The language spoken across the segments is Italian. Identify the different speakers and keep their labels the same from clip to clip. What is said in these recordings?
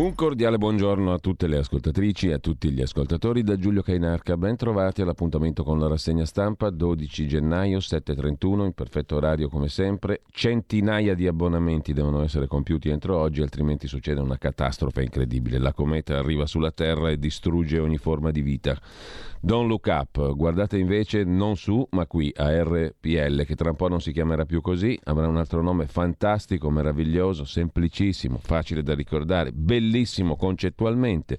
Speaker 1: Un cordiale buongiorno a tutte le ascoltatrici e a tutti gli ascoltatori da Giulio Cainarca. Ben trovati all'appuntamento con la rassegna stampa 12 gennaio 7.31 in perfetto orario come sempre. Centinaia di abbonamenti devono essere compiuti entro oggi altrimenti succede una catastrofe incredibile. La cometa arriva sulla Terra e distrugge ogni forma di vita. Don't look up, guardate invece non su ma qui a RPL che tra un po' non si chiamerà più così, avrà un altro nome fantastico, meraviglioso, semplicissimo, facile da ricordare, bellissimo concettualmente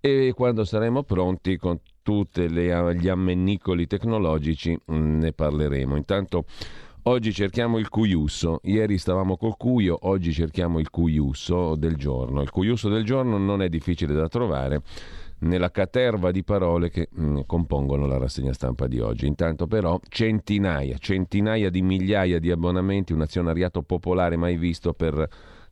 Speaker 1: e quando saremo pronti con tutti gli ammennicoli tecnologici mm, ne parleremo. Intanto oggi cerchiamo il cuiusso, ieri stavamo col cuio, oggi cerchiamo il cuiusso del giorno. Il cuiusso del giorno non è difficile da trovare nella caterva di parole che mh, mm, compongono la rassegna stampa di oggi. Intanto però centinaia, centinaia di migliaia di abbonamenti, un azionariato popolare mai visto per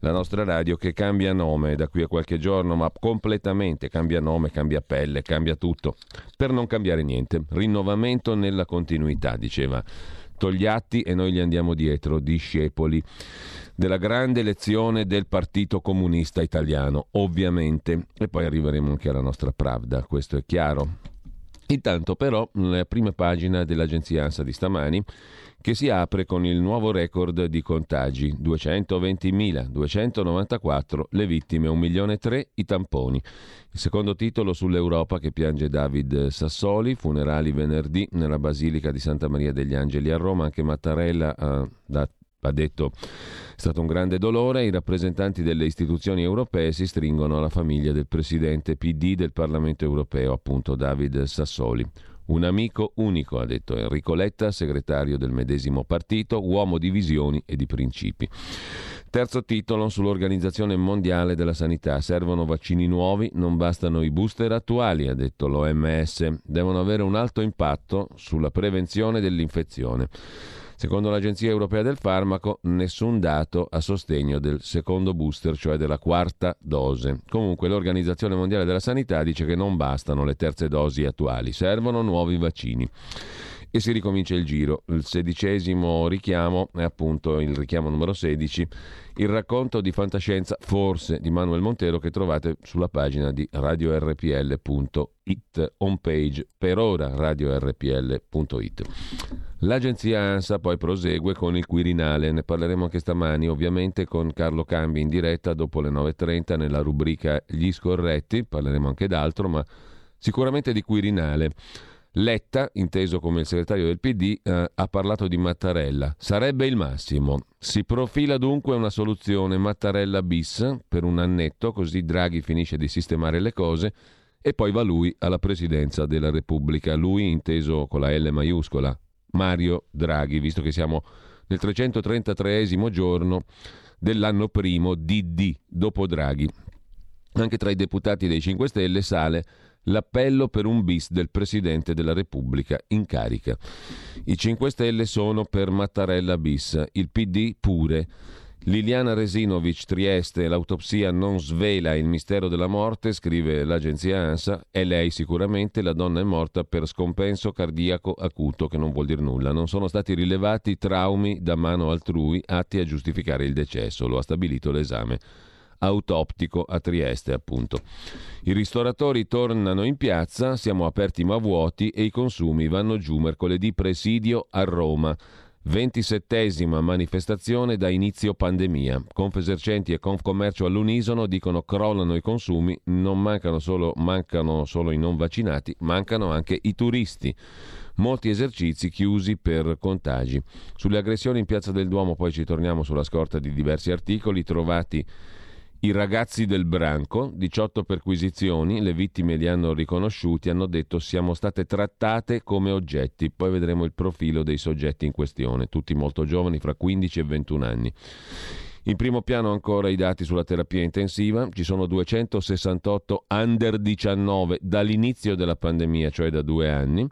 Speaker 1: la nostra radio che cambia nome da qui a qualche giorno, ma completamente cambia nome, cambia pelle, cambia tutto, per non cambiare niente. Rinnovamento nella continuità, diceva Togliatti e noi gli andiamo dietro, discepoli della grande lezione del Partito Comunista Italiano, ovviamente. E poi arriveremo anche alla nostra Pravda, questo è chiaro. Intanto però, nella prima pagina dell'agenzia ANSA di stamani, che si apre con il nuovo record di contagi, 220.294 le vittime, 1 milione e 3 i tamponi. Il secondo titolo sull'Europa che piange David Sassoli, funerali venerdì nella Basilica di Santa Maria degli Angeli a Roma, anche Mattarella ha, ha detto è stato un grande dolore, i rappresentanti delle istituzioni europee si stringono alla famiglia del presidente PD del Parlamento europeo, appunto David Sassoli. Un amico unico, ha detto Enrico Letta, segretario del medesimo partito, uomo di visioni e di principi. Terzo titolo sull'Organizzazione Mondiale della Sanità. Servono vaccini nuovi, non bastano i booster attuali, ha detto l'OMS. Devono avere un alto impatto sulla prevenzione dell'infezione. Secondo l'Agenzia Europea del Farmaco, nessun dato a sostegno del secondo booster, cioè della quarta dose. Comunque l'Organizzazione Mondiale della Sanità dice che non bastano le terze dosi attuali, servono nuovi vaccini e si ricomincia il giro. Il sedicesimo richiamo è appunto il richiamo numero 16, il racconto di fantascienza forse di Manuel Montero che trovate sulla pagina di radiorpl.it, homepage per ora radiorpl.it. L'agenzia ANSA poi prosegue con il Quirinale, ne parleremo anche stamani ovviamente con Carlo Cambi in diretta dopo le 9.30 nella rubrica Gli scorretti, parleremo anche d'altro ma sicuramente di Quirinale. Letta, inteso come il segretario del PD, eh, ha parlato di Mattarella. Sarebbe il massimo. Si profila dunque una soluzione Mattarella bis per un annetto, così Draghi finisce di sistemare le cose e poi va lui alla presidenza della Repubblica. Lui inteso con la L maiuscola, Mario Draghi, visto che siamo nel 333 giorno dell'anno primo DD, dopo Draghi. Anche tra i deputati dei 5 Stelle sale l'appello per un bis del Presidente della Repubblica in carica. I 5 Stelle sono per Mattarella bis, il PD pure. Liliana Resinovic, Trieste, l'autopsia non svela il mistero della morte, scrive l'agenzia ANSA, è lei sicuramente, la donna è morta per scompenso cardiaco acuto, che non vuol dire nulla. Non sono stati rilevati traumi da mano altrui atti a giustificare il decesso, lo ha stabilito l'esame autoptico a Trieste, appunto. I ristoratori tornano in piazza, siamo aperti ma vuoti e i consumi vanno giù mercoledì presidio a Roma. 27esima manifestazione da inizio pandemia. Confesercenti e Confcommercio all'unisono dicono crollano i consumi, non mancano solo, mancano solo i non vaccinati, mancano anche i turisti. Molti esercizi chiusi per contagi. Sulle aggressioni in Piazza del Duomo poi ci torniamo sulla scorta di diversi articoli trovati i ragazzi del branco, 18 perquisizioni, le vittime li hanno riconosciuti, hanno detto siamo state trattate come oggetti, poi vedremo il profilo dei soggetti in questione, tutti molto giovani, fra 15 e 21 anni. In primo piano ancora i dati sulla terapia intensiva, ci sono 268 under 19 dall'inizio della pandemia, cioè da due anni,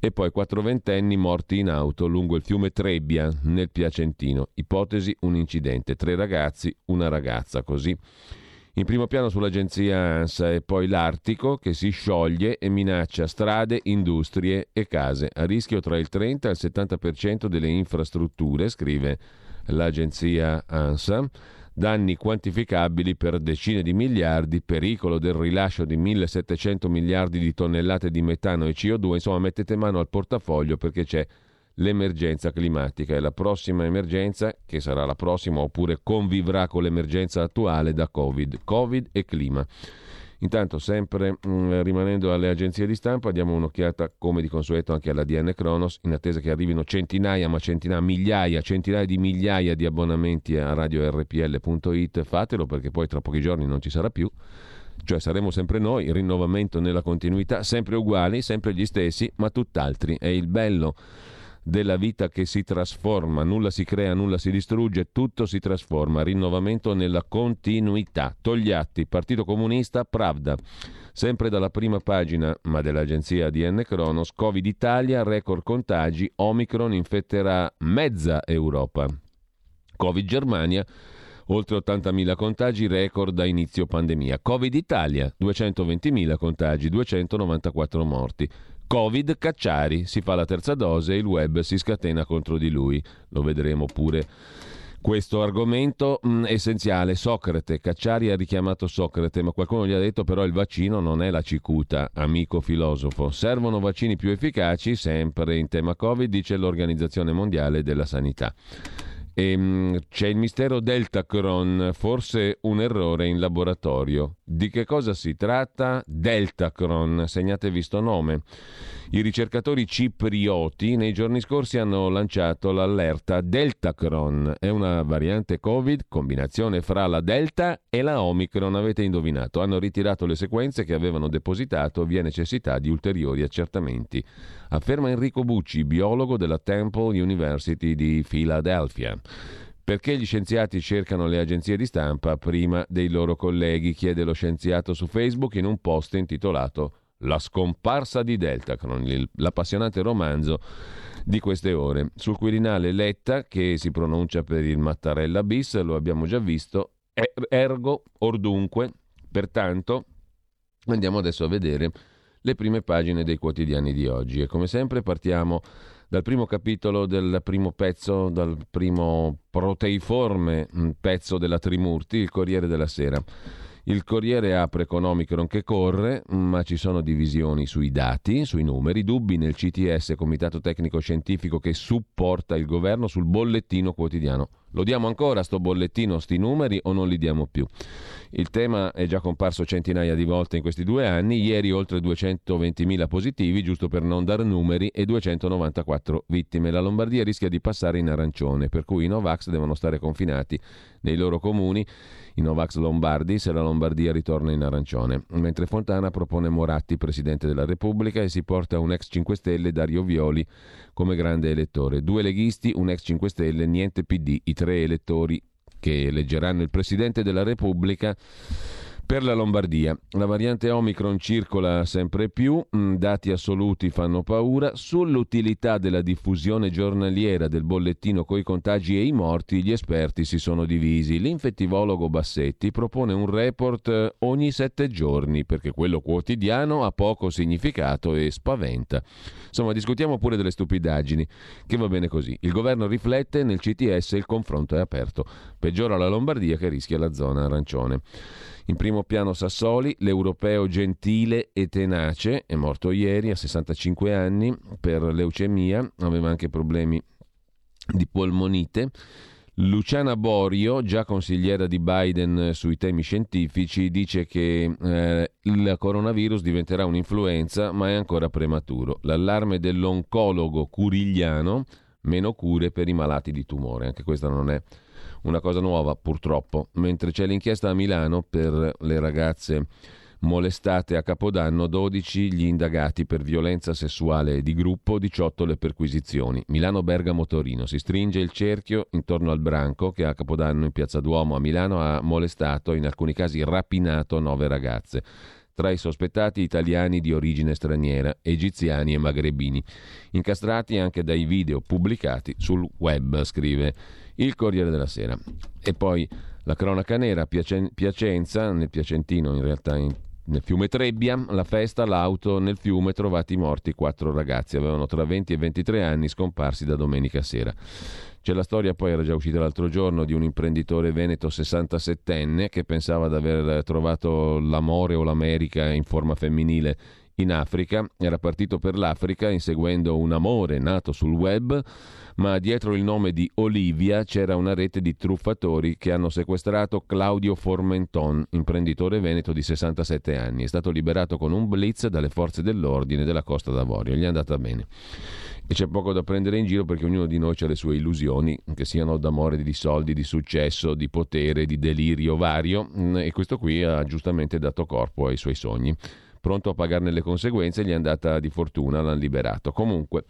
Speaker 1: e poi quattro ventenni morti in auto lungo il fiume Trebbia nel Piacentino. Ipotesi un incidente, tre ragazzi, una ragazza, così. In primo piano sull'agenzia ANSA e poi l'Artico che si scioglie e minaccia strade, industrie e case. A rischio tra il 30 e il 70% delle infrastrutture, scrive l'agenzia ANSA. Danni quantificabili per decine di miliardi, pericolo del rilascio di 1700 miliardi di tonnellate di metano e CO2, insomma mettete mano al portafoglio perché c'è l'emergenza climatica e la prossima emergenza, che sarà la prossima oppure convivrà con l'emergenza attuale da Covid, Covid e clima. Intanto, sempre mh, mm, rimanendo alle agenzie di stampa, diamo un'occhiata, come di consueto, anche alla DN Kronos, in attesa che arrivino centinaia, ma centinaia, migliaia, centinaia di migliaia di abbonamenti a radiorpl.it. Fatelo perché poi tra pochi giorni non ci sarà più. Cioè saremo sempre noi, il rinnovamento nella continuità, sempre uguali, sempre gli stessi, ma tutt'altri. È il bello della vita che si trasforma, nulla si crea, nulla si distrugge, tutto si trasforma, rinnovamento nella continuità. Togliatti, Partito Comunista, Pravda. Sempre dalla prima pagina, ma dell'agenzia DN Kronos, Covid Italia, record contagi, Omicron infetterà mezza Europa. Covid Germania, oltre 80.000 contagi, record da inizio pandemia. Covid Italia, 220.000 contagi, 294 morti. Covid Cacciari, si fa la terza dose e il web si scatena contro di lui. Lo vedremo pure questo argomento mh, mm, essenziale. Socrate, Cacciari ha richiamato Socrate, ma qualcuno gli ha detto però il vaccino non è la cicuta, amico filosofo. Servono vaccini più efficaci, sempre in tema Covid, dice l'Organizzazione Mondiale della Sanità. E, ehm, c'è il mistero Deltacron, forse un errore in laboratorio. Di che cosa si tratta? Deltacron, segnatevi sto nome. I ricercatori ciprioti nei giorni scorsi hanno lanciato l'allerta Deltacron. È una variante Covid, combinazione fra la Delta e la Omicron, avete indovinato. Hanno ritirato le sequenze che avevano depositato, vi è necessità di ulteriori accertamenti. Afferma Enrico Bucci, biologo della Temple University di Philadelphia. Perché gli scienziati cercano le agenzie di stampa prima dei loro colleghi? chiede lo scienziato su Facebook in un post intitolato la scomparsa di Deltacron, l'appassionante romanzo di queste ore. Sul Quirinale Letta, che si pronuncia per il Mattarella bis, lo abbiamo già visto, er, ergo ordunque. Pertanto andiamo adesso a vedere le prime pagine dei quotidiani di oggi e come sempre partiamo dal primo capitolo del primo pezzo, dal primo proteiforme mm, pezzo della Trimurti, il Corriere della Sera. Il Corriere apre con Omicron che corre, ma ci sono divisioni sui dati, sui numeri, dubbi nel CTS, Comitato Tecnico Scientifico che supporta il governo sul bollettino quotidiano. Lo diamo ancora sto bollettino, sti numeri o non li diamo più? Il tema è già comparso centinaia di volte in questi due anni, ieri oltre 220.000 positivi, giusto per non dar numeri, e 294 vittime. La Lombardia rischia di passare in arancione, per cui i Novax devono stare confinati nei loro comuni, i Novax lombardi, se la Lombardia ritorna in arancione. Mentre Fontana propone Moratti Presidente della Repubblica e si porta un ex 5 Stelle, Dario Violi, come grande elettore. Due leghisti, un ex 5 Stelle, niente PD, i tre elettori che eleggeranno il Presidente della Repubblica per la Lombardia. La variante Omicron circola sempre più, mm, dati assoluti fanno paura. Sull'utilità della diffusione giornaliera del bollettino coi contagi e i morti, gli esperti si sono divisi. L'infettivologo Bassetti propone un report eh, ogni sette giorni, perché quello quotidiano ha poco significato e spaventa. Insomma, discutiamo pure delle stupidaggini, che va bene così. Il governo riflette, nel CTS il confronto è aperto. Peggiora la Lombardia che rischia la zona arancione. In primo piano Sassoli, l'europeo gentile e tenace, è morto ieri a 65 anni per leucemia, aveva anche problemi di polmonite. Luciana Borio, già consigliera di Biden sui temi scientifici, dice che eh, il coronavirus diventerà un'influenza, ma è ancora prematuro. L'allarme dell'oncologo curigliano, meno cure per i malati di tumore. Anche questa non è una cosa nuova purtroppo, mentre c'è l'inchiesta a Milano per le ragazze molestate a Capodanno, 12 gli indagati per violenza sessuale di gruppo, 18 le perquisizioni. Milano-Bergamo-Torino. Si stringe il cerchio intorno al branco che a Capodanno in Piazza Duomo a Milano ha molestato, in alcuni casi rapinato, nove ragazze. Tra i sospettati italiani di origine straniera, egiziani e magrebini, incastrati anche dai video pubblicati sul web, scrive il Corriere della Sera. E poi la cronaca nera, Piacenza, nel Piacentino in realtà in nel fiume Trebbia, la festa, l'auto nel fiume, trovati morti quattro ragazzi, avevano tra 20 e 23 anni, scomparsi da domenica sera. C'è la storia, poi era già uscita l'altro giorno, di un imprenditore veneto 67enne che pensava di aver trovato l'amore o l'America in forma femminile in Africa, era partito per l'Africa inseguendo un amore nato sul web, ma dietro il nome di Olivia c'era una rete di truffatori che hanno sequestrato Claudio Formenton, imprenditore veneto di 67 anni. È stato liberato con un blitz dalle forze dell'ordine della Costa d'Avorio. Gli è andata bene. E c'è poco da prendere in giro perché ognuno di noi ha le sue illusioni, che siano d'amore, di soldi, di successo, di potere, di delirio vario, e questo qui ha giustamente dato corpo ai suoi sogni pronto a pagarne le conseguenze, gli è andata di fortuna, l'hanno liberato. Comunque,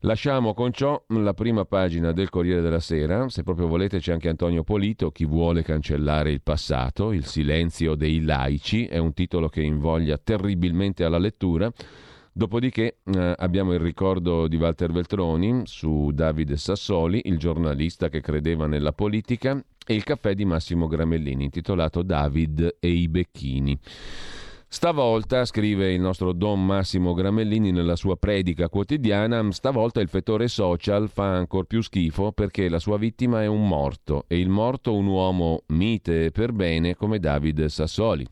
Speaker 1: lasciamo con ciò la prima pagina del Corriere della Sera, se proprio volete c'è anche Antonio Polito, chi vuole cancellare il passato, il silenzio dei laici, è un titolo che invoglia terribilmente alla lettura. Dopodiché eh, abbiamo il ricordo di Walter Veltroni su Davide Sassoli, il giornalista che credeva nella politica, e il caffè di Massimo Gramellini intitolato David e i becchini. Stavolta, scrive il nostro Don Massimo Gramellini nella sua predica quotidiana, stavolta il fettore social fa ancora più schifo perché la sua vittima è un morto e il morto un uomo mite per bene come Davide Sassoli.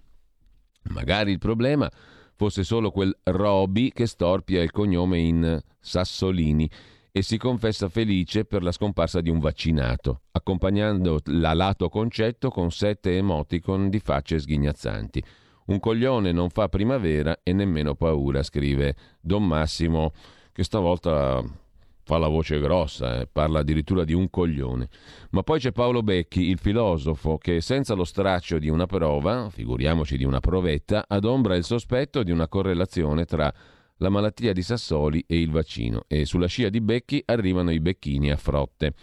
Speaker 1: Magari il problema fosse solo quel Roby che storpia il cognome in Sassolini e si confessa felice per la scomparsa di un vaccinato, accompagnando l'alato concetto con sette emoticon di facce sghignazzanti. Un coglione non fa primavera e nemmeno paura, scrive Don Massimo, che stavolta fa la voce grossa, eh, parla addirittura di un coglione. Ma poi c'è Paolo Becchi, il filosofo, che senza lo straccio di una prova, figuriamoci di una provetta, adombra il sospetto di una correlazione tra la malattia di Sassoli e il vaccino e sulla scia di Becchi arrivano i becchini a frotte.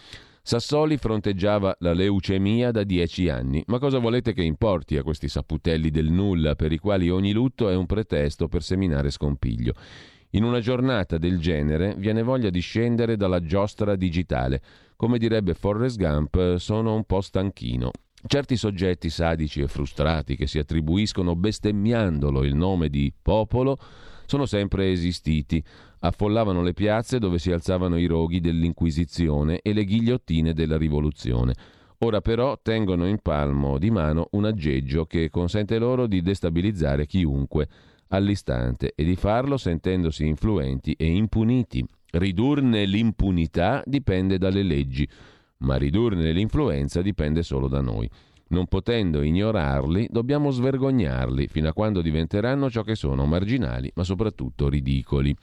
Speaker 1: Sassoli fronteggiava la leucemia da dieci anni, ma cosa volete che importi a questi saputelli del nulla per i quali ogni lutto è un pretesto per seminare scompiglio? In una giornata del genere viene voglia di scendere dalla giostra digitale. Come direbbe Forrest Gump, sono un po' stanchino. Certi soggetti sadici e frustrati che si attribuiscono bestemmiandolo il nome di popolo sono sempre esistiti affollavano le piazze dove si alzavano i roghi dell'Inquisizione e le ghigliottine della Rivoluzione. Ora però tengono in palmo di mano un aggeggio che consente loro di destabilizzare chiunque all'istante e di farlo sentendosi influenti e impuniti. Ridurne l'impunità dipende dalle leggi, ma ridurne l'influenza dipende solo da noi. Non potendo ignorarli, dobbiamo svergognarli fino a quando diventeranno ciò che sono, marginali, ma soprattutto ridicoli.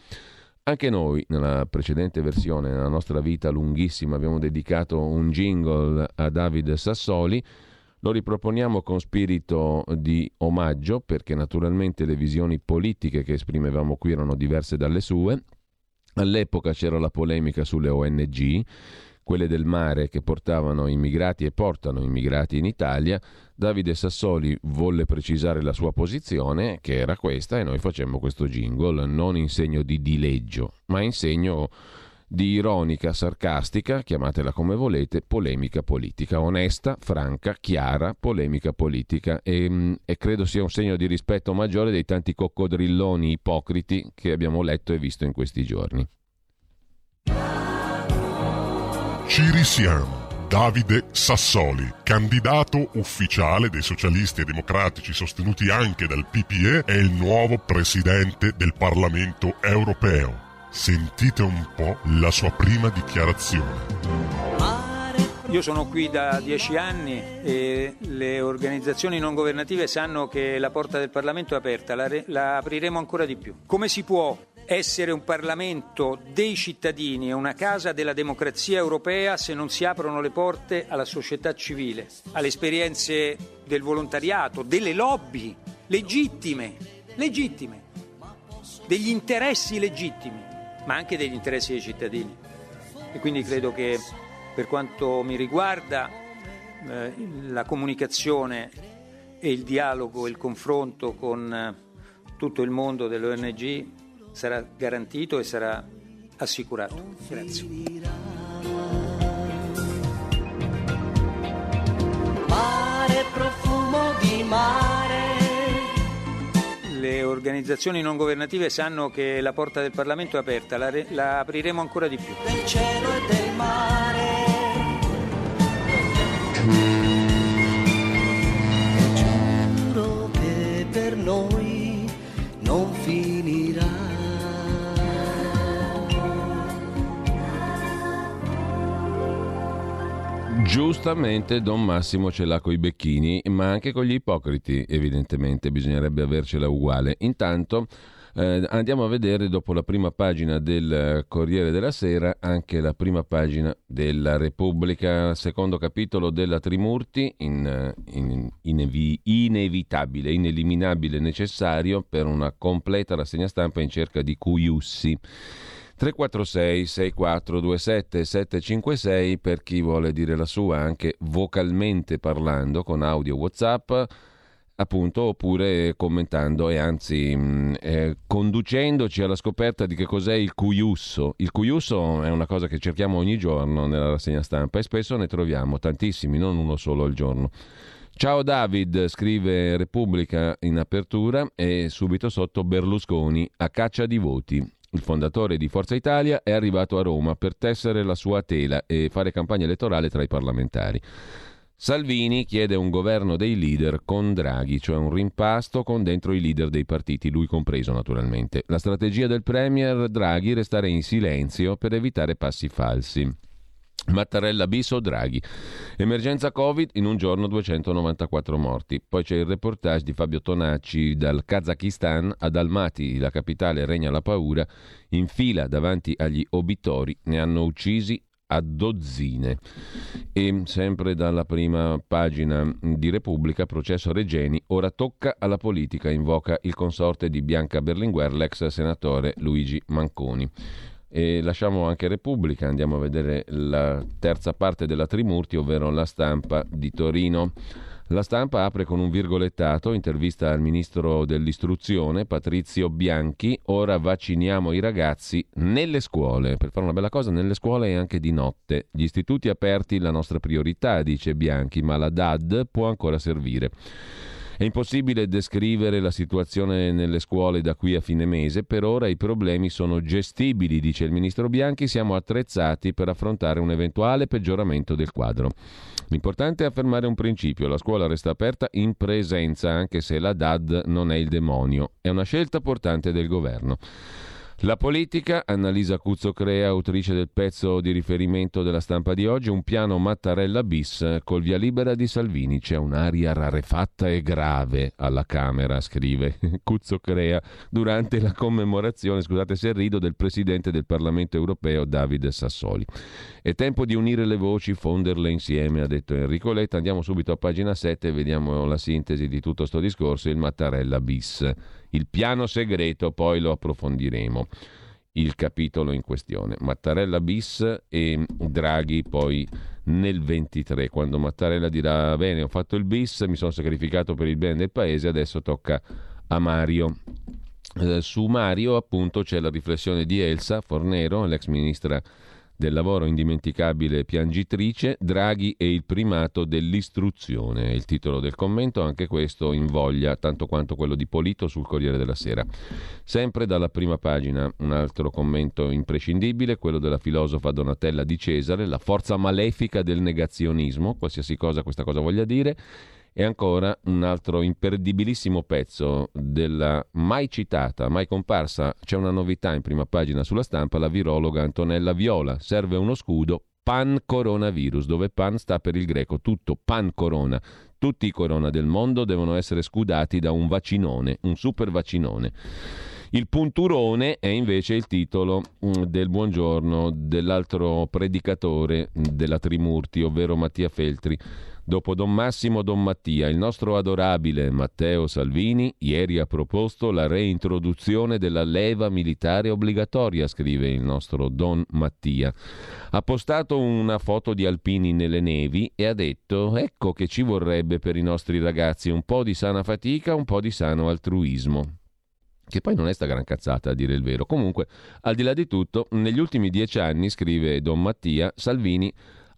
Speaker 1: Anche noi, nella precedente versione, nella nostra vita lunghissima, abbiamo dedicato un jingle a Davide Sassoli. Lo riproponiamo con spirito di omaggio, perché naturalmente le visioni politiche che esprimevamo qui erano diverse dalle sue. All'epoca c'era la polemica sulle ONG quelle del mare che portavano immigrati e portano immigrati in Italia, Davide Sassoli volle precisare la sua posizione, che era questa, e noi facemmo questo jingle, non in segno di dileggio, ma in segno di ironica, sarcastica, chiamatela come volete, polemica politica, onesta, franca, chiara, polemica politica e, e, credo sia un segno di rispetto maggiore dei tanti coccodrilloni ipocriti che abbiamo letto e visto in questi giorni.
Speaker 2: Ci risiamo. Davide Sassoli, candidato ufficiale dei socialisti e democratici sostenuti anche dal PPE, è il nuovo presidente del Parlamento europeo. Sentite un po' la sua prima dichiarazione.
Speaker 3: Io sono qui da dieci anni e le organizzazioni non governative sanno che la porta del Parlamento è aperta, la, re- la apriremo ancora di più. Come si può essere un Parlamento dei cittadini e una casa della democrazia europea se non si aprono le porte alla società civile, alle esperienze del volontariato, delle lobby legittime, legittime, degli interessi legittimi, ma anche degli interessi dei cittadini. E quindi credo che per quanto mi riguarda eh, la comunicazione e il dialogo il confronto con eh, tutto il mondo delle ONG sarà garantito e sarà assicurato. Grazie.
Speaker 4: Mare, profumo di mare,
Speaker 3: organizzazioni non governative sanno che la porta del Parlamento è aperta, la, la apriremo ancora di più.
Speaker 1: Giustamente Don Massimo ce l'ha coi becchini, ma anche con gli ipocriti, evidentemente bisognerebbe avercela uguale. Intanto eh, andiamo a vedere dopo la prima pagina del Corriere della Sera anche la prima pagina della Repubblica, secondo capitolo della Trimurti, in, in, inevi, inevitabile, ineliminabile, necessario per una completa rassegna stampa in cerca di Cuiussi. 346 6427 756 per chi vuole dire la sua anche vocalmente parlando con audio WhatsApp appunto oppure commentando e anzi mh, eh, conducendoci alla scoperta di che cos'è il cuiusso. Il cuiusso è una cosa che cerchiamo ogni giorno nella rassegna stampa e spesso ne troviamo tantissimi, non uno solo al giorno. Ciao David, scrive Repubblica in apertura e subito sotto Berlusconi a caccia di voti. Il fondatore di Forza Italia è arrivato a Roma per tessere la sua tela e fare campagna elettorale tra i parlamentari. Salvini chiede un governo dei leader con Draghi, cioè un rimpasto con dentro i leader dei partiti, lui compreso naturalmente. La strategia del Premier Draghi restare in silenzio per evitare passi falsi. Mattarella bis o Draghi. Emergenza Covid, in un giorno 294 morti. Poi c'è il reportage di Fabio Tonacci dal Kazakistan ad Almaty, la capitale regna la paura, in fila davanti agli obitori ne hanno uccisi a dozzine. E sempre dalla prima pagina di Repubblica, processo Regeni, ora tocca alla politica, invoca il consorte di Bianca Berlinguer, l'ex senatore Luigi Manconi. E lasciamo anche Repubblica, andiamo a vedere la terza parte della Trimurti, ovvero la stampa di Torino. La stampa apre con un virgolettato, intervista al ministro dell'istruzione Patrizio Bianchi, ora vacciniamo i ragazzi nelle scuole, per fare una bella cosa nelle scuole e anche di notte. Gli istituti aperti la nostra priorità, dice Bianchi, ma la DAD può ancora servire. È impossibile descrivere la situazione nelle scuole da qui a fine mese, per ora i problemi sono gestibili, dice il ministro Bianchi, siamo attrezzati per affrontare un eventuale peggioramento del quadro. L'importante è affermare un principio, la scuola resta aperta in presenza, anche se la DAD non è il demonio, è una scelta portante del governo. La politica, Annalisa Cuzzo Crea, autrice del pezzo di riferimento della stampa di oggi, un piano Mattarella bis col via libera di Salvini. C'è un'aria rarefatta e grave alla Camera, scrive Cuzzo Crea durante la commemorazione, scusate se rido, del presidente del Parlamento europeo Davide Sassoli. È tempo di unire le voci, fonderle insieme, ha detto Enrico Letta. Andiamo subito a pagina 7 e vediamo la sintesi di tutto questo discorso, il Mattarella bis. Il piano segreto, poi lo approfondiremo il capitolo in questione. Mattarella bis e Draghi poi nel 23, quando Mattarella dirà bene ho fatto il bis, mi sono sacrificato per il bene del paese, adesso tocca a Mario. Eh, su Mario appunto c'è la riflessione di Elsa Fornero, l'ex ministra del lavoro indimenticabile piangitrice, Draghi e il primato dell'istruzione. Il titolo del commento, anche questo in voglia, tanto quanto quello di Polito sul Corriere della Sera. Sempre dalla prima pagina un altro commento imprescindibile, quello della filosofa Donatella di Cesare, la forza malefica del negazionismo, qualsiasi cosa questa cosa voglia dire e ancora un altro imperdibilissimo pezzo della mai citata, mai comparsa, c'è una novità in prima pagina sulla stampa, la virologa Antonella Viola, serve uno scudo pan coronavirus, dove pan sta per il greco, tutto pan corona. Tutti i corona del mondo devono essere scudati da un vaccinone, un super vaccinone. Il punturone è invece il titolo mm, del buongiorno dell'altro predicatore della Trimurti, ovvero Mattia Feltri. Dopo Don Massimo Don Mattia, il nostro adorabile Matteo Salvini ieri ha proposto la reintroduzione della leva militare obbligatoria, scrive il nostro Don Mattia. Ha postato una foto di alpini nelle nevi e ha detto ecco che ci vorrebbe per i nostri ragazzi un po' di sana fatica, un po' di sano altruismo che poi non è sta gran cazzata a dire il vero. Comunque, al di là di tutto, negli ultimi dieci anni, scrive Don Mattia, Salvini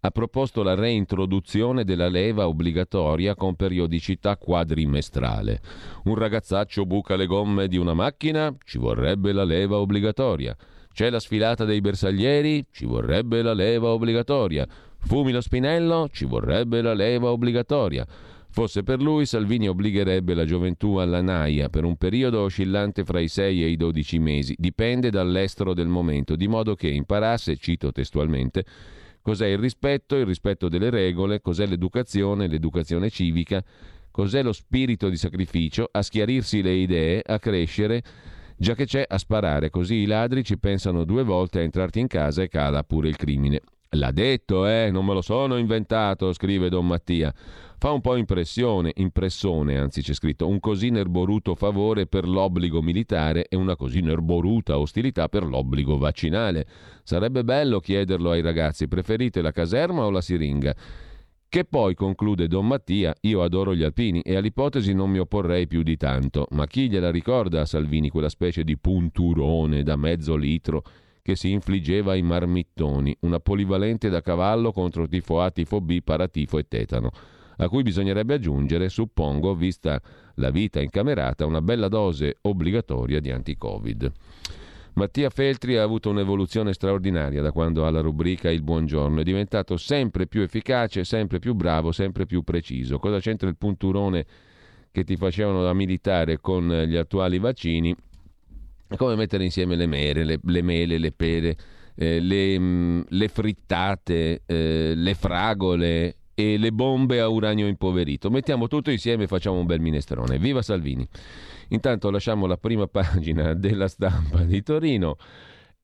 Speaker 1: ha proposto la reintroduzione della leva obbligatoria con periodicità quadrimestrale. Un ragazzaccio buca le gomme di una macchina? Ci vorrebbe la leva obbligatoria. C'è la sfilata dei bersaglieri? Ci vorrebbe la leva obbligatoria. Fumi lo spinello? Ci vorrebbe la leva obbligatoria. Fosse per lui, Salvini obbligherebbe la gioventù alla naia per un periodo oscillante fra i 6 e i 12 mesi, dipende dall'estero del momento, di modo che imparasse, cito testualmente, Cos'è il rispetto? Il rispetto delle regole. Cos'è l'educazione? L'educazione civica. Cos'è lo spirito di sacrificio? A schiarirsi le idee, a crescere, già che c'è a sparare, così i ladri ci pensano due volte a entrarti in casa e cala pure il crimine. L'ha detto, eh, non me lo sono inventato, scrive Don Mattia. Fa un po' impressione, impressione, anzi c'è scritto, un così nerboruto favore per l'obbligo militare e una così nerboruta ostilità per l'obbligo vaccinale. Sarebbe bello chiederlo ai ragazzi, preferite la caserma o la siringa? Che poi, conclude Don Mattia, io adoro gli alpini e all'ipotesi non mi opporrei più di tanto, ma chi gliela ricorda a Salvini quella specie di punturone da mezzo litro che si infliggeva ai marmittoni, una polivalente da cavallo contro tifo A, tifo B, paratifo e tetano a cui bisognerebbe aggiungere, suppongo, vista la vita incamerata, una bella dose obbligatoria di anti-Covid. Mattia Feltri ha avuto un'evoluzione straordinaria da quando ha la rubrica Il Buongiorno, è diventato sempre più efficace, sempre più bravo, sempre più preciso. Cosa c'entra il punturone che ti facevano da militare con gli attuali vaccini? È come mettere insieme le mere, le, le mele, le pere, eh, le, mh, mm, le, frittate, eh, le fragole, e le bombe a uranio impoverito. Mettiamo tutto insieme e facciamo un bel minestrone. Viva Salvini! Intanto lasciamo la prima pagina della stampa di Torino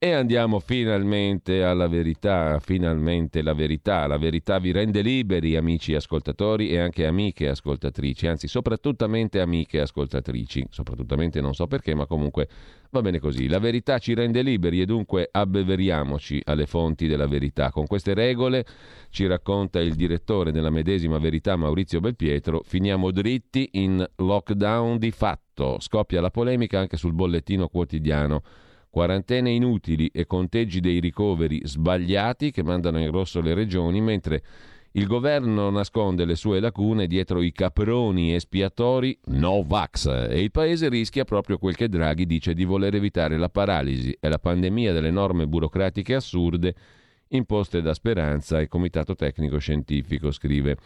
Speaker 1: e andiamo finalmente alla verità, finalmente la verità. La verità vi rende liberi, amici ascoltatori e anche amiche ascoltatrici, anzi soprattutto amiche ascoltatrici, soprattutto non so perché, ma comunque va bene così. La verità ci rende liberi e dunque abbeveriamoci alle fonti della verità. Con queste regole, ci racconta il direttore della medesima verità Maurizio Belpietro, finiamo dritti in lockdown di fatto. Scoppia la polemica anche sul bollettino quotidiano quarantene inutili e conteggi dei ricoveri sbagliati che mandano in rosso le regioni, mentre il governo nasconde le sue lacune dietro i caproni espiatori no vax e il paese rischia proprio quel che Draghi dice di voler evitare la paralisi e la pandemia delle norme burocratiche assurde imposte da Speranza e Comitato Tecnico Scientifico, scrive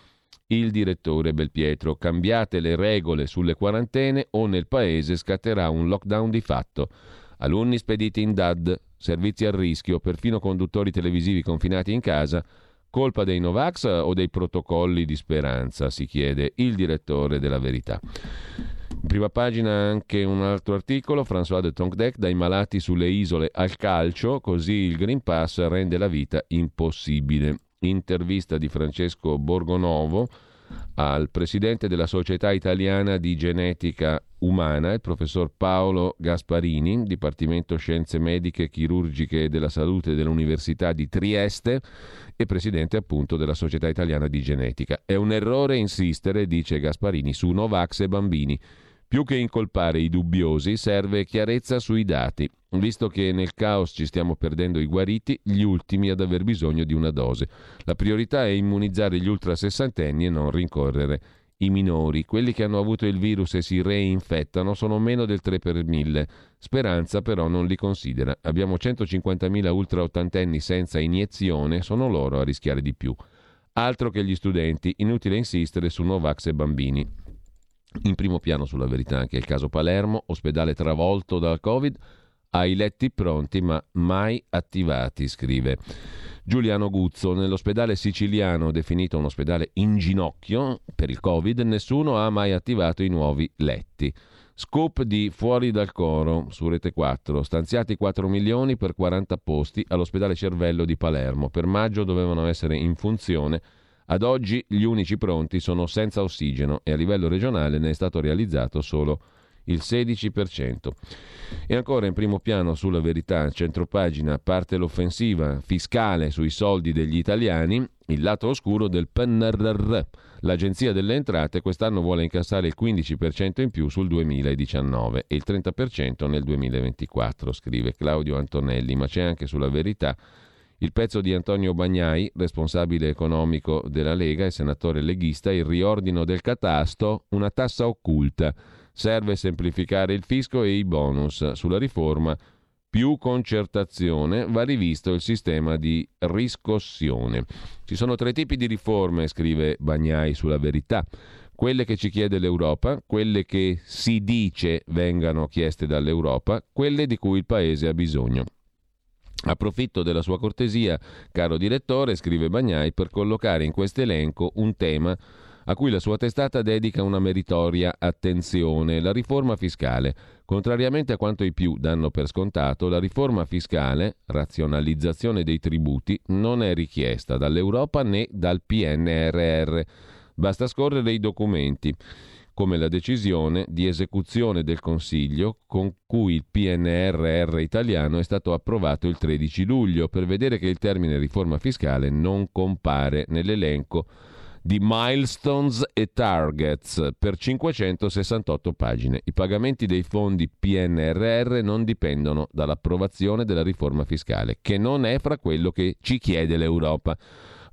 Speaker 1: il direttore Belpietro. Cambiate le regole sulle quarantene o nel paese scatterà un lockdown di fatto. Alunni spediti in DAD, servizi a rischio, perfino conduttori televisivi confinati in casa. Colpa dei Novax o dei protocolli di speranza? si chiede il direttore della Verità. In prima pagina anche un altro articolo, François de Tonquedec, dai malati sulle isole al calcio, così il Green Pass rende la vita impossibile. Intervista di Francesco Borgonovo al presidente della Società Italiana di Genetica Umana, il professor Paolo Gasparini, Dipartimento Scienze Mediche, Chirurgiche e della Salute dell'Università di Trieste e presidente appunto della Società Italiana di Genetica. È un errore insistere, dice Gasparini, su Novax e bambini. Più che incolpare i dubbiosi, serve chiarezza sui dati, visto che nel caos ci stiamo perdendo i guariti, gli ultimi ad aver bisogno di una dose. La priorità è immunizzare gli ultrasessantenni e non rincorrere i minori. Quelli che hanno avuto il virus e si reinfettano sono meno del 3 per 1000. Speranza però non li considera. Abbiamo 150.000 ultra ottantenni senza iniezione, sono loro a rischiare di più. Altro che gli studenti, inutile insistere su Novax e bambini. In primo piano sulla verità anche il caso Palermo, ospedale travolto dal Covid, ha i letti pronti ma mai attivati, scrive. Giuliano Guzzo, nell'ospedale siciliano definito un ospedale in ginocchio per il Covid, nessuno ha mai attivato i nuovi letti. Scoop di Fuori dal Coro su Rete 4, stanziati 4 milioni per 40 posti all'ospedale Cervello di Palermo. Per maggio dovevano essere in funzione ad oggi gli unici pronti sono senza ossigeno e a livello regionale ne è stato realizzato solo il 16%. E ancora in primo piano sulla verità, centropagina, parte l'offensiva fiscale sui soldi degli italiani, il lato oscuro del PNRR. L'Agenzia delle Entrate quest'anno vuole incassare il 15% in più sul 2019 e il 30% nel 2024, scrive Claudio Antonelli, ma c'è anche sulla verità Il pezzo di Antonio Bagnai, responsabile economico della Lega e senatore leghista, il riordino del catasto, una tassa occulta. Serve semplificare il fisco e i bonus. Sulla riforma più concertazione va rivisto il sistema di riscossione. Ci sono tre tipi di riforme, scrive Bagnai sulla verità. Quelle che ci chiede l'Europa, quelle che si dice vengano chieste dall'Europa, quelle di cui il Paese ha bisogno. Approfitto della sua cortesia, caro direttore, scrive Bagnai, per collocare in questo elenco un tema a cui la sua testata dedica una meritoria attenzione, la riforma fiscale. Contrariamente a quanto i più danno per scontato, la riforma fiscale, razionalizzazione dei tributi, non è richiesta dall'Europa né dal PNRR. Basta scorrere i documenti come la decisione di esecuzione del Consiglio con cui il PNRR italiano è stato approvato il 13 luglio per vedere che il termine riforma fiscale non compare nell'elenco di milestones e targets per 568 pagine. I pagamenti dei fondi PNRR non dipendono dall'approvazione della riforma fiscale, che non è fra quello che ci chiede l'Europa.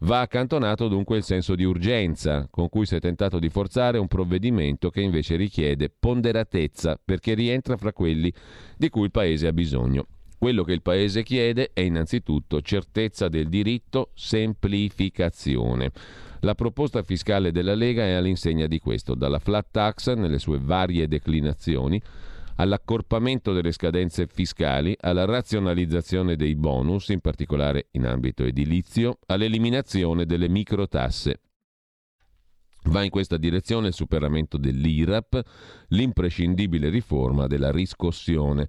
Speaker 1: Va accantonato dunque il senso di urgenza con cui si è tentato di forzare un provvedimento che invece richiede ponderatezza perché rientra fra quelli di cui il Paese ha bisogno. Quello che il Paese chiede è innanzitutto certezza del diritto, semplificazione. La proposta fiscale della Lega è all'insegna di questo, dalla flat tax nelle sue varie declinazioni all'accorpamento delle scadenze fiscali, alla razionalizzazione dei bonus, in particolare in ambito edilizio, all'eliminazione delle microtasse. Va in questa direzione il superamento dell'IRAP, l'imprescindibile riforma della riscossione.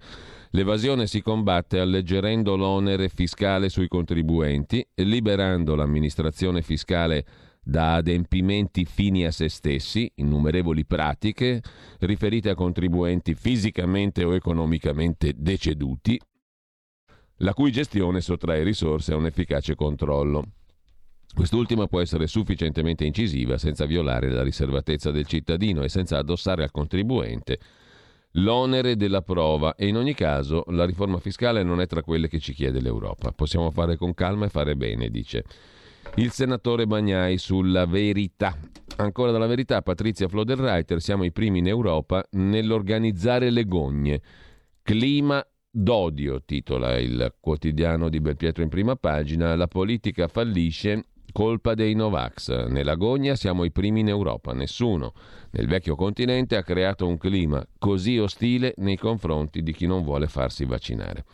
Speaker 1: L'evasione si combatte alleggerendo l'onere fiscale sui contribuenti, liberando l'amministrazione fiscale da adempimenti fini a se stessi, innumerevoli pratiche riferite a contribuenti fisicamente o economicamente deceduti, la cui gestione sottrae risorse a un efficace controllo. Quest'ultima può essere sufficientemente incisiva senza violare la riservatezza del cittadino e senza addossare al contribuente l'onere della prova e in ogni caso la riforma fiscale non è tra quelle che ci chiede l'Europa. Possiamo fare con calma e fare bene, dice il senatore Bagnai sulla verità. Ancora dalla verità, Patrizia Floderreiter, siamo i primi in Europa nell'organizzare le gogne. Clima d'odio, titola il quotidiano di Belpietro in prima pagina, la politica fallisce Colpa dei Novax. Nella gogna siamo i primi in Europa. Nessuno nel vecchio continente ha creato un clima così ostile nei confronti di chi non vuole farsi vaccinare.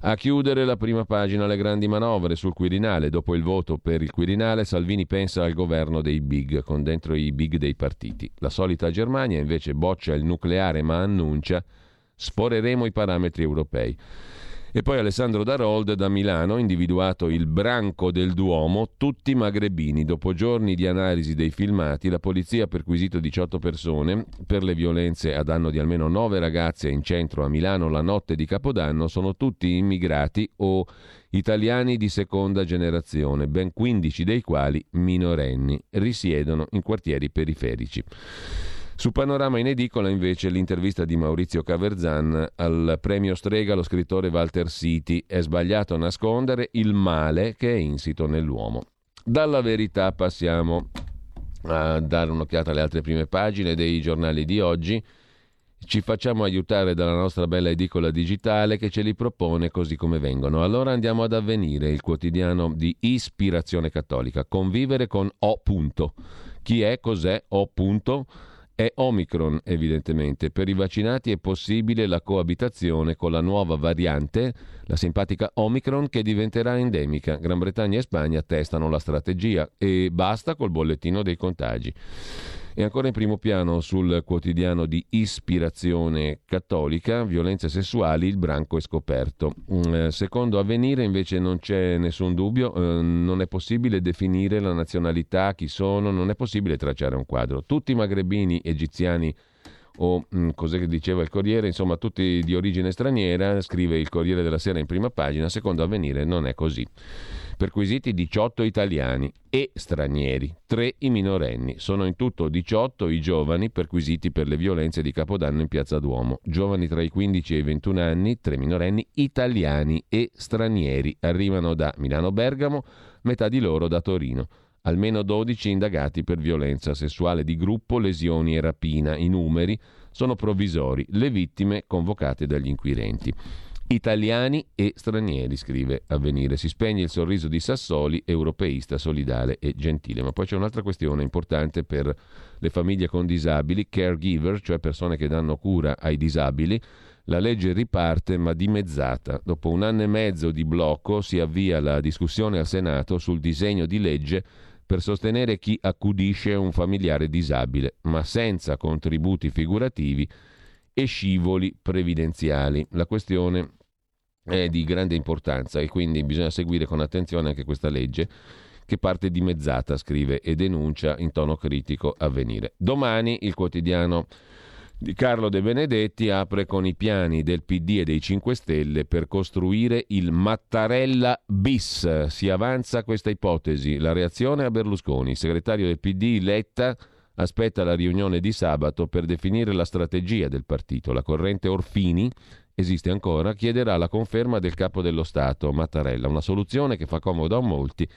Speaker 1: A chiudere la prima pagina le grandi manovre sul Quirinale. Dopo il voto per il Quirinale, Salvini pensa al governo dei big, con dentro i big dei partiti. La solita Germania invece boccia il nucleare ma annuncia sforeremo i parametri europei. E poi Alessandro Darold da Milano, individuato il branco del Duomo, tutti magrebini. Dopo giorni di analisi dei filmati, la polizia ha perquisito 18 persone per le violenze a danno di almeno 9 ragazze in centro a Milano la notte di Capodanno. Sono tutti immigrati o italiani di seconda generazione, ben 15 dei quali minorenni. Risiedono in quartieri periferici. Su Panorama in edicola invece l'intervista di Maurizio Caverzan al premio Strega lo scrittore Walter Citi è sbagliato nascondere il male che è insito nell'uomo. Dalla verità passiamo a dare un'occhiata alle altre prime pagine dei giornali di oggi. Ci facciamo aiutare dalla nostra bella edicola digitale che ce li propone così come vengono. Allora andiamo ad avvenire il quotidiano di ispirazione cattolica. Convivere con O. Chi è? Cos'è? O. è Omicron, evidentemente. Per i vaccinati è possibile la coabitazione con la nuova variante, la simpatica Omicron, che diventerà endemica. Gran Bretagna e Spagna testano la strategia e basta col bollettino dei contagi. E ancora in primo piano sul quotidiano di ispirazione cattolica, violenze sessuali, il branco è scoperto. Mm, eh, secondo Avvenire invece non c'è nessun dubbio, eh, non è possibile definire la nazionalità, chi sono, non è possibile tracciare un quadro. Tutti magrebini, egiziani o mh, cos'è che diceva il Corriere, insomma tutti di origine straniera, scrive il Corriere della Sera in prima pagina, secondo avvenire non è così. Perquisiti 18 italiani e stranieri, 3 i minorenni. Sono in tutto 18 i giovani perquisiti per le violenze di Capodanno in Piazza Duomo. Giovani tra i 15 e i 21 anni, 3 minorenni italiani e stranieri. Arrivano da Milano Bergamo, metà di loro da Torino. Almeno 12 indagati per violenza sessuale di gruppo, lesioni e rapina. I numeri sono provvisori, le vittime convocate dagli inquirenti. Italiani e stranieri, scrive Avvenire. Si spegne il sorriso di Sassoli, europeista, solidale e gentile. Ma poi c'è un'altra questione importante per le famiglie con disabili, caregiver, cioè persone che danno cura ai disabili. La legge riparte ma dimezzata. Dopo un anno e mezzo di blocco si avvia la discussione al Senato sul disegno di legge per sostenere chi accudisce un familiare disabile, ma senza contributi figurativi e scivoli previdenziali. La questione è di grande importanza e quindi bisogna seguire con attenzione anche questa legge che parte dimezzata, scrive e denuncia in tono critico avvenire. Domani il quotidiano di Carlo De Benedetti apre con i piani del PD e dei 5 Stelle per costruire il Mattarella bis. Si avanza questa ipotesi. La reazione a Berlusconi. Il segretario del PD Letta aspetta la riunione di sabato per definire la strategia del partito. La corrente Orfini esiste ancora, chiederà la conferma del capo dello Stato, Mattarella, una soluzione che fa comodo a molti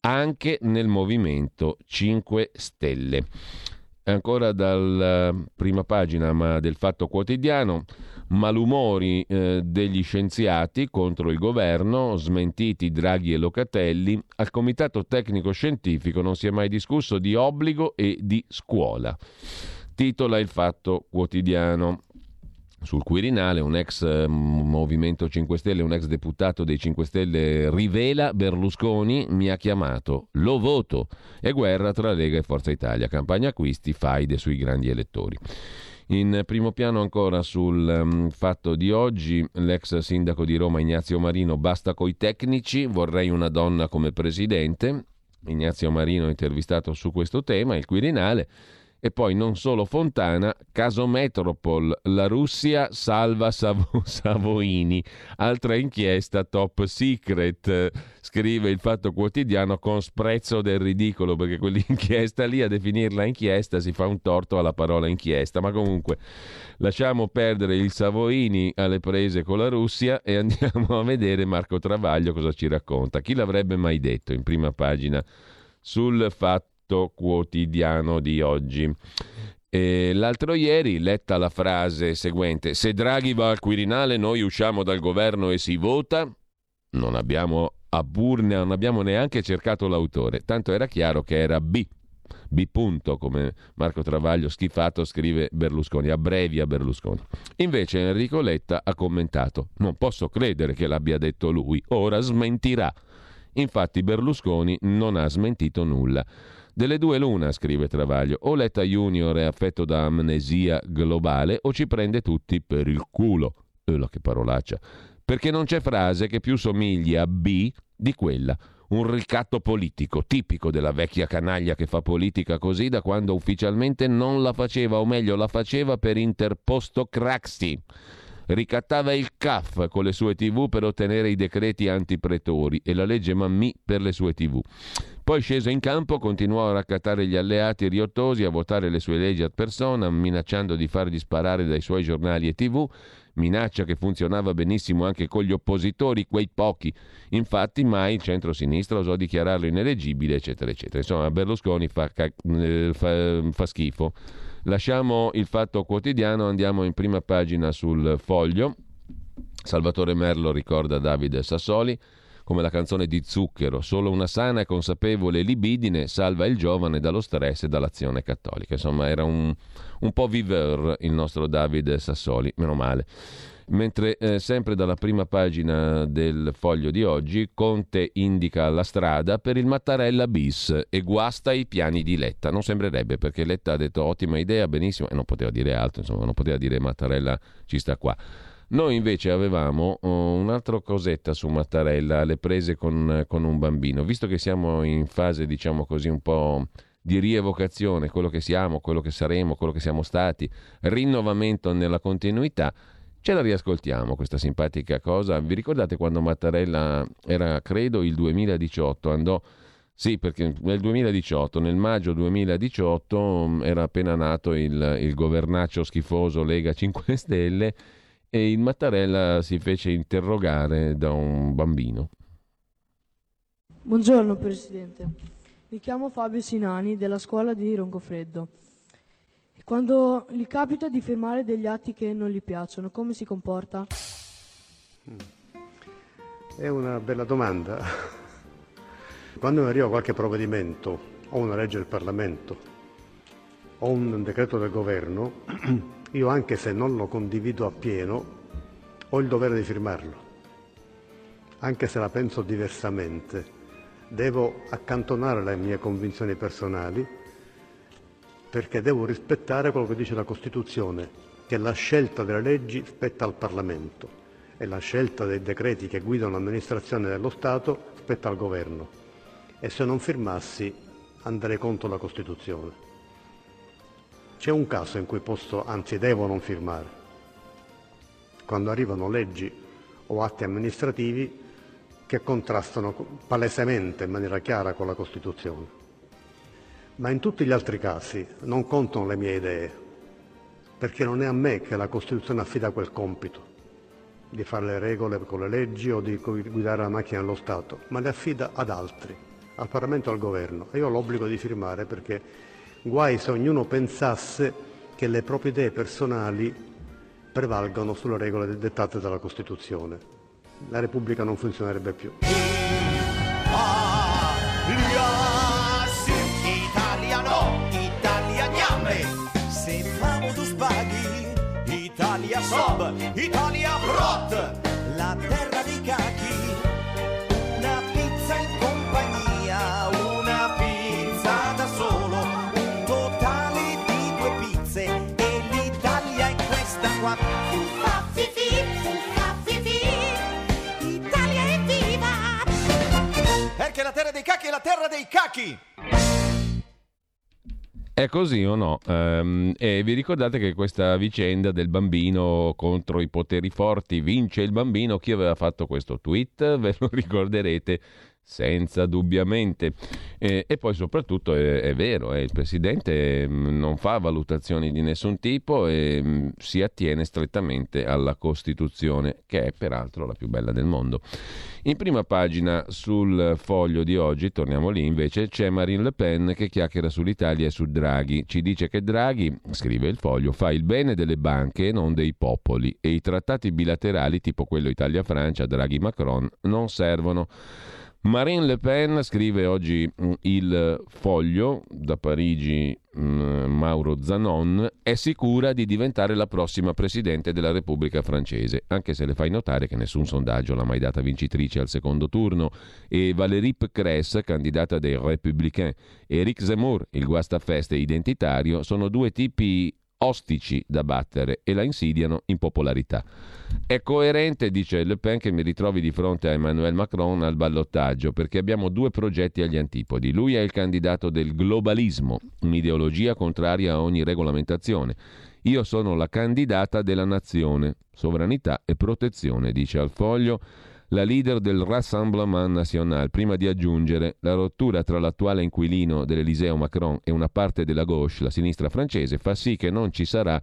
Speaker 1: anche nel movimento 5 Stelle. Ancora dalla prima pagina ma del Fatto Quotidiano, malumori eh, degli scienziati contro il governo, smentiti Draghi e Locatelli, al Comitato Tecnico Scientifico non si è mai discusso di obbligo e di scuola. Titola il Fatto Quotidiano. Sul Quirinale un ex eh, Movimento 5 Stelle, un ex deputato dei 5 Stelle rivela Berlusconi mi ha chiamato, lo voto. E guerra tra Lega e Forza Italia, campagna acquisti, faide sui grandi elettori. In primo piano ancora sul um, fatto di oggi, l'ex sindaco di Roma Ignazio Marino, basta coi tecnici, vorrei una donna come presidente. Ignazio Marino intervistato su questo tema, il Quirinale. E poi non solo Fontana, caso Metropol, la Russia salva Savo- Savoini, altra inchiesta top secret, scrive il Fatto Quotidiano con sprezzo del ridicolo, perché quell'inchiesta lì a definirla inchiesta si fa un torto alla parola inchiesta, ma comunque lasciamo perdere il Savoini alle prese con la Russia e andiamo a vedere Marco Travaglio cosa ci racconta. Chi l'avrebbe mai detto in prima pagina sul fatto Fatto Quotidiano di oggi. E l'altro ieri, letta la frase seguente: Se Draghi va al Quirinale, noi usciamo dal governo e si vota. Non abbiamo a non abbiamo neanche cercato l'autore, tanto era chiaro che era B. B. Punto, come Marco Travaglio schifato scrive Berlusconi, abbrevia Berlusconi. Invece Enrico Letta ha commentato: Non posso credere che l'abbia detto lui, ora smentirà. Infatti Berlusconi non ha smentito nulla. Delle due l'una, scrive Travaglio, o Letta Junior è affetto da amnesia globale o ci prende tutti per il culo. Eula, che parolaccia. Perché non c'è frase che più somigli a B di quella. Un ricatto politico, tipico della vecchia canaglia che fa politica così da quando ufficialmente non la faceva, o meglio la faceva per interposto Craxi ricattava il CAF con le sue tv per ottenere i decreti antipretori e la legge Mammì per le sue tv. Poi sceso in campo continuò a raccattare gli alleati riottosi, a votare le sue leggi ad persona, minacciando di fargli sparare dai suoi giornali e tv, minaccia che funzionava benissimo anche con gli oppositori, quei pochi. Infatti mai il centro-sinistra osò dichiararlo ineleggibile, eccetera, eccetera. Insomma, Berlusconi fa, eh, fa, fa schifo. Lasciamo il fatto quotidiano, andiamo in prima pagina sul foglio. Salvatore Merlo ricorda Davide Sassoli come la canzone di Zucchero, solo una sana e consapevole libidine salva il giovane dallo stress e dall'azione cattolica. Insomma, era un, un po' viveur il nostro Davide Sassoli, meno male. Mentre eh, sempre dalla prima pagina del foglio di oggi, Conte indica la strada per il Mattarella bis e guasta i piani di Letta. Non sembrerebbe perché Letta ha detto ottima idea, benissimo, e non poteva dire altro, insomma, non poteva dire Mattarella ci sta qua. Noi invece avevamo uh, un'altra cosetta su Mattarella, le prese con, con, un bambino. Visto che siamo in fase, diciamo così, un po' di rievocazione, quello che siamo, quello che saremo, quello che siamo stati, rinnovamento nella continuità, ce la riascoltiamo questa simpatica cosa. Vi ricordate quando Mattarella era, credo, il 2018, andò... Sì, perché nel 2018, nel maggio 2018, mm, era appena nato il, il governaccio schifoso Lega 5 Stelle e il Mattarella si fece interrogare da un bambino.
Speaker 5: Buongiorno Presidente, mi chiamo Fabio Sinani della scuola di Roncofreddo. Quando gli capita di firmare degli atti che non gli piacciono, come si comporta?
Speaker 6: È una bella domanda. Quando mi arriva qualche provvedimento, o una legge del Parlamento, o un decreto del governo, io anche se non lo condivido appieno, ho il dovere di firmarlo. Anche se la penso diversamente, devo accantonare le mie convinzioni personali perché devo rispettare quello che dice la Costituzione, che la scelta delle leggi spetta al Parlamento e la scelta dei decreti che guidano l'amministrazione dello Stato spetta al Governo. E se non firmassi andrei contro la Costituzione. C'è un caso in cui posso, anzi devo non firmare. Quando arrivano leggi o atti amministrativi che contrastano palesemente in maniera chiara con la Costituzione. Ma in tutti gli altri casi non contano le mie idee, perché non è a me che la Costituzione affida quel compito di fare le regole con le leggi o di guidare la macchina dello Stato, ma le affida ad altri, al Parlamento e al Governo. E io ho l'obbligo di firmare perché guai se ognuno pensasse che le proprie idee personali prevalgono sulle regole dettate dalla Costituzione. La Repubblica non funzionerebbe più.
Speaker 7: Fifi, Italia è viva! Perché la terra dei cachi è la terra dei cachi!
Speaker 1: È così o no? Um, e vi ricordate che questa vicenda del bambino contro i poteri forti vince il bambino? Chi aveva fatto questo tweet? Ve lo ricorderete senza dubbiamente. Eh, e poi soprattutto è, è vero, eh, il Presidente mm, non fa valutazioni di nessun tipo e mh, mm, si attiene strettamente alla Costituzione, che è peraltro la più bella del mondo. In prima pagina sul foglio di oggi, torniamo lì invece, c'è Marine Le Pen che chiacchiera sull'Italia e su Draghi. Ci dice che Draghi, scrive il foglio, fa il bene delle banche e non dei popoli e i trattati bilaterali tipo quello Italia-Francia, Draghi-Macron non servono. Marine Le Pen scrive oggi mm, il foglio da Parigi mm, Mauro Zanon è sicura di diventare la prossima presidente della Repubblica francese, anche se le fai notare che nessun sondaggio l'ha mai data vincitrice al secondo turno. E Valérie Pécresse, candidata dei Républicains, e Eric Zemmour, il guastafeste identitario, sono due tipi ostici da battere e la insidiano in popolarità. È coerente, dice Le Pen, che mi ritrovi di fronte a Emmanuel Macron al ballottaggio, perché abbiamo due progetti agli antipodi. Lui è il candidato del globalismo, un'ideologia contraria a ogni regolamentazione. Io sono la candidata della nazione, sovranità e protezione, dice al foglio la leader del Rassemblement National, prima di aggiungere la rottura tra l'attuale inquilino dell'Eliseo Macron e una parte della gauche, la sinistra francese, fa sì che non ci sarà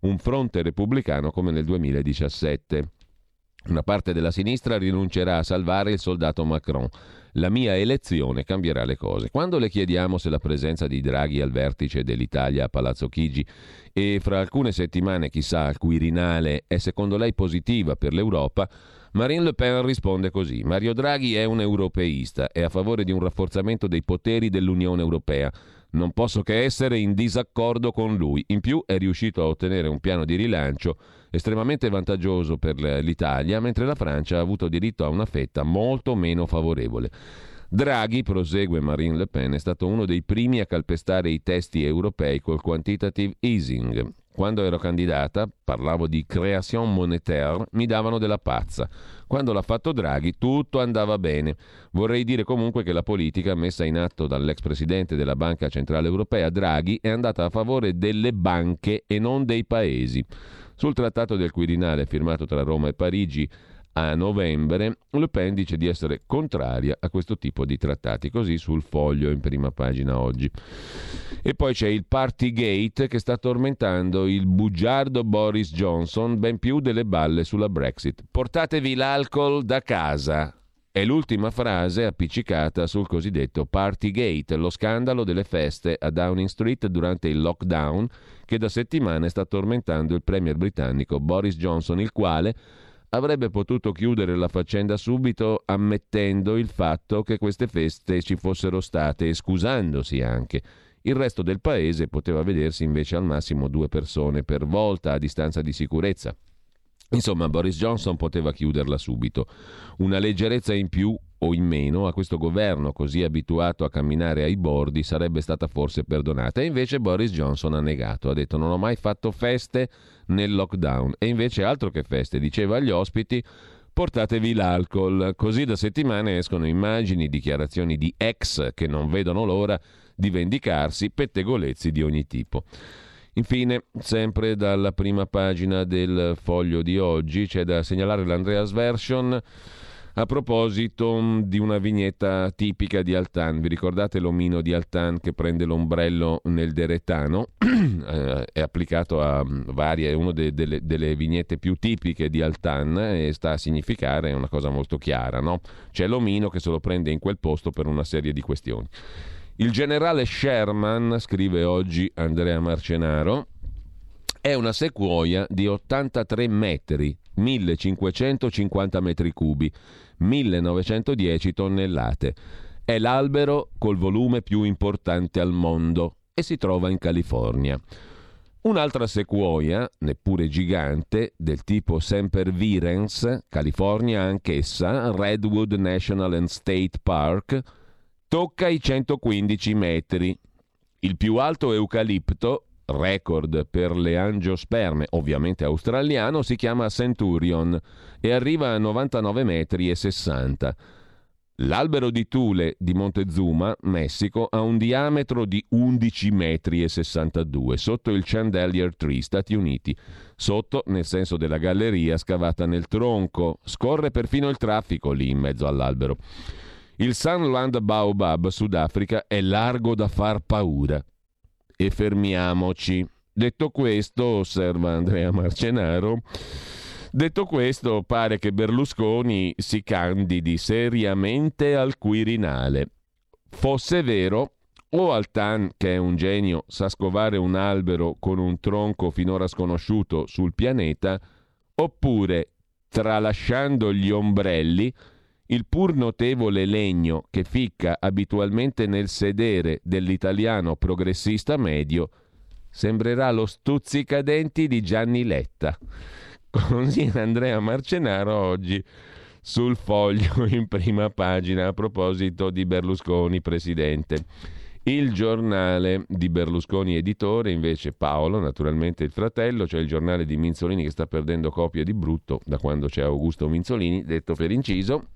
Speaker 1: un fronte repubblicano come nel 2017. Una parte della sinistra rinuncerà a salvare il soldato Macron. La mia elezione cambierà le cose. Quando le chiediamo se la presenza di Draghi al vertice dell'Italia a Palazzo Chigi e fra alcune settimane, chissà, al Quirinale è secondo lei positiva per l'Europa, Marine Le Pen risponde così: Mario Draghi è un europeista, è a favore di un rafforzamento dei poteri dell'Unione Europea. Non posso che essere in disaccordo con lui. In più è riuscito a ottenere un piano di rilancio estremamente vantaggioso per l'Italia, mentre la Francia ha avuto diritto a una fetta molto meno favorevole. Draghi, prosegue Marine Le Pen, è stato uno dei primi a calpestare i testi europei col quantitative easing Quando ero candidata, parlavo di création monétaire, mi davano della pazza. Quando l'ha fatto Draghi, tutto andava bene. Vorrei dire comunque che la politica messa in atto dall'ex presidente della Banca Centrale Europea, Draghi, è andata a favore delle banche e non dei paesi. Sul trattato del Quirinale firmato tra Roma e Parigi a novembre, Le Pen dice di essere contraria a questo tipo di trattati, così sul foglio in prima pagina oggi. E poi c'è il Partygate che sta tormentando il bugiardo Boris Johnson ben più delle balle sulla Brexit. Portatevi l'alcol da casa. È l'ultima frase appiccicata sul cosiddetto Partygate, lo scandalo delle feste a Downing Street durante il lockdown che da settimane sta tormentando il premier britannico Boris Johnson, il quale avrebbe potuto chiudere la faccenda subito ammettendo il fatto che queste feste ci fossero state e scusandosi anche. Il resto del paese poteva vedersi invece al massimo due persone per volta a distanza di sicurezza. Insomma, Boris Johnson poteva chiuderla subito. Una leggerezza in più o in meno a questo governo così abituato a camminare ai bordi sarebbe stata forse perdonata. E invece Boris Johnson ha negato, ha detto non ho mai fatto feste nel lockdown. E invece altro che feste, diceva agli ospiti portatevi l'alcol. Così da settimane escono immagini, dichiarazioni di ex che non vedono l'ora di vendicarsi, pettegolezzi di ogni tipo. Infine, sempre dalla prima pagina del foglio di oggi, c'è da segnalare l'Andreas Version a proposito mm, di una vignetta tipica di Altan. Vi ricordate l'omino di Altan che prende l'ombrello nel deretano? Eh, è applicato a mm, varie, è una de, delle, delle, vignette più tipiche di Altan e sta a significare una cosa molto chiara. No? C'è l'omino che se lo prende in quel posto per una serie di questioni. Il generale Sherman, scrive oggi Andrea Marcenaro, è una sequoia di 83 metri, 1550 metri cubi, 1910 tonnellate. È l'albero col volume più importante al mondo e si trova in California. Un'altra sequoia, neppure gigante, del tipo Sempervirens, California anch'essa, Redwood National and State Park, tocca i 115 metri. Il più alto eucalipto, record per le angiosperme, ovviamente australiano, si chiama Centurion e arriva a 99 metri 60. L'albero di Tule di Montezuma, Messico, ha un diametro di 11 metri 62 sotto il Chandelier Tree, Stati Uniti. Sotto, nel senso della galleria scavata nel tronco, scorre perfino il traffico lì in mezzo all'albero. Il Sunland Baobab, Sudafrica, è largo da far paura. E fermiamoci. Detto questo, osserva Andrea Marcenaro, detto questo pare che Berlusconi si candidi seriamente al Quirinale. Fosse vero, o Altan, che è un genio, sa scovare un albero con un tronco finora sconosciuto sul pianeta, oppure, tralasciando gli ombrelli, il pur notevole legno che ficca abitualmente nel sedere dell'italiano progressista medio sembrerà lo stuzzicadenti di Gianni Letta. Così Andrea Marcenaro oggi sul foglio in prima pagina a proposito di Berlusconi presidente. Il giornale di Berlusconi editore, invece Paolo, naturalmente il fratello, cioè il giornale di Minzolini che sta perdendo copie di brutto da quando c'è Augusto Minzolini, detto per inciso,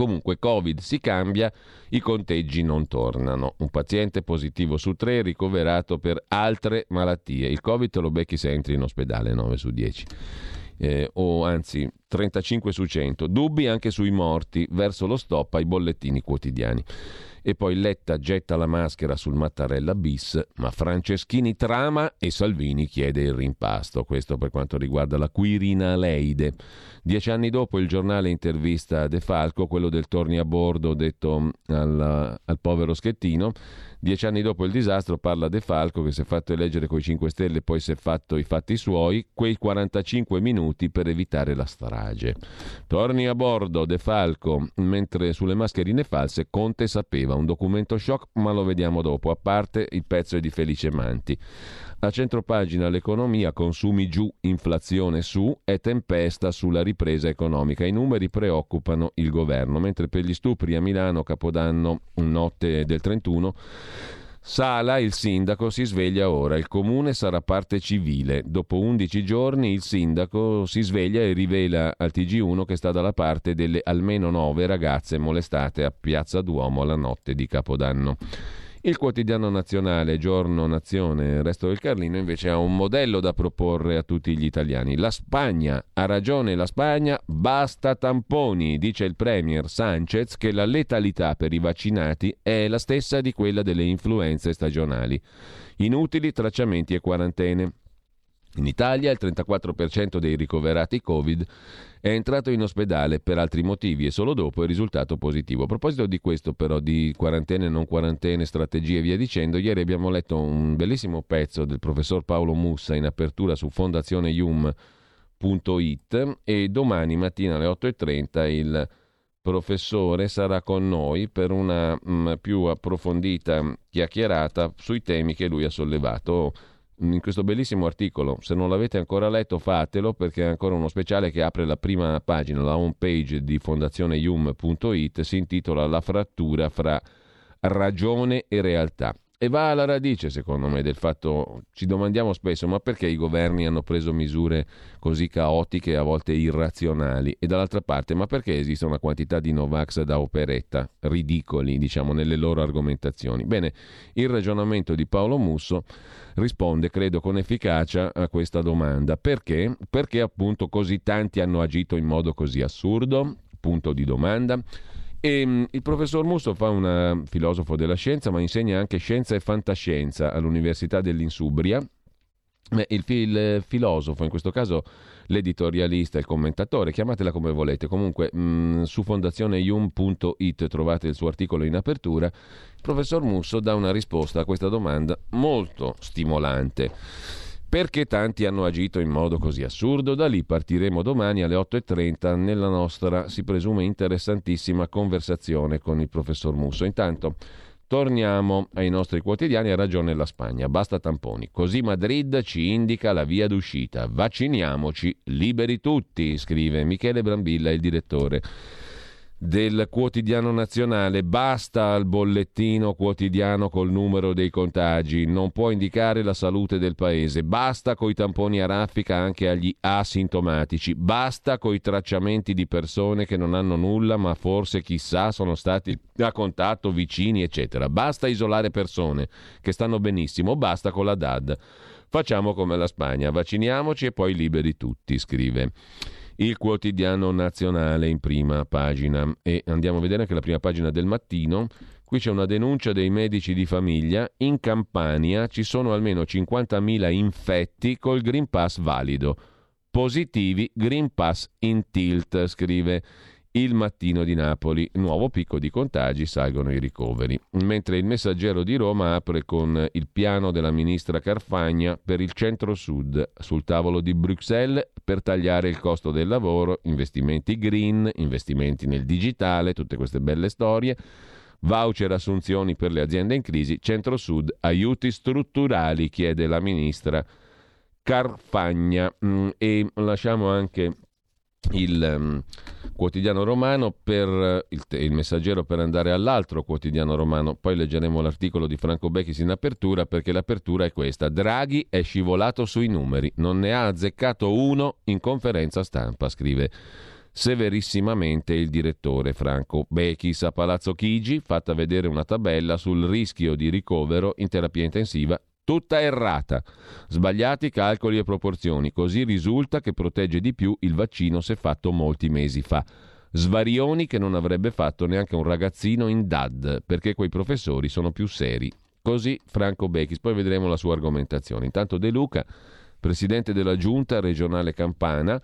Speaker 1: Comunque Covid si cambia, i conteggi non tornano. Un paziente positivo su tre ricoverato per altre malattie. Il Covid lo becchi se entri in ospedale 9 su 10. Eh, o anzi 35 su 100. Dubbi anche sui morti verso lo stop ai bollettini quotidiani. E poi Letta getta la maschera sul Mattarella bis, ma Franceschini trama e Salvini chiede il rimpasto. Questo per quanto riguarda la Quirina Leide. Dieci anni dopo il giornale intervista De Falco, quello del torni a bordo detto al, al povero Schettino. Dieci anni dopo il disastro parla De Falco che si è fatto eleggere coi 5 Stelle e poi si è fatto i fatti suoi, quei 45 minuti per evitare la strage. Torni a bordo De Falco, mentre sulle mascherine false Conte sapeva, un documento shock ma lo vediamo dopo, a parte il pezzo è di Felice Manti. A centropagina l'economia, consumi giù, inflazione su e tempesta sulla ripresa economica. I numeri preoccupano il governo, mentre per gli stupri a Milano, Capodanno, notte del 31, Sala, il sindaco, si sveglia ora, il comune sarà parte civile. Dopo 11 giorni il sindaco si sveglia e rivela al TG1 che sta dalla parte delle almeno nove ragazze molestate a Piazza Duomo la notte di Capodanno. Il quotidiano nazionale, Giorno Nazione, il resto del Carlino invece ha un modello da proporre a tutti gli italiani. La Spagna, ha ragione la Spagna, basta tamponi, dice il Premier Sanchez che la letalità per i vaccinati è la stessa di quella delle influenze stagionali. Inutili tracciamenti e quarantene. In Italia il 34% dei ricoverati Covid è entrato in ospedale per altri motivi e solo dopo è risultato positivo. A proposito di questo però, di quarantene, non quarantene, strategie e via dicendo, ieri abbiamo letto un bellissimo pezzo del professor Paolo Mussa in apertura su fondazioneium.it e domani mattina alle 8.30 il professore sarà con noi per una mh, mm, più approfondita chiacchierata sui temi che lui ha sollevato in questo bellissimo articolo. Se non l'avete ancora letto, fatelo perché è ancora uno speciale che apre la prima pagina, la home page di fondazioneium.it, si intitola La frattura fra ragione e realtà. E va alla radice, secondo me, del fatto, ci domandiamo spesso, ma perché i governi hanno preso misure così caotiche e a volte irrazionali? E dall'altra parte, ma perché esiste una quantità di Novax da operetta, ridicoli, diciamo, nelle loro argomentazioni? Bene, il ragionamento di Paolo Musso risponde, credo, con efficacia a questa domanda. Perché? Perché appunto così tanti hanno agito in modo così assurdo? Punto di domanda. E, um, il professor Musso fa un filosofo della scienza, ma insegna anche scienza e fantascienza all'Università dell'Insubria. Il, il filosofo, in questo caso l'editorialista, il commentatore, chiamatela come volete. Comunque, mh, su fondazioneium.it trovate il suo articolo in apertura. Il professor Musso dà una risposta a questa domanda molto stimolante. Perché tanti hanno agito in modo così assurdo? Da lì partiremo domani alle 8.30 nella nostra, si presume, interessantissima conversazione con il professor Musso. Intanto torniamo ai nostri quotidiani, ha ragione la Spagna, basta tamponi. Così Madrid ci indica la via d'uscita. Vacciniamoci, liberi tutti, scrive Michele Brambilla, il direttore del quotidiano nazionale. Basta al bollettino quotidiano col numero dei contagi, non può indicare la salute del paese. Basta coi tamponi a raffica anche agli asintomatici. Basta coi tracciamenti di persone che non hanno nulla, ma forse chissà sono stati a contatto vicini, eccetera. Basta isolare persone che stanno benissimo. Basta con la DAD. Facciamo come la Spagna, vacciniamoci e poi liberi tutti, scrive il quotidiano nazionale in prima pagina. E andiamo a vedere anche la prima pagina del mattino. Qui c'è una denuncia dei medici di famiglia. In Campania ci sono almeno 50.000 infetti col Green Pass valido. Positivi Green Pass in tilt, scrive il mattino di Napoli, nuovo picco di contagi, salgono i ricoveri. Mentre il messaggero di Roma apre con il piano della ministra Carfagna per il centro-sud sul tavolo di Bruxelles per tagliare il costo del lavoro, investimenti green, investimenti nel digitale, tutte queste belle storie. Voucher assunzioni per le aziende in crisi, centro-sud, aiuti strutturali, chiede la ministra Carfagna. Mm, e lasciamo anche il um, quotidiano romano per il, il, messaggero per andare all'altro quotidiano romano. Poi leggeremo l'articolo di Franco Becchis in apertura perché l'apertura è questa. Draghi è scivolato sui numeri, non ne ha azzeccato uno in conferenza stampa, scrive severissimamente il direttore Franco Bechis a Palazzo Chigi, fatta vedere una tabella sul rischio di ricovero in terapia intensiva tutta errata. Sbagliati calcoli e proporzioni, così risulta che protegge di più il vaccino se fatto molti mesi fa. Svarioni che non avrebbe fatto neanche un ragazzino in DAD, perché quei professori sono più seri. Così Franco Bechis, poi vedremo la sua argomentazione. Intanto De Luca, presidente della giunta regionale campana,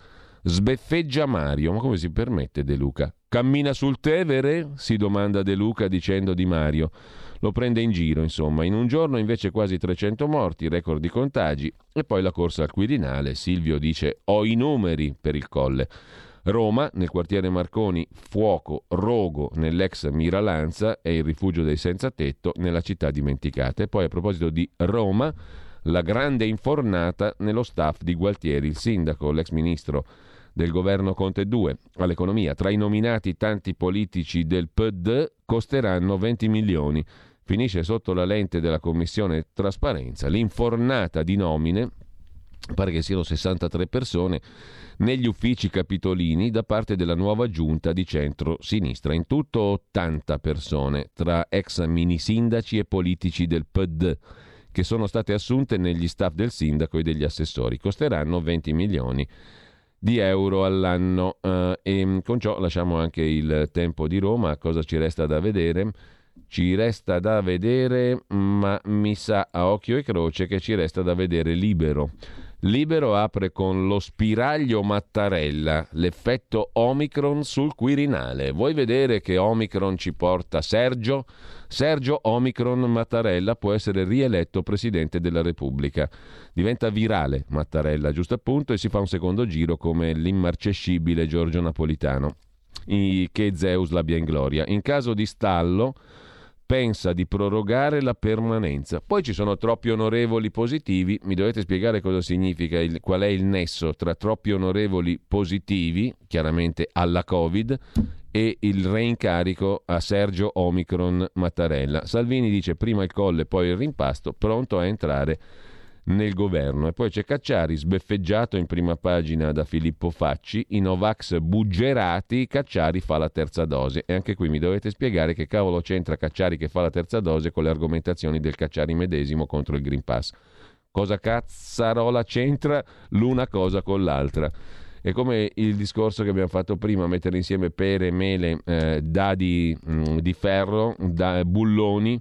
Speaker 1: sbeffeggia Mario. Ma come si permette De Luca? Cammina sul Tevere? si domanda De Luca dicendo di Mario lo prende in giro, insomma. In un giorno invece quasi 300 morti, record di contagi e poi la corsa al Quirinale. Silvio dice ho i numeri per il colle. Roma, nel quartiere Marconi, fuoco, rogo nell'ex Miralanza e il rifugio dei senza tetto nella città dimenticata. E poi a proposito di Roma, la grande infornata nello staff di Gualtieri, il sindaco, l'ex ministro del governo Conte 2 all'economia. Tra i nominati tanti politici del PD costeranno 20 milioni finisce sotto la lente della commissione trasparenza l'infornata di nomine, pare che siano 63 persone, negli uffici capitolini da parte della nuova giunta di centro-sinistra. In tutto 80 persone, tra ex mini sindaci e politici del PD, che sono state assunte negli staff del sindaco e degli assessori. Costeranno 20 milioni di euro all'anno. Uh, e con ciò lasciamo anche il tempo di Roma. Cosa ci resta da vedere? Ci resta da vedere, ma mi sa a occhio e croce che ci resta da vedere libero. Libero apre con lo spiraglio Mattarella, l'effetto Omicron sul Quirinale. Vuoi vedere che Omicron ci porta Sergio? Sergio Omicron Mattarella può essere rieletto Presidente della Repubblica. Diventa virale Mattarella, giusto appunto, e si fa un secondo giro come l'immarcescibile Giorgio Napolitano. I, che Zeus l'abbia in gloria. In caso di stallo pensa di prorogare la permanenza. Poi ci sono troppi onorevoli positivi, mi dovete spiegare cosa significa, il, qual è il nesso tra troppi onorevoli positivi, chiaramente alla Covid, e il reincarico a Sergio Omicron Mattarella. Salvini dice prima il colle, poi il rimpasto, pronto a entrare nel governo. E poi c'è Cacciari, sbeffeggiato in prima pagina da Filippo Facci, i Novax buggerati, Cacciari fa la terza dose. E anche qui mi dovete spiegare che cavolo c'entra Cacciari che fa la terza dose con le argomentazioni del Cacciari medesimo contro il Green Pass. Cosa cazzarola c'entra l'una cosa con l'altra? È come il discorso che abbiamo fatto prima, mettere insieme pere, mele, eh, dadi mh, mm, di ferro, da, bulloni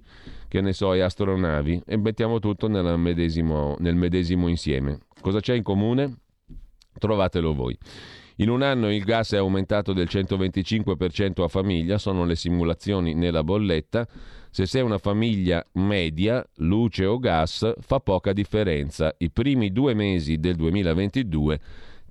Speaker 1: che ne so, e astronavi e mettiamo tutto medesimo, nel medesimo insieme. Cosa c'è in comune? Trovatelo voi. In un anno il gas è aumentato del 125% a famiglia, sono le simulazioni nella bolletta. Se sei una famiglia media, luce o gas fa poca differenza. I primi due mesi del 2022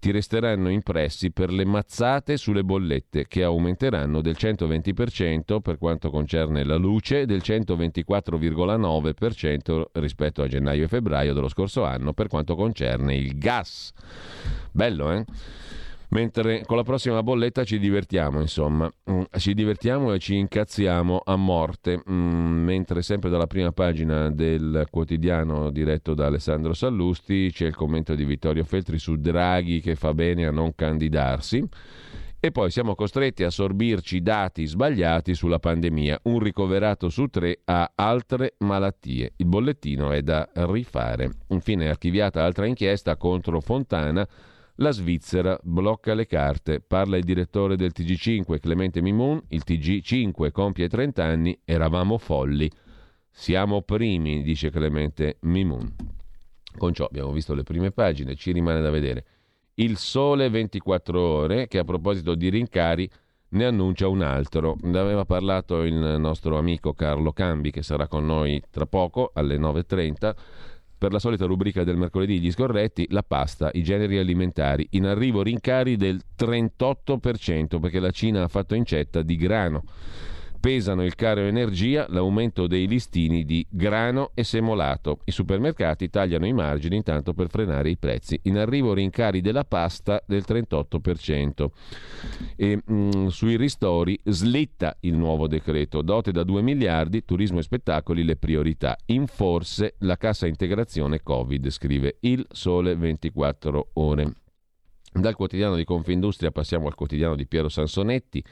Speaker 1: ti resteranno impressi per le mazzate sulle bollette che aumenteranno del 120% per quanto concerne la luce e del 124,9% rispetto a gennaio e febbraio dello scorso anno per quanto concerne il gas. Bello, eh? Mentre con la prossima bolletta ci divertiamo, insomma, mm, ci divertiamo e ci incazziamo a morte, mm, mentre sempre dalla prima pagina del quotidiano diretto da Alessandro Sallusti c'è il commento di Vittorio Feltri su Draghi che fa bene a non candidarsi. E poi siamo costretti a sorbirci dati sbagliati sulla pandemia. Un ricoverato su tre ha altre malattie. Il bollettino è da rifare. Infine, archiviata altra inchiesta contro Fontana la Svizzera blocca le carte. Parla il direttore del TG5, Clemente Mimun. Il TG5 compie 30 anni, eravamo folli. Siamo primi, dice Clemente Mimun. Con ciò abbiamo visto le prime pagine, ci rimane da vedere. Il Sole 24 ore, che a proposito di rincari ne annuncia un altro. Ne aveva parlato il nostro amico Carlo Cambi, che sarà con noi tra poco alle 9.30 per la solita rubrica del mercoledì gli scorretti, la pasta, i generi alimentari, in arrivo rincari del 38% perché la Cina ha fatto incetta di grano pesano il caro energia, l'aumento dei listini di grano e semolato. I supermercati tagliano i margini intanto per frenare i prezzi. In arrivo rincari della pasta del 38%. E mh, mm, sui ristori slitta il nuovo decreto. Dote da 2 miliardi, turismo e spettacoli le priorità. In forse la cassa integrazione Covid, scrive il Sole 24 ore. Dal quotidiano di Confindustria passiamo al quotidiano di Piero Sansonetti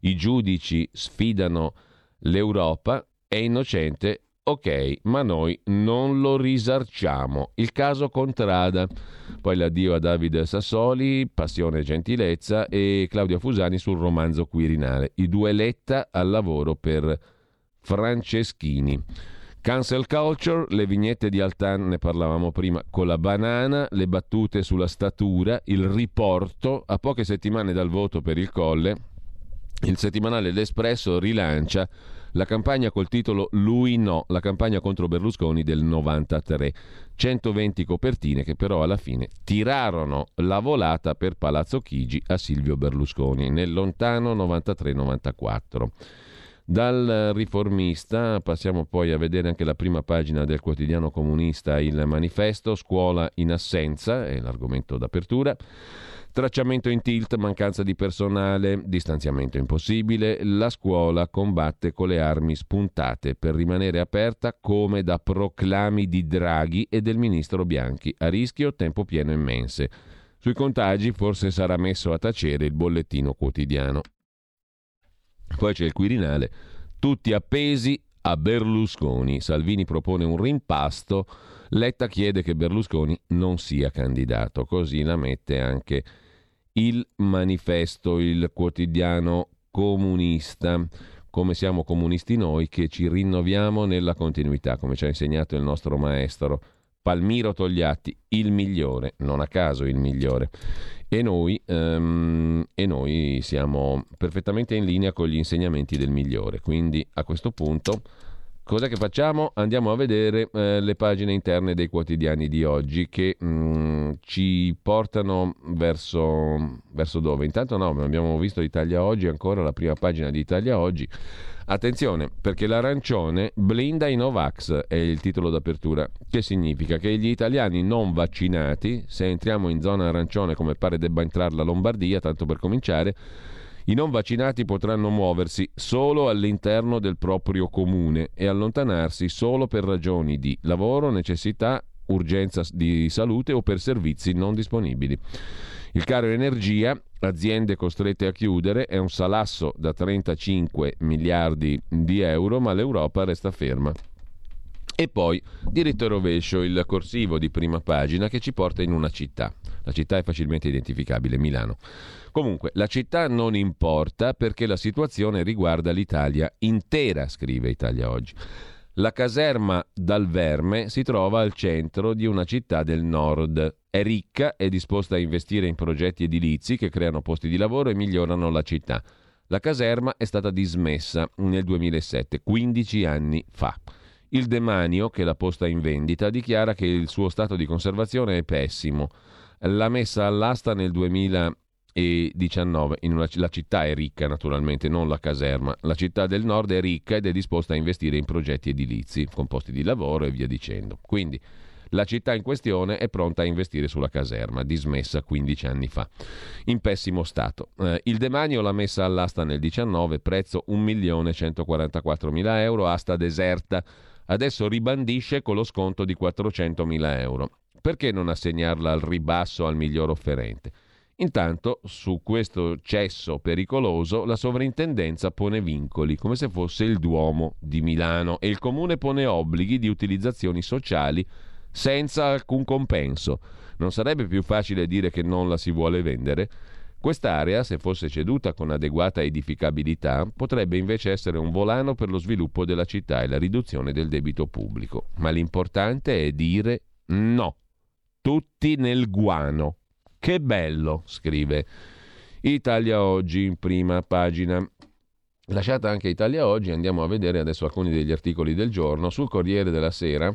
Speaker 1: i giudici sfidano l'Europa, è innocente, ok, ma noi non lo risarciamo. Il caso Contrada, poi l'addio a Davide Sassoli, Passione e Gentilezza e Claudio Fusani sul romanzo Quirinale. I due Letta al lavoro per Franceschini. Cancel culture, le vignette di Altan, ne parlavamo prima, con la banana, le battute sulla statura, il riporto, a poche settimane dal voto per il colle, il settimanale L'Espresso rilancia la campagna col titolo Lui no, la campagna contro Berlusconi del 93. 120 copertine che però alla fine tirarono la volata per Palazzo Chigi a Silvio Berlusconi nel lontano 93-94. Dal riformista passiamo poi a vedere anche la prima pagina del quotidiano comunista Il Manifesto, scuola in assenza, è l'argomento d'apertura. Tracciamento in tilt, mancanza di personale, distanziamento impossibile, la scuola combatte con le armi spuntate per rimanere aperta come da proclami di Draghi e del ministro Bianchi. A rischio tempo pieno immense. Sui contagi forse sarà messo a tacere il bollettino quotidiano. Poi c'è il Quirinale, tutti appesi a Berlusconi. Salvini propone un rimpasto, Letta chiede che Berlusconi non sia candidato, così la mette anche il manifesto, il quotidiano comunista. Come siamo comunisti noi che ci rinnoviamo nella continuità, come ci ha insegnato il nostro maestro Palmiro Togliatti, il migliore, non a caso il migliore. E noi, um, e noi siamo perfettamente in linea con gli insegnamenti del migliore. Quindi a questo punto Cos'è che facciamo? Andiamo a vedere eh, le pagine interne dei quotidiani di oggi che mh, mm, ci portano verso, verso dove? Intanto no, abbiamo visto Italia Oggi, ancora la prima pagina di Italia Oggi. Attenzione, perché l'arancione blinda i Novax, è il titolo d'apertura, che significa che gli italiani non vaccinati, se entriamo in zona arancione come pare debba entrare la Lombardia, tanto per cominciare, i non vaccinati potranno muoversi solo all'interno del proprio comune e allontanarsi solo per ragioni di lavoro, necessità, urgenza di salute o per servizi non disponibili. Il caro energia, aziende costrette a chiudere, è un salasso da 35 miliardi di euro, ma l'Europa resta ferma. E poi diritto e rovescio, il corsivo di prima pagina che ci porta in una città. La città è facilmente identificabile, Milano. Comunque, la città non importa perché la situazione riguarda l'Italia intera, scrive Italia Oggi. La caserma dal Verme si trova al centro di una città del nord. È ricca e disposta a investire in progetti edilizi che creano posti di lavoro e migliorano la città. La caserma è stata dismessa nel 2007, 15 anni fa. Il demanio, che l'ha posta in vendita, dichiara che il suo stato di conservazione è pessimo. L'ha messa all'asta nel 2000 e 19. Una, la città è ricca naturalmente, non la caserma. La città del nord è ricca ed è disposta a investire in progetti edilizi, con posti di lavoro e via dicendo. Quindi la città in questione è pronta a investire sulla caserma, dismessa 15 anni fa, in pessimo stato. Eh, il demanio l'ha messa all'asta nel 19, prezzo 1.144.000 euro, asta deserta. Adesso ribandisce con lo sconto di 400.000 euro. Perché non assegnarla al ribasso al miglior offerente? Intanto, su questo cesso pericoloso, la sovrintendenza pone vincoli, come se fosse il Duomo di Milano, e il comune pone obblighi di utilizzazioni sociali senza alcun compenso. Non sarebbe più facile dire che non la si vuole vendere? Quest'area, se fosse ceduta con adeguata edificabilità, potrebbe invece essere un volano per lo sviluppo della città e la riduzione del debito pubblico. Ma l'importante è dire no. Tutti nel guano. Che bello, scrive Italia Oggi in prima pagina. Lasciata anche Italia Oggi, andiamo a vedere adesso alcuni degli articoli del giorno. Sul Corriere della Sera,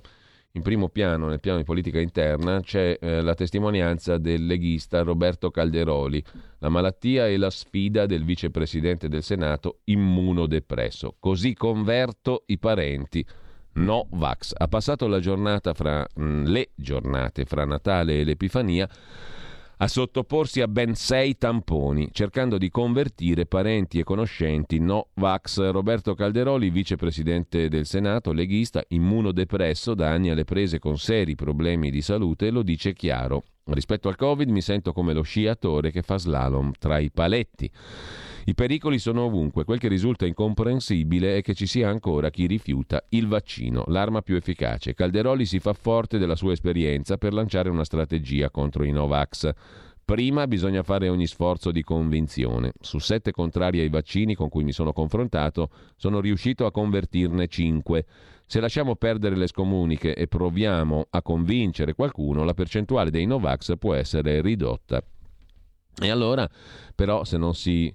Speaker 1: in primo piano, nel piano di politica interna, c'è eh, la testimonianza del leghista Roberto Calderoli, la malattia e la sfida del vicepresidente del Senato immunodepresso. Così converto i parenti. No Vax. Ha passato la giornata fra mh, mm, le giornate fra Natale e l'Epifania a sottoporsi a ben sei tamponi, cercando di convertire parenti e conoscenti no Vax. Roberto Calderoli, vicepresidente del Senato, leghista, immunodepresso da anni alle prese con seri problemi di salute, lo dice chiaro. Rispetto al Covid mi sento come lo sciatore che fa slalom tra i paletti. I pericoli sono ovunque. Quel che risulta incomprensibile è che ci sia ancora chi rifiuta il vaccino, l'arma più efficace. Calderoli si fa forte della sua esperienza per lanciare una strategia contro i Novax. Prima bisogna fare ogni sforzo di convinzione. Su sette contrari ai vaccini con cui mi sono confrontato, sono riuscito a convertirne cinque. Se lasciamo perdere le scomuniche e proviamo a convincere qualcuno, la percentuale dei Novax può essere ridotta. E allora, però, se non si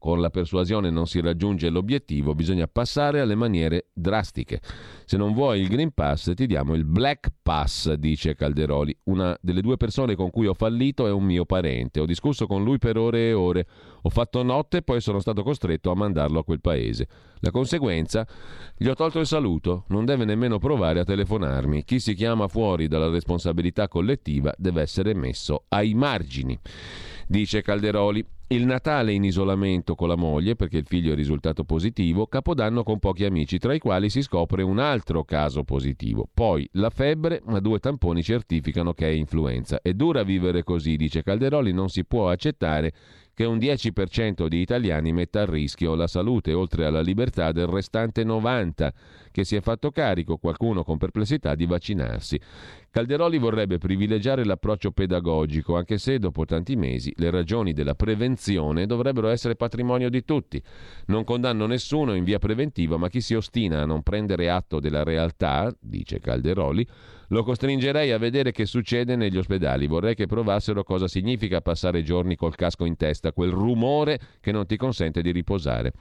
Speaker 1: con la persuasione non si raggiunge l'obiettivo, bisogna passare alle maniere drastiche. Se non vuoi il Green Pass ti diamo il Black Pass, dice Calderoli. Una delle due persone con cui ho fallito è un mio parente. Ho discusso con lui per ore e ore. Ho fatto notte e poi sono stato costretto a mandarlo a quel paese. La conseguenza? Gli ho tolto il saluto. Non deve nemmeno provare a telefonarmi. Chi si chiama fuori dalla responsabilità collettiva deve essere messo ai margini dice Calderoli. Il Natale in isolamento con la moglie perché il figlio è risultato positivo, Capodanno con pochi amici, tra i quali si scopre un altro caso positivo. Poi la febbre, ma due tamponi certificano che è influenza. È dura vivere così, dice Calderoli, non si può accettare che un 10% di italiani metta a rischio la salute oltre alla libertà del restante 90% che si è fatto carico, qualcuno con perplessità, di vaccinarsi. Calderoli vorrebbe privilegiare l'approccio pedagogico, anche se dopo tanti mesi le ragioni della prevenzione dovrebbero essere patrimonio di tutti. Non condanno nessuno in via preventiva, ma chi si ostina a non prendere atto della realtà, dice Calderoli, lo costringerei a vedere che succede negli ospedali. Vorrei che provassero cosa significa passare giorni col casco in testa, quel rumore che non ti consente di riposare.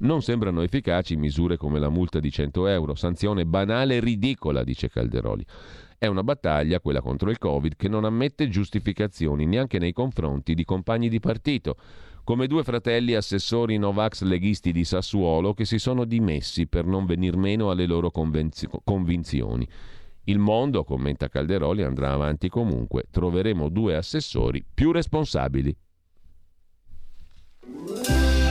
Speaker 1: Non sembrano efficaci misure come la multa di 100 euro, sanzione banale e ridicola, dice Calderoli. È una battaglia, quella contro il Covid, che non ammette giustificazioni neanche nei confronti di compagni di partito, come due fratelli assessori Novax leghisti di Sassuolo che si sono dimessi per non venir meno alle loro convenzi- convinzioni. Il mondo, commenta Calderoli, andrà avanti comunque. Troveremo due assessori più responsabili.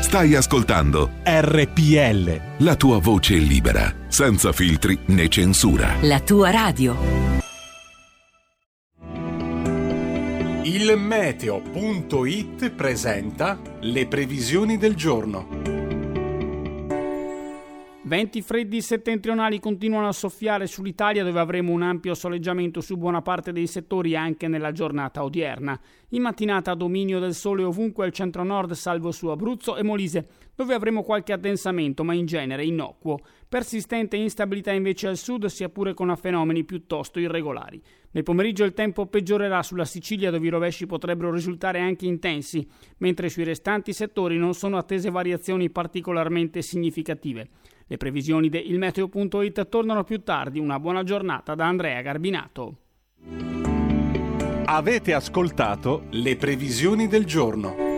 Speaker 8: Stai ascoltando
Speaker 9: RPL.
Speaker 8: La tua voce libera, senza filtri né censura.
Speaker 10: La tua radio.
Speaker 9: Il meteo.it presenta le previsioni del giorno.
Speaker 11: Venti freddi settentrionali continuano a soffiare sull'Italia dove avremo un ampio soleggiamento su buona parte dei settori anche nella giornata odierna. In mattinata dominio del sole ovunque al centro-nord salvo su Abruzzo e Molise dove avremo qualche addensamento ma in genere innocuo. Persistente instabilità invece al sud sia pure con fenomeni piuttosto irregolari. Nel pomeriggio il tempo peggiorerà sulla Sicilia dove i rovesci potrebbero risultare anche intensi, mentre sui restanti settori non sono attese variazioni particolarmente significative. Le previsioni di ilmeteo.it tornano più tardi. Una buona giornata da Andrea Garbinato.
Speaker 9: Avete ascoltato le previsioni del giorno.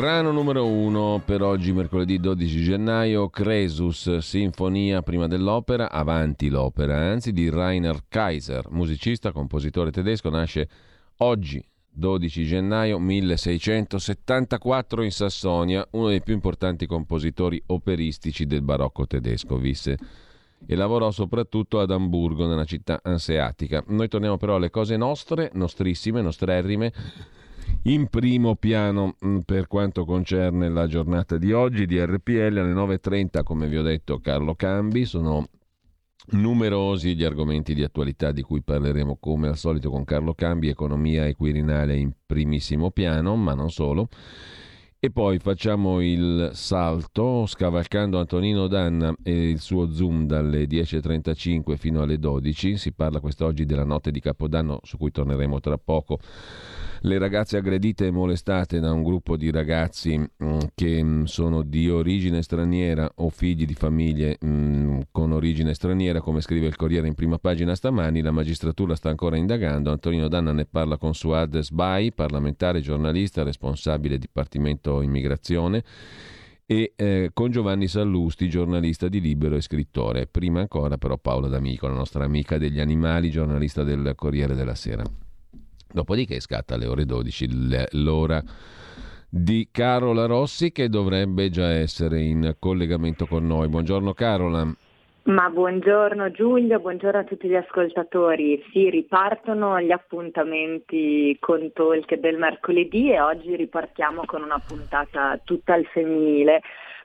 Speaker 1: Brano numero uno per oggi, mercoledì 12 gennaio, Cresus, sinfonia prima dell'opera, avanti l'opera, anzi di Rainer Kaiser, musicista, compositore tedesco, nasce oggi 12 gennaio 1674 in Sassonia, uno dei più importanti compositori operistici del barocco tedesco, visse e lavorò soprattutto ad Amburgo, nella città anseatica. Noi torniamo però alle cose nostre, nostrissime, nostrerrime in primo piano mm, per quanto concerne la giornata di oggi di RPL alle 9.30 come vi ho detto Carlo Cambi sono numerosi gli argomenti di attualità di cui parleremo come al solito con Carlo Cambi economia e Quirinale in primissimo piano ma non solo e poi facciamo il salto scavalcando Antonino Danna e il suo Zoom dalle 10.35 fino alle 12. Si parla quest'oggi della notte di Capodanno su cui torneremo tra poco le ragazze aggredite e molestate da un gruppo di ragazzi mh, mm, che mh, mm, sono di origine straniera o figli di famiglie mh, mm, con origine straniera, come scrive il Corriere in prima pagina stamani, la magistratura sta ancora indagando. Antonino Danna ne parla con Suad Sbai, parlamentare, giornalista, responsabile Dipartimento Immigrazione e eh, con Giovanni Sallusti, giornalista di Libero e scrittore. Prima ancora però Paola D'Amico, la nostra amica degli animali, giornalista del Corriere della Sera. Dopodiché scatta alle ore 12 l'ora di Carola Rossi che dovrebbe già essere in collegamento con noi. Buongiorno Carola.
Speaker 10: Ma buongiorno Giulio, buongiorno a tutti gli ascoltatori. Sì, ripartono gli appuntamenti con Talk del mercoledì e oggi ripartiamo con una puntata tutta al femminile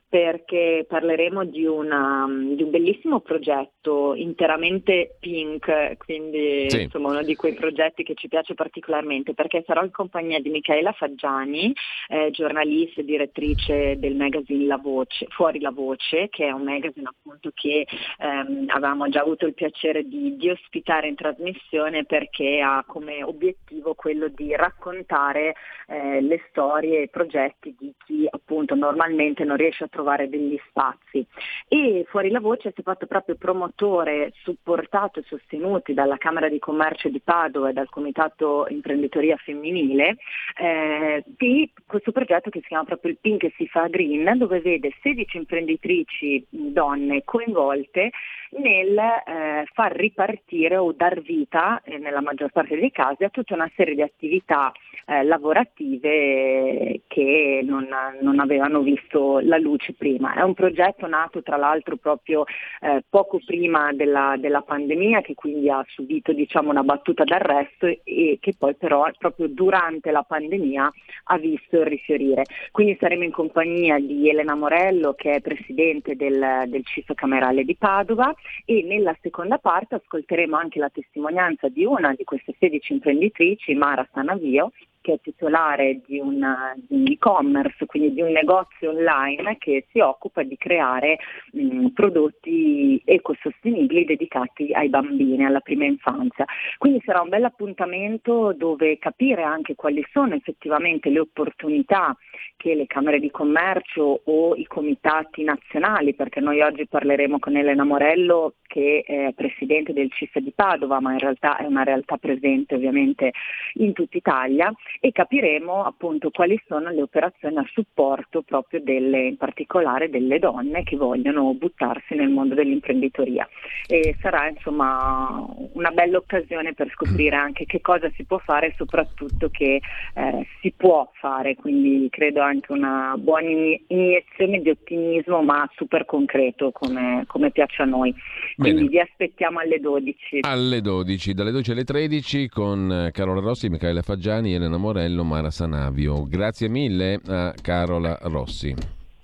Speaker 10: perché parleremo di, una, di, un bellissimo progetto interamente pink, quindi sì. insomma uno di quei progetti che ci piace particolarmente, perché sarò in compagnia di Michaela Faggiani, eh, giornalista e direttrice del magazine La Voce, Fuori la Voce, che è un magazine appunto che ehm, avevamo già avuto il piacere di, di ospitare in trasmissione perché ha come obiettivo quello di raccontare eh, le storie e i progetti di chi appunto normalmente non riesce a trovare trovare degli spazi. E Fuori la Voce si è fatto proprio promotore, supportato e sostenuti dalla Camera di Commercio di Padova e dal Comitato Imprenditoria Femminile eh, di questo progetto che si chiama proprio il Pink si fa Green, dove vede 16 imprenditrici donne coinvolte nel eh, far ripartire o dar vita, eh, nella maggior parte dei casi, a tutta una serie di attività eh, lavorative che non, non, avevano visto la luce prima. È un progetto nato tra l'altro proprio eh, poco prima della, della, pandemia, che quindi ha subito diciamo, una battuta d'arresto e, e che poi però proprio durante la pandemia ha visto rifiorire. Quindi saremo in compagnia di Elena Morello, che è presidente del, del CIF Camerale di Padova, e nella seconda parte ascolteremo anche la testimonianza di una di queste 16 imprenditrici, Mara Sanavio, che è titolare di, una, di, un e-commerce, quindi di un negozio online che si occupa di creare mh, prodotti ecosostenibili dedicati ai bambini, alla prima infanzia. Quindi sarà un bel appuntamento dove capire anche quali sono effettivamente le opportunità che le Camere di Commercio o i comitati nazionali, perché noi oggi parleremo con Elena Morello che è presidente del CIF di Padova, ma in realtà è una realtà presente ovviamente in tutta Italia, e capiremo appunto quali sono le operazioni a supporto proprio delle, in particolare delle donne che vogliono buttarsi nel mondo dell'imprenditoria. E sarà insomma una bella occasione per scoprire anche che cosa si può fare e soprattutto che eh, si può fare, quindi credo anche una buona iniezione di ottimismo ma super concreto come, come piace a noi. Quindi Bene. vi aspettiamo alle 12.
Speaker 1: Alle 12, dalle 12 alle 13 con eh, Carola Rossi, Michele Faggiani, Elena Morello, Mara Sanavio. Grazie mille a Carola Rossi.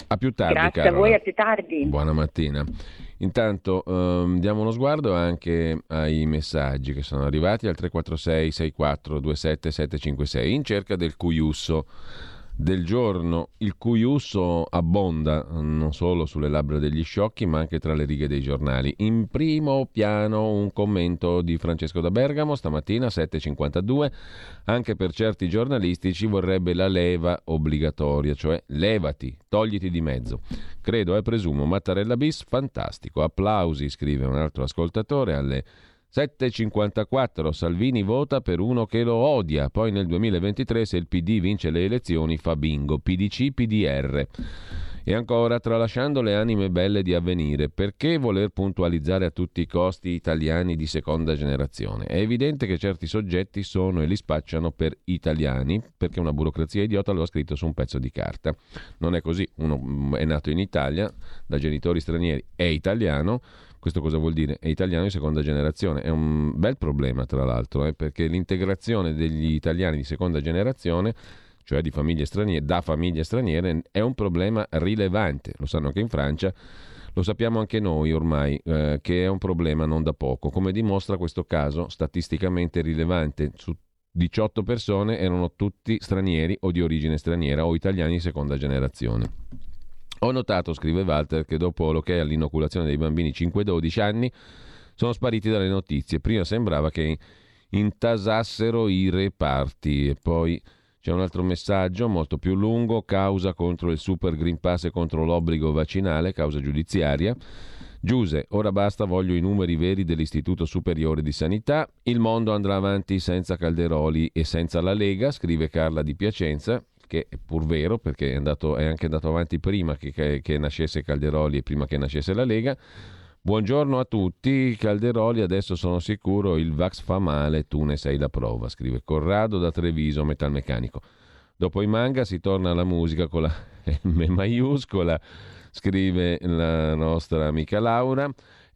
Speaker 1: A più tardi.
Speaker 10: Grazie
Speaker 1: Carola.
Speaker 10: a voi, a più tardi.
Speaker 1: Buona mattina. Intanto ehm, diamo uno sguardo anche ai messaggi che sono arrivati al 346 64 27 756 in cerca del Cuiusso del giorno, il cui uso abbonda non solo sulle labbra degli sciocchi, ma anche tra le righe dei giornali. In primo piano un commento di Francesco da Bergamo stamattina 7:52, anche per certi giornalisti ci vorrebbe la leva obbligatoria, cioè levati, togliti di mezzo. Credo e presumo Mattarella bis fantastico. Applausi, scrive un altro ascoltatore alle 7,54 Salvini vota per uno che lo odia, poi nel 2023 se il PD vince le elezioni fa bingo, PDC, PDR. E ancora, tralasciando le anime belle di avvenire, perché voler puntualizzare a tutti i costi italiani di seconda generazione? È evidente che certi soggetti sono e li spacciano per italiani, perché una burocrazia idiota lo ha scritto su un pezzo di carta. Non è così, uno è nato in Italia, da genitori stranieri, è italiano, questo cosa vuol dire? È italiano di seconda generazione. È un bel problema, tra l'altro, eh, perché l'integrazione degli italiani di seconda generazione cioè famiglie da famiglie straniere, è un problema rilevante. Lo sanno anche in Francia, lo sappiamo anche noi ormai, eh, che è un problema non da poco, come dimostra questo caso statisticamente rilevante. Su 18 persone erano tutti stranieri o di origine straniera o italiani di seconda generazione. Ho notato, scrive Walter, che dopo l'ok all'inoculazione dei bambini 5-12 anni sono spariti dalle notizie. Prima sembrava che intasassero i reparti e poi c'è un altro messaggio molto più lungo, causa contro il Super Green Pass e contro l'obbligo vaccinale, causa giudiziaria. Giuse, ora basta, voglio i numeri veri dell'Istituto Superiore di Sanità. Il mondo andrà avanti senza Calderoli e senza la Lega, scrive Carla di Piacenza, che è pur vero perché è, andato, è anche andato avanti prima che, che, che nascesse Calderoli e prima che nascesse la Lega. Buongiorno a tutti, Calderoli, adesso sono sicuro il Vax fa male, tu ne sei la prova, scrive Corrado da Treviso, metalmeccanico. Dopo i manga si torna alla musica con la M maiuscola, scrive la nostra amica Laura.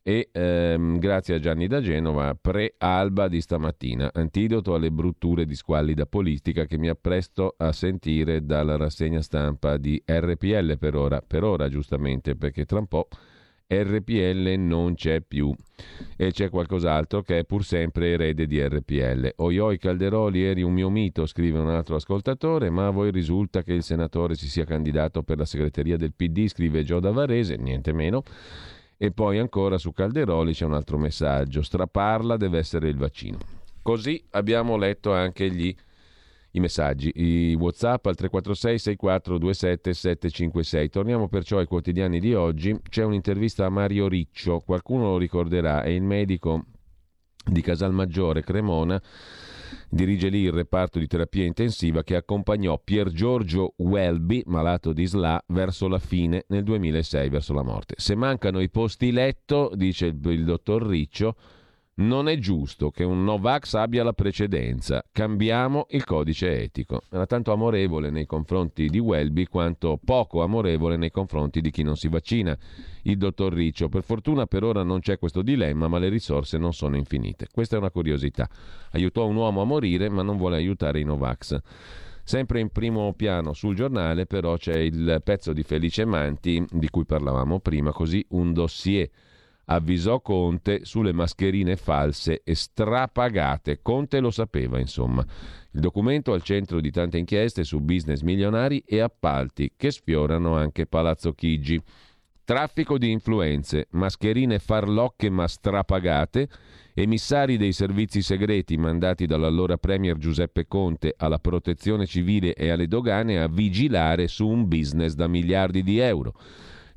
Speaker 1: E ehm, grazie a Gianni da Genova, pre-alba di stamattina, antidoto alle brutture di squallida politica che mi appresto a sentire dalla rassegna stampa di RPL per ora, per ora giustamente, perché tra un po' RPL non c'è più e c'è qualcos'altro che è pur sempre erede di RPL. Oioi Calderoli eri un mio mito, scrive un altro ascoltatore, ma a voi risulta che il senatore si sia candidato per la segreteria del PD, scrive Gio da Varese, niente meno. E poi ancora su Calderoli c'è un altro messaggio, straparla deve essere il vaccino. Così abbiamo letto anche gli i messaggi, i WhatsApp al 346 6427 756. Torniamo perciò ai quotidiani di oggi. C'è un'intervista a Mario Riccio, qualcuno lo ricorderà, è il medico di Casalmaggiore Cremona dirige lì il reparto di terapia intensiva che accompagnò Pier Giorgio Welby, malato di SLA, verso la fine nel 2006, verso la morte. Se mancano i posti letto, dice il, il dottor Riccio, non è giusto che un Novax abbia la precedenza. Cambiamo il codice etico. Era tanto amorevole nei confronti di Welby quanto poco amorevole nei confronti di chi non si vaccina. Il dottor Riccio. Per fortuna per ora non c'è questo dilemma, ma le risorse non sono infinite. Questa è una curiosità. Aiutò un uomo a morire, ma non vuole aiutare i Novax. Sempre in primo piano sul giornale, però, c'è il pezzo di Felice Manti di cui parlavamo prima, così un dossier avvisò Conte sulle mascherine false e strapagate. Conte lo sapeva, insomma. Il documento al centro di tante inchieste su business milionari e appalti che sfiorano anche Palazzo Chigi. Traffico di influenze, mascherine farlocche ma strapagate, emissari dei servizi segreti mandati dall'allora Premier Giuseppe Conte alla protezione civile e alle dogane a vigilare su un business da miliardi di euro.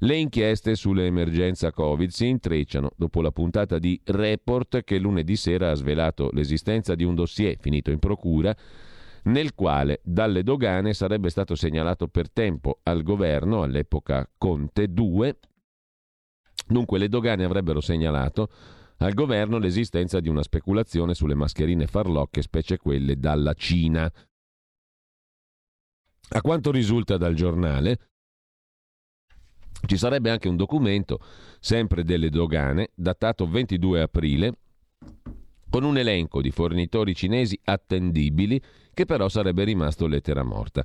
Speaker 1: Le inchieste sull'emergenza Covid si intrecciano dopo la puntata di Report che lunedì sera ha svelato l'esistenza di un dossier finito in procura nel quale dalle dogane sarebbe stato segnalato per tempo al governo, all'epoca Conte 2, dunque le dogane avrebbero segnalato al governo l'esistenza di una speculazione sulle mascherine farlocche, specie quelle dalla Cina. A quanto risulta dal giornale, ci sarebbe anche un documento, sempre delle dogane, datato 22 aprile, con un elenco di fornitori cinesi attendibili che però sarebbe rimasto lettera morta.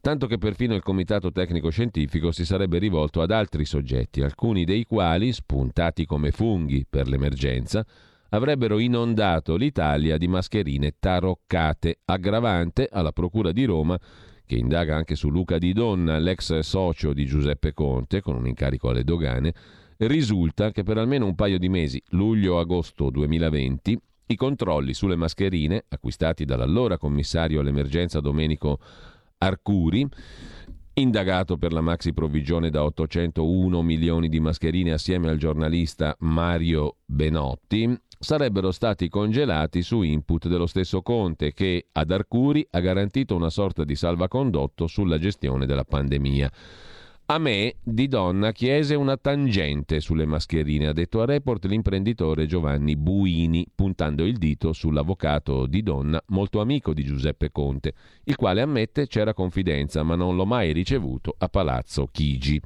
Speaker 1: Tanto che perfino il Comitato Tecnico Scientifico si sarebbe rivolto ad altri soggetti, alcuni dei quali, spuntati come funghi per l'emergenza, avrebbero inondato l'Italia di mascherine taroccate, aggravante alla Procura di Roma che indaga anche su Luca Di Donna, l'ex socio di Giuseppe Conte, con un incarico alle dogane, risulta che per almeno un paio di mesi, luglio-agosto 2020, i controlli sulle mascherine, acquistati dall'allora commissario all'emergenza Domenico Arcuri, indagato per la maxi provvigione da 801 milioni di mascherine assieme al giornalista Mario Benotti, sarebbero stati congelati su input dello stesso Conte che ad Arcuri ha garantito una sorta di salvacondotto sulla gestione della pandemia. A me, di donna, chiese una tangente sulle mascherine, ha detto a Report l'imprenditore Giovanni Buini, puntando il dito sull'avvocato di donna, molto amico di Giuseppe Conte, il quale ammette c'era confidenza, ma non l'ho mai ricevuto a Palazzo Chigi.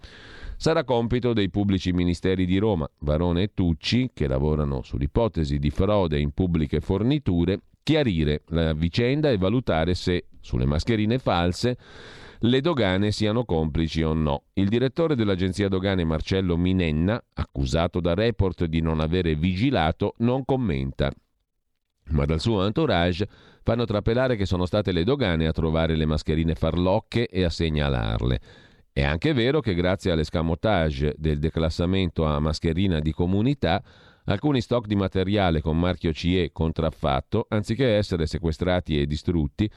Speaker 1: Sarà compito dei pubblici ministeri di Roma, Varone e Tucci, che lavorano sull'ipotesi di frode in pubbliche forniture, chiarire la vicenda e valutare se, sulle mascherine false, le dogane siano complici o no. Il direttore dell'agenzia dogane Marcello Minenna, accusato da Report di non avere vigilato, non commenta. Ma dal suo entourage fanno trapelare che sono state le dogane a trovare le mascherine farlocche e a segnalarle. È anche vero che grazie all'escamotage del declassamento a mascherina di comunità, alcuni stock di materiale con marchio CE contraffatto, anziché essere sequestrati e distrutti,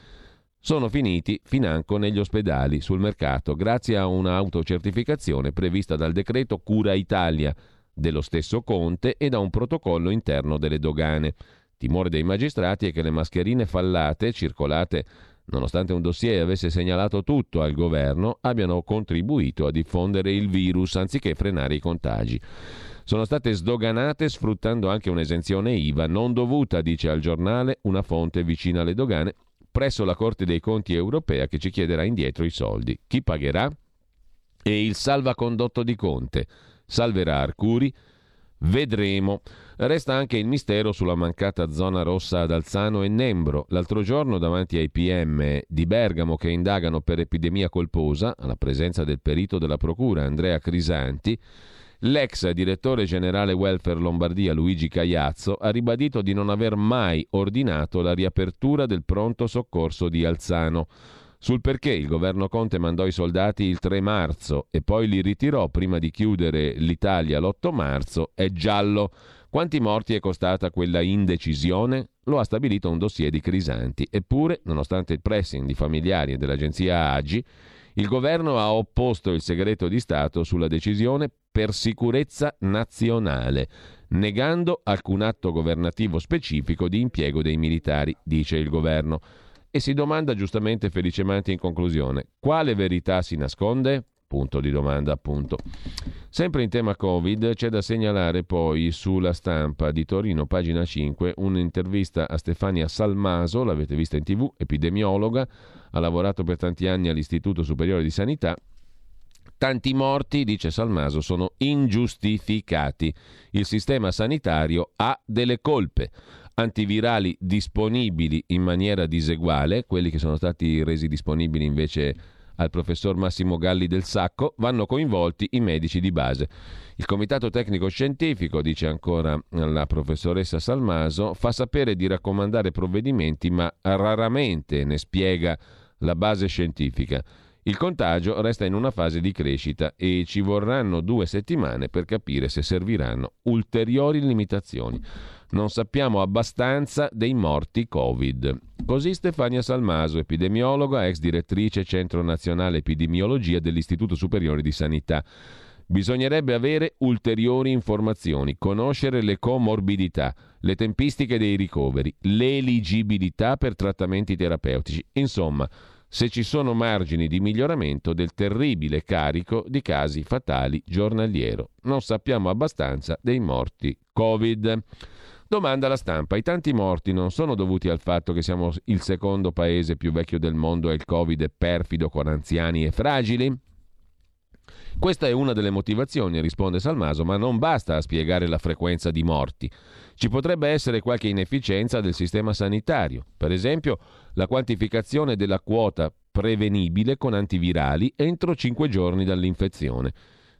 Speaker 1: sono finiti financo negli ospedali sul mercato grazie a un'autocertificazione prevista dal decreto Cura Italia dello stesso Conte e da un protocollo interno delle dogane. Timore dei magistrati è che le mascherine fallate, circolate nonostante un dossier avesse segnalato tutto al governo, abbiano contribuito a diffondere il virus anziché frenare i contagi. Sono state sdoganate sfruttando anche un'esenzione IVA non dovuta, dice al giornale una fonte vicina alle dogane, presso la Corte dei Conti europea che ci chiederà indietro i soldi. Chi pagherà? E il salvacondotto di Conte. Salverà Arcuri? Vedremo. Resta anche il mistero sulla mancata zona rossa ad Alzano e Nembro. L'altro giorno, davanti ai PM di Bergamo che indagano per epidemia colposa, alla presenza del perito della Procura Andrea Crisanti, L'ex direttore generale welfare Lombardia Luigi Cagliazzo ha ribadito di non aver mai ordinato la riapertura del pronto soccorso di Alzano. Sul perché il governo Conte mandò i soldati il 3 marzo e poi li ritirò prima di chiudere l'Italia l'8 marzo è giallo. Quanti morti è costata quella indecisione? Lo ha stabilito un dossier di Crisanti. Eppure, nonostante il pressing di familiari e dell'agenzia AGI, il governo ha opposto il segreto di Stato sulla decisione per sicurezza nazionale, negando alcun atto governativo specifico di impiego dei militari, dice il governo. E si domanda giustamente Felice Manti in conclusione, quale verità si nasconde? Punto di domanda, appunto. Sempre in tema Covid, c'è da segnalare poi sulla stampa di Torino, pagina 5, un'intervista a Stefania Salmaso, l'avete vista in tv, epidemiologa, ha lavorato per tanti anni all'Istituto Superiore di Sanità. Tanti morti, dice Salmaso, sono ingiustificati. Il sistema sanitario ha delle colpe antivirali disponibili in maniera diseguale, quelli che sono stati resi disponibili invece al professor Massimo Galli del Sacco, vanno coinvolti i medici di base. Il Comitato Tecnico Scientifico, dice ancora la professoressa Salmaso, fa sapere di raccomandare provvedimenti, ma raramente ne spiega la base scientifica. Il contagio resta in una fase di crescita e ci vorranno due settimane per capire se serviranno ulteriori limitazioni. Non sappiamo abbastanza dei morti Covid. Così Stefania Salmaso, epidemiologa, ex direttrice Centro Nazionale Epidemiologia dell'Istituto Superiore di Sanità. Bisognerebbe avere ulteriori informazioni, conoscere le comorbidità, le tempistiche dei ricoveri, l'eligibilità per trattamenti terapeutici. Insomma, se ci sono margini di miglioramento del terribile carico di casi fatali giornaliero. Non sappiamo abbastanza dei morti Covid. Domanda alla stampa: i tanti morti non sono dovuti al fatto che siamo il secondo paese più vecchio del mondo e il Covid è perfido con anziani e fragili? Questa è una delle motivazioni, risponde Salmaso, ma non basta a spiegare la frequenza di morti. Ci potrebbe essere qualche inefficienza del sistema sanitario, per esempio la quantificazione della quota prevenibile con antivirali entro 5 giorni dall'infezione.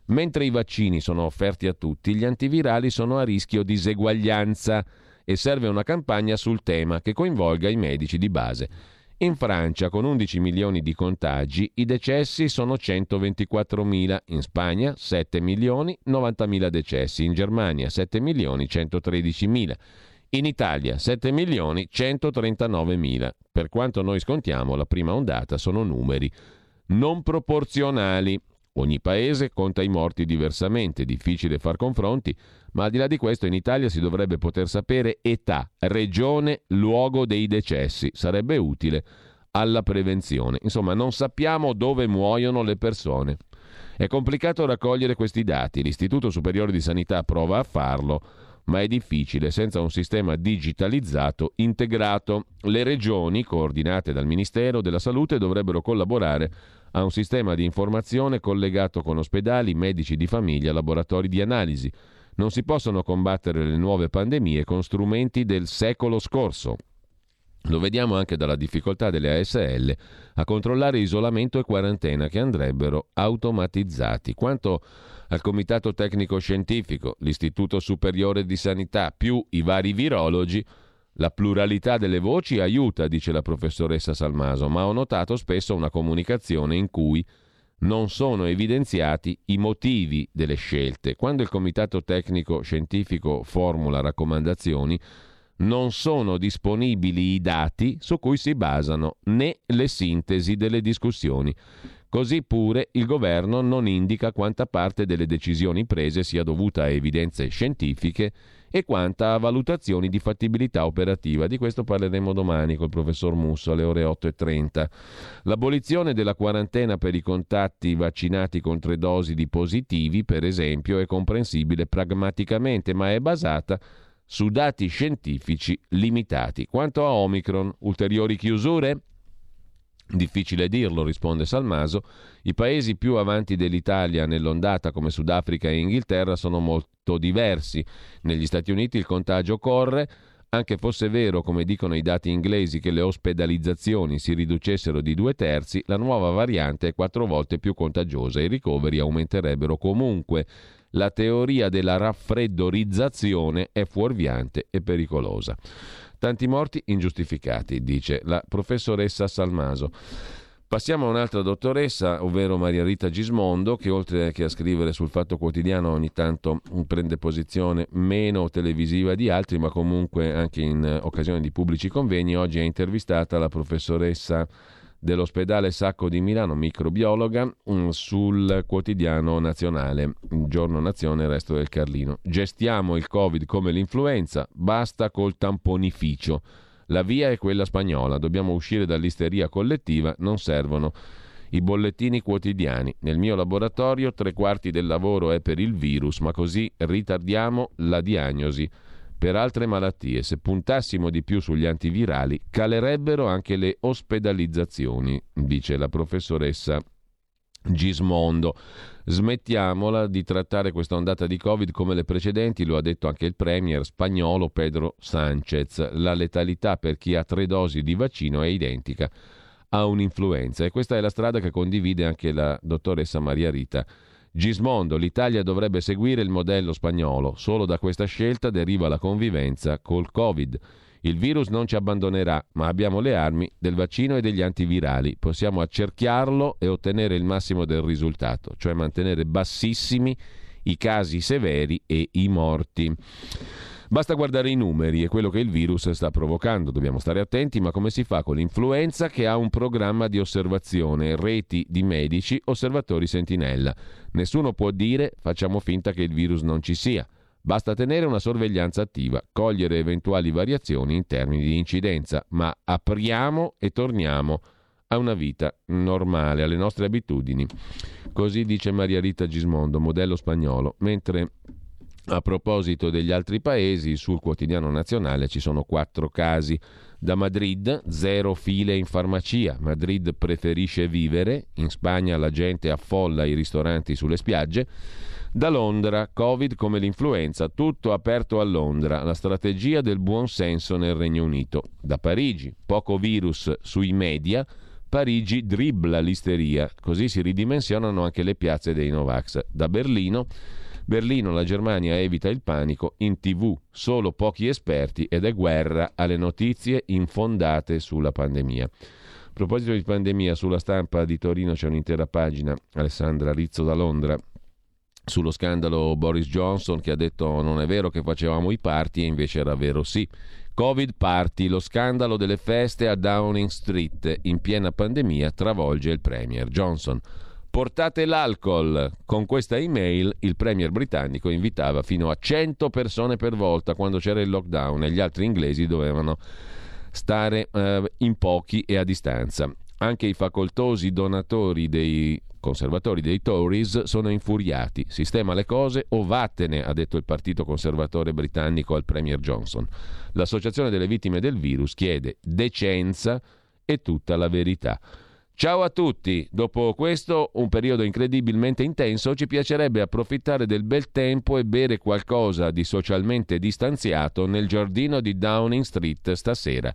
Speaker 1: Mentre i vaccini sono offerti a tutti, gli antivirali sono a rischio diseguaglianza e serve una campagna sul tema che coinvolga i medici di base. In Francia, con 11 milioni di contagi, i decessi sono 124.000, in Spagna 7 milioni 90.000 decessi, in Germania 7 milioni 113.000, in Italia 7 milioni 139.000. Per quanto noi scontiamo, la prima ondata sono numeri non proporzionali. Ogni paese conta i morti diversamente, difficile far confronti, ma al di là di questo in Italia si dovrebbe poter sapere età, regione, luogo dei decessi. Sarebbe utile alla prevenzione. Insomma, non sappiamo dove muoiono le persone. È complicato raccogliere questi dati, l'Istituto Superiore di Sanità prova a farlo, ma è difficile senza un sistema digitalizzato integrato. Le regioni, coordinate dal Ministero della Salute, dovrebbero collaborare a un sistema di informazione collegato con ospedali, medici di famiglia, laboratori di analisi. Non si possono combattere le nuove pandemie con strumenti del secolo scorso. Lo vediamo anche dalla difficoltà delle ASL a controllare isolamento e quarantena che andrebbero automatizzati. Quanto al Comitato Tecnico Scientifico, l'Istituto Superiore di Sanità più i vari virologi, la pluralità delle voci aiuta, dice la professoressa Salmaso, ma ho notato spesso una comunicazione in cui non sono evidenziati i motivi delle scelte. Quando il Comitato Tecnico Scientifico formula raccomandazioni, non sono disponibili i dati su cui si basano né le sintesi delle discussioni. Così pure il governo non indica quanta parte delle decisioni prese sia dovuta a evidenze scientifiche e quanta a valutazioni di fattibilità operativa. Di questo parleremo domani col professor Musso alle ore 8.30. L'abolizione della quarantena per i contatti vaccinati con tre dosi di positivi, per esempio, è comprensibile pragmaticamente, ma è basata su dati scientifici limitati. Quanto a Omicron, ulteriori chiusure? Difficile dirlo, risponde Salmaso. I paesi più avanti dell'Italia nell'ondata come Sudafrica e Inghilterra sono molto diversi. Negli Stati Uniti il contagio corre, anche fosse vero, come dicono i dati inglesi, che le ospedalizzazioni si riducessero di due terzi, la nuova variante è quattro volte più contagiosa e i ricoveri aumenterebbero comunque la teoria della raffreddorizzazione è fuorviante e pericolosa. Tanti morti ingiustificati, dice la professoressa Salmaso. Passiamo a un'altra dottoressa, ovvero Maria Rita Gismondo, che oltre che a scrivere sul Fatto Quotidiano ogni tanto prende posizione meno televisiva di altri, ma comunque anche in occasione di pubblici convegni, oggi è intervistata la professoressa dell'ospedale Sacco di Milano, microbiologa, mm, sul quotidiano nazionale, Giorno Nazione, Resto del Carlino. Gestiamo il Covid come l'influenza, basta col tamponificio. La via è quella spagnola, dobbiamo uscire dall'isteria collettiva, non servono i bollettini quotidiani. Nel mio laboratorio tre quarti del lavoro è per il virus, ma così ritardiamo la diagnosi per altre malattie. Se puntassimo di più sugli antivirali, calerebbero anche le ospedalizzazioni, dice la professoressa Gismondo. Smettiamola di trattare questa ondata di Covid come le precedenti, lo ha detto anche il premier spagnolo Pedro Sánchez. La letalità per chi ha tre dosi di vaccino è identica a un'influenza e questa è la strada che condivide anche la dottoressa Maria Rita Gismondo, l'Italia dovrebbe seguire il modello spagnolo. Solo da questa scelta deriva la convivenza col Covid. Il virus non ci abbandonerà, ma abbiamo le armi del vaccino e degli antivirali. Possiamo accerchiarlo e ottenere il massimo del risultato, cioè mantenere bassissimi i casi severi e i morti. Basta guardare i numeri e quello che il virus sta provocando. Dobbiamo stare attenti, ma come si fa con l'influenza che ha un programma di osservazione, reti di medici, osservatori sentinella? Nessuno può dire facciamo finta che il virus non ci sia. Basta tenere una sorveglianza attiva, cogliere eventuali variazioni in termini di incidenza, ma apriamo e torniamo a una vita normale, alle nostre abitudini. Così dice Maria Rita Gismondo, modello spagnolo, mentre a proposito degli altri paesi, sul quotidiano nazionale ci sono quattro casi. Da Madrid, zero file in farmacia. Madrid preferisce vivere. In Spagna la gente affolla i ristoranti sulle spiagge. Da Londra, Covid come l'influenza, tutto aperto a Londra, la strategia del buon senso nel Regno Unito. Da Parigi, poco virus sui media, Parigi dribbla l'isteria, così si ridimensionano anche le piazze dei Novax. Da Berlino, Berlino, la Germania evita il panico, in tv solo pochi esperti ed è guerra alle notizie infondate sulla pandemia. A proposito di pandemia, sulla stampa di Torino c'è un'intera pagina, Alessandra Rizzo da Londra, sullo scandalo Boris Johnson che ha detto non è vero che facevamo i party e invece era vero sì. Covid party, lo scandalo delle feste a Downing Street in piena pandemia travolge il Premier Johnson. Portate l'alcol. Con questa email il Premier britannico invitava fino a 100 persone per volta quando c'era il lockdown e gli altri inglesi dovevano stare eh, in pochi e a distanza. Anche i facoltosi donatori dei conservatori dei Tories sono infuriati. Sistema le cose o vattene, ha detto il partito conservatore britannico al Premier Johnson. L'Associazione delle vittime del virus chiede decenza e tutta la verità. Ciao a tutti, dopo questo un periodo incredibilmente intenso ci piacerebbe approfittare del bel tempo e bere qualcosa di socialmente distanziato nel giardino di Downing Street stasera.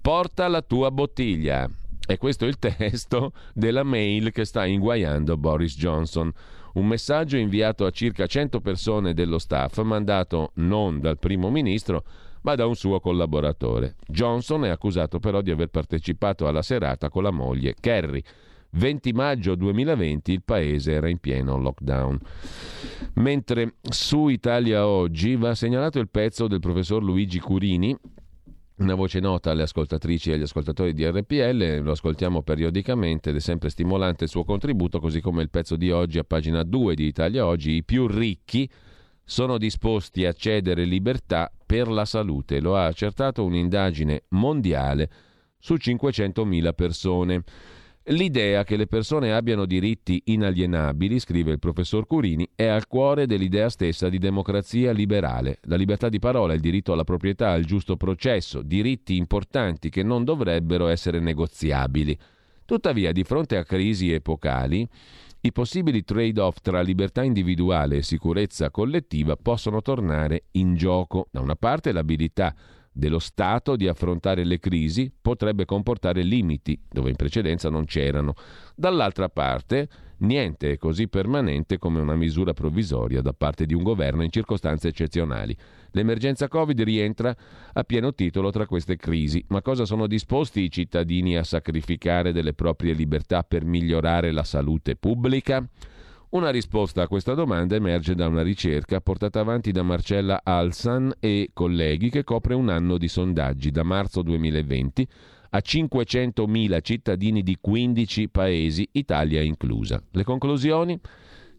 Speaker 1: Porta la tua bottiglia. E questo è il testo della mail che sta inguaiando Boris Johnson. Un messaggio inviato a circa 100 persone dello staff, mandato non dal primo ministro, ma da un suo collaboratore. Johnson è accusato però di aver partecipato alla serata con la moglie Kerry. 20 maggio 2020 il paese era in pieno lockdown. Mentre su Italia Oggi va segnalato il pezzo del professor Luigi Curini, una voce nota alle ascoltatrici e agli ascoltatori di RPL, lo ascoltiamo periodicamente ed è sempre stimolante il suo contributo, così come il pezzo di oggi a pagina 2 di Italia Oggi, i più ricchi sono disposti a cedere libertà per la salute. Lo ha accertato un'indagine mondiale su 500.000 persone. L'idea che le persone abbiano diritti inalienabili, scrive il professor Curini, è al cuore dell'idea stessa di democrazia liberale. La libertà di parola, il diritto alla proprietà, al giusto processo, diritti importanti che non dovrebbero essere negoziabili. Tuttavia, di fronte a crisi epocali, i possibili trade-off tra libertà individuale e sicurezza collettiva possono tornare in gioco. Da una parte l'abilità dello Stato di affrontare le crisi potrebbe comportare limiti dove in precedenza non c'erano. Dall'altra parte, niente è così permanente come una misura provvisoria da parte di un governo in circostanze eccezionali. L'emergenza Covid rientra a pieno titolo tra queste crisi, ma cosa sono disposti i cittadini a sacrificare delle proprie libertà per migliorare la salute pubblica? Una risposta a questa domanda emerge da una ricerca portata avanti da Marcella Alsan e colleghi che copre un anno di sondaggi da marzo 2020 a 500.000 cittadini di 15 paesi, Italia inclusa. Le conclusioni?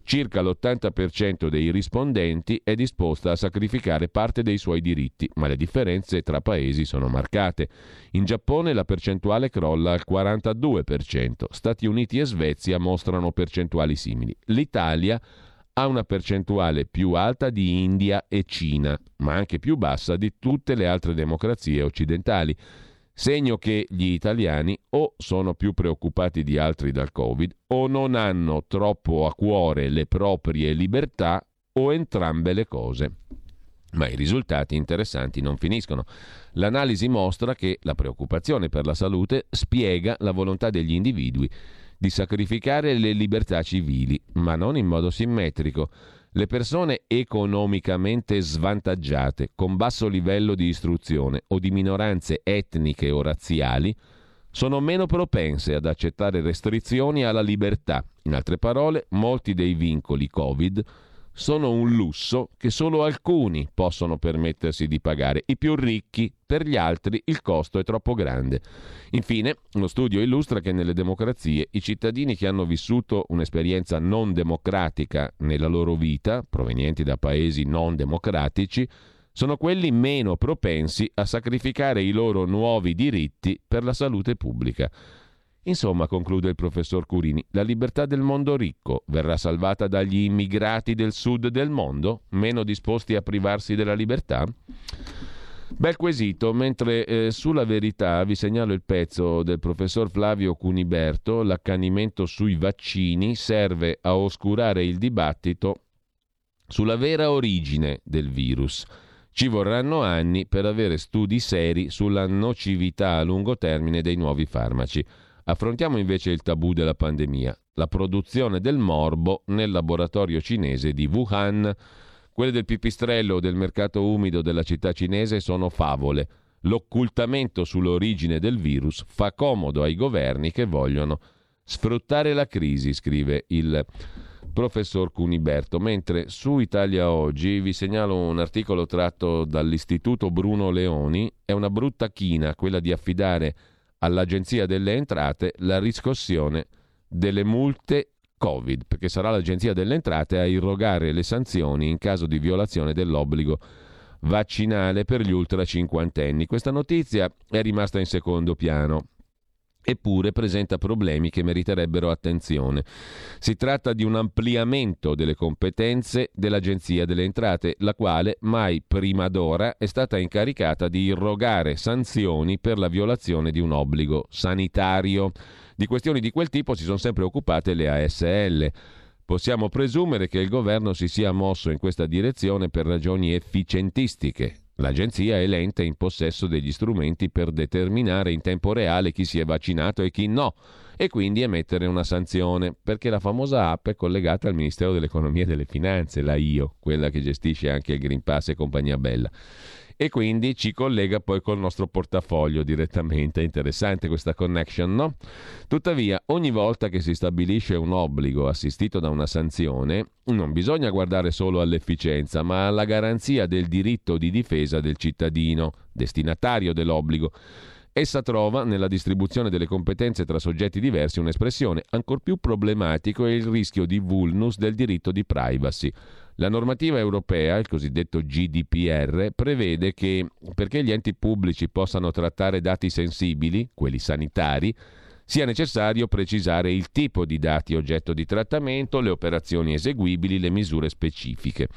Speaker 1: Circa l'80% dei rispondenti è disposta a sacrificare parte dei suoi diritti, ma le differenze tra paesi sono marcate. In Giappone la percentuale crolla al 42%, Stati Uniti e Svezia mostrano percentuali simili. L'Italia ha una percentuale più alta di India e Cina, ma anche più bassa di tutte le altre democrazie occidentali segno che gli italiani o sono più preoccupati di altri dal Covid o non hanno troppo a cuore le proprie libertà o entrambe le cose. Ma i risultati interessanti non finiscono. L'analisi mostra che la preoccupazione per la salute spiega la volontà degli individui di sacrificare le libertà civili, ma non in modo simmetrico. Le persone economicamente svantaggiate, con basso livello di istruzione o di minoranze etniche o razziali, sono meno propense ad accettare restrizioni alla libertà. In altre parole, molti dei vincoli Covid sono un lusso che solo alcuni possono permettersi di pagare, i più ricchi, per gli altri il costo è troppo grande. Infine, uno studio illustra che nelle democrazie i cittadini che hanno vissuto un'esperienza non democratica nella loro vita, provenienti da paesi non democratici, sono quelli meno propensi a sacrificare i loro nuovi diritti per la salute pubblica. Insomma, conclude il professor Curini, la libertà del mondo ricco verrà salvata dagli immigrati del sud del mondo, meno disposti a privarsi della libertà? Bel quesito, mentre eh, sulla verità vi segnalo il pezzo del professor Flavio Cuniberto, l'accanimento sui vaccini serve a oscurare il dibattito sulla vera origine del virus. Ci vorranno anni per avere studi seri sulla nocività a lungo termine dei nuovi farmaci. Affrontiamo invece il tabù della pandemia, la produzione del morbo nel laboratorio cinese di Wuhan. Quelle del pipistrello o del mercato umido della città cinese sono favole. L'occultamento sull'origine del virus fa comodo ai governi che vogliono sfruttare la crisi, scrive il professor Cuniberto. Mentre su Italia Oggi vi segnalo un articolo tratto dall'Istituto Bruno Leoni, è una brutta china quella di affidare all'Agenzia delle Entrate la riscossione delle multe Covid, perché sarà l'Agenzia delle Entrate a irrogare le sanzioni in caso di violazione dell'obbligo vaccinale per gli ultra cinquantenni. Questa notizia è rimasta in secondo piano eppure presenta problemi che meriterebbero attenzione. Si tratta di un ampliamento delle competenze dell'Agenzia delle Entrate, la quale mai prima d'ora è stata incaricata di irrogare sanzioni per la violazione di un obbligo sanitario. Di questioni di quel tipo si sono sempre occupate le ASL. Possiamo presumere che il governo si sia mosso in questa direzione per ragioni efficientistiche, L'agenzia è l'ente in possesso degli strumenti per determinare in tempo reale chi si è vaccinato e chi no e quindi emettere una sanzione, perché la famosa app è collegata al Ministero dell'Economia e delle Finanze, la IO, quella che gestisce anche il Green Pass e compagnia bella e quindi ci collega poi col nostro portafoglio direttamente. È interessante questa connection, no? Tuttavia, ogni volta che si stabilisce un obbligo assistito da una sanzione, non bisogna guardare solo all'efficienza, ma alla garanzia del diritto di difesa del cittadino, destinatario dell'obbligo. Essa trova nella distribuzione delle competenze tra soggetti diversi un'espressione. Ancor più problematico è il rischio di vulnus del diritto di privacy. La normativa europea, il cosiddetto GDPR, prevede che perché gli enti pubblici possano trattare dati sensibili, quelli sanitari, sia necessario precisare il tipo di dati oggetto di trattamento, le operazioni eseguibili, le misure specifiche.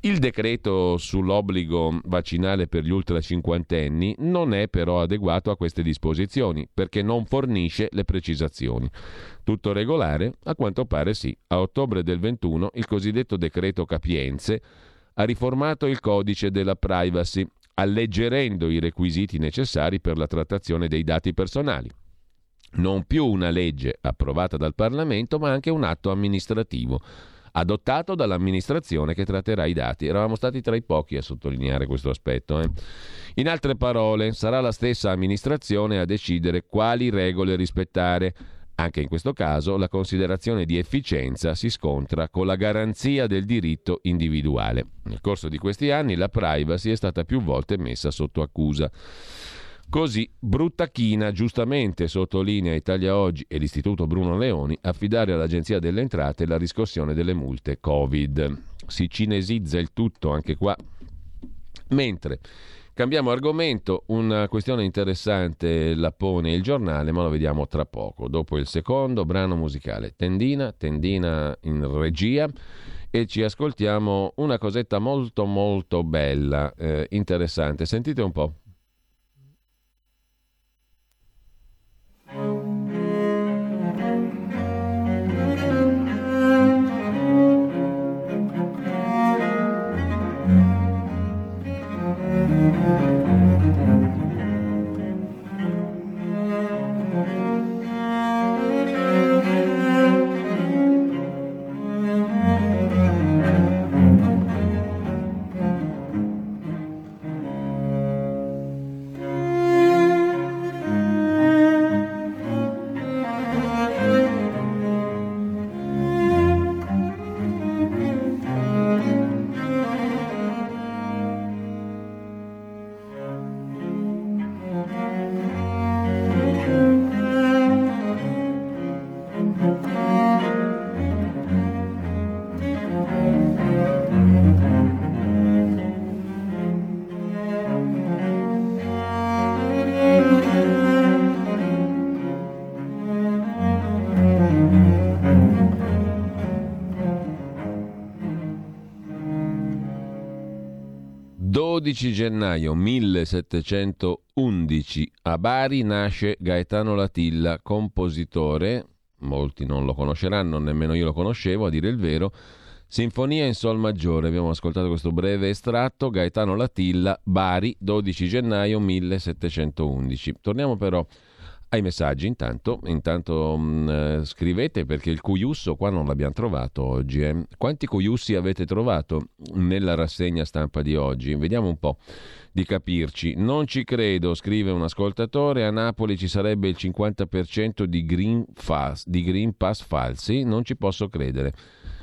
Speaker 1: Il decreto sull'obbligo vaccinale per gli ultra cinquantenni non è però adeguato a queste disposizioni perché non fornisce le precisazioni. Tutto regolare? A quanto pare sì. A ottobre del 21 il cosiddetto decreto Capienze ha riformato il codice della privacy, alleggerendo i requisiti necessari per la trattazione dei dati personali. Non più una legge approvata dal Parlamento, ma anche un atto amministrativo adottato dall'amministrazione che tratterà i dati. Eravamo stati tra i pochi a sottolineare questo aspetto. Eh. In altre parole, sarà la stessa amministrazione a decidere quali regole rispettare. Anche in questo caso la considerazione di efficienza si scontra con la garanzia del diritto individuale. Nel corso di questi anni la privacy è stata più volte messa sotto accusa. Così, brutta china, giustamente sottolinea Italia Oggi e l'Istituto Bruno Leoni, affidare all'Agenzia delle Entrate la riscossione delle multe Covid. Si cinesizza il tutto anche qua. Mentre cambiamo argomento, una questione interessante la pone il giornale, ma lo vediamo tra poco. Dopo il secondo brano musicale, Tendina, Tendina in regia e ci ascoltiamo una cosetta molto molto bella, eh, interessante. Sentite un po'. 12 gennaio 1711 a Bari nasce Gaetano Latilla, compositore, molti non lo conosceranno, nemmeno io lo conoscevo, a dire il vero, Sinfonia in Sol maggiore, abbiamo ascoltato questo breve estratto, Gaetano Latilla, Bari, 12 gennaio 1711. Torniamo però ai messaggi intanto, intanto mh, mm, eh, scrivete perché il cuiusso qua non l'abbiamo trovato oggi. Eh. Quanti cuiussi avete trovato nella rassegna stampa di oggi? Vediamo un po' di capirci. Non ci credo, scrive un ascoltatore, a Napoli ci sarebbe il 50% di Green, Pass, di green Pass falsi, non ci posso credere.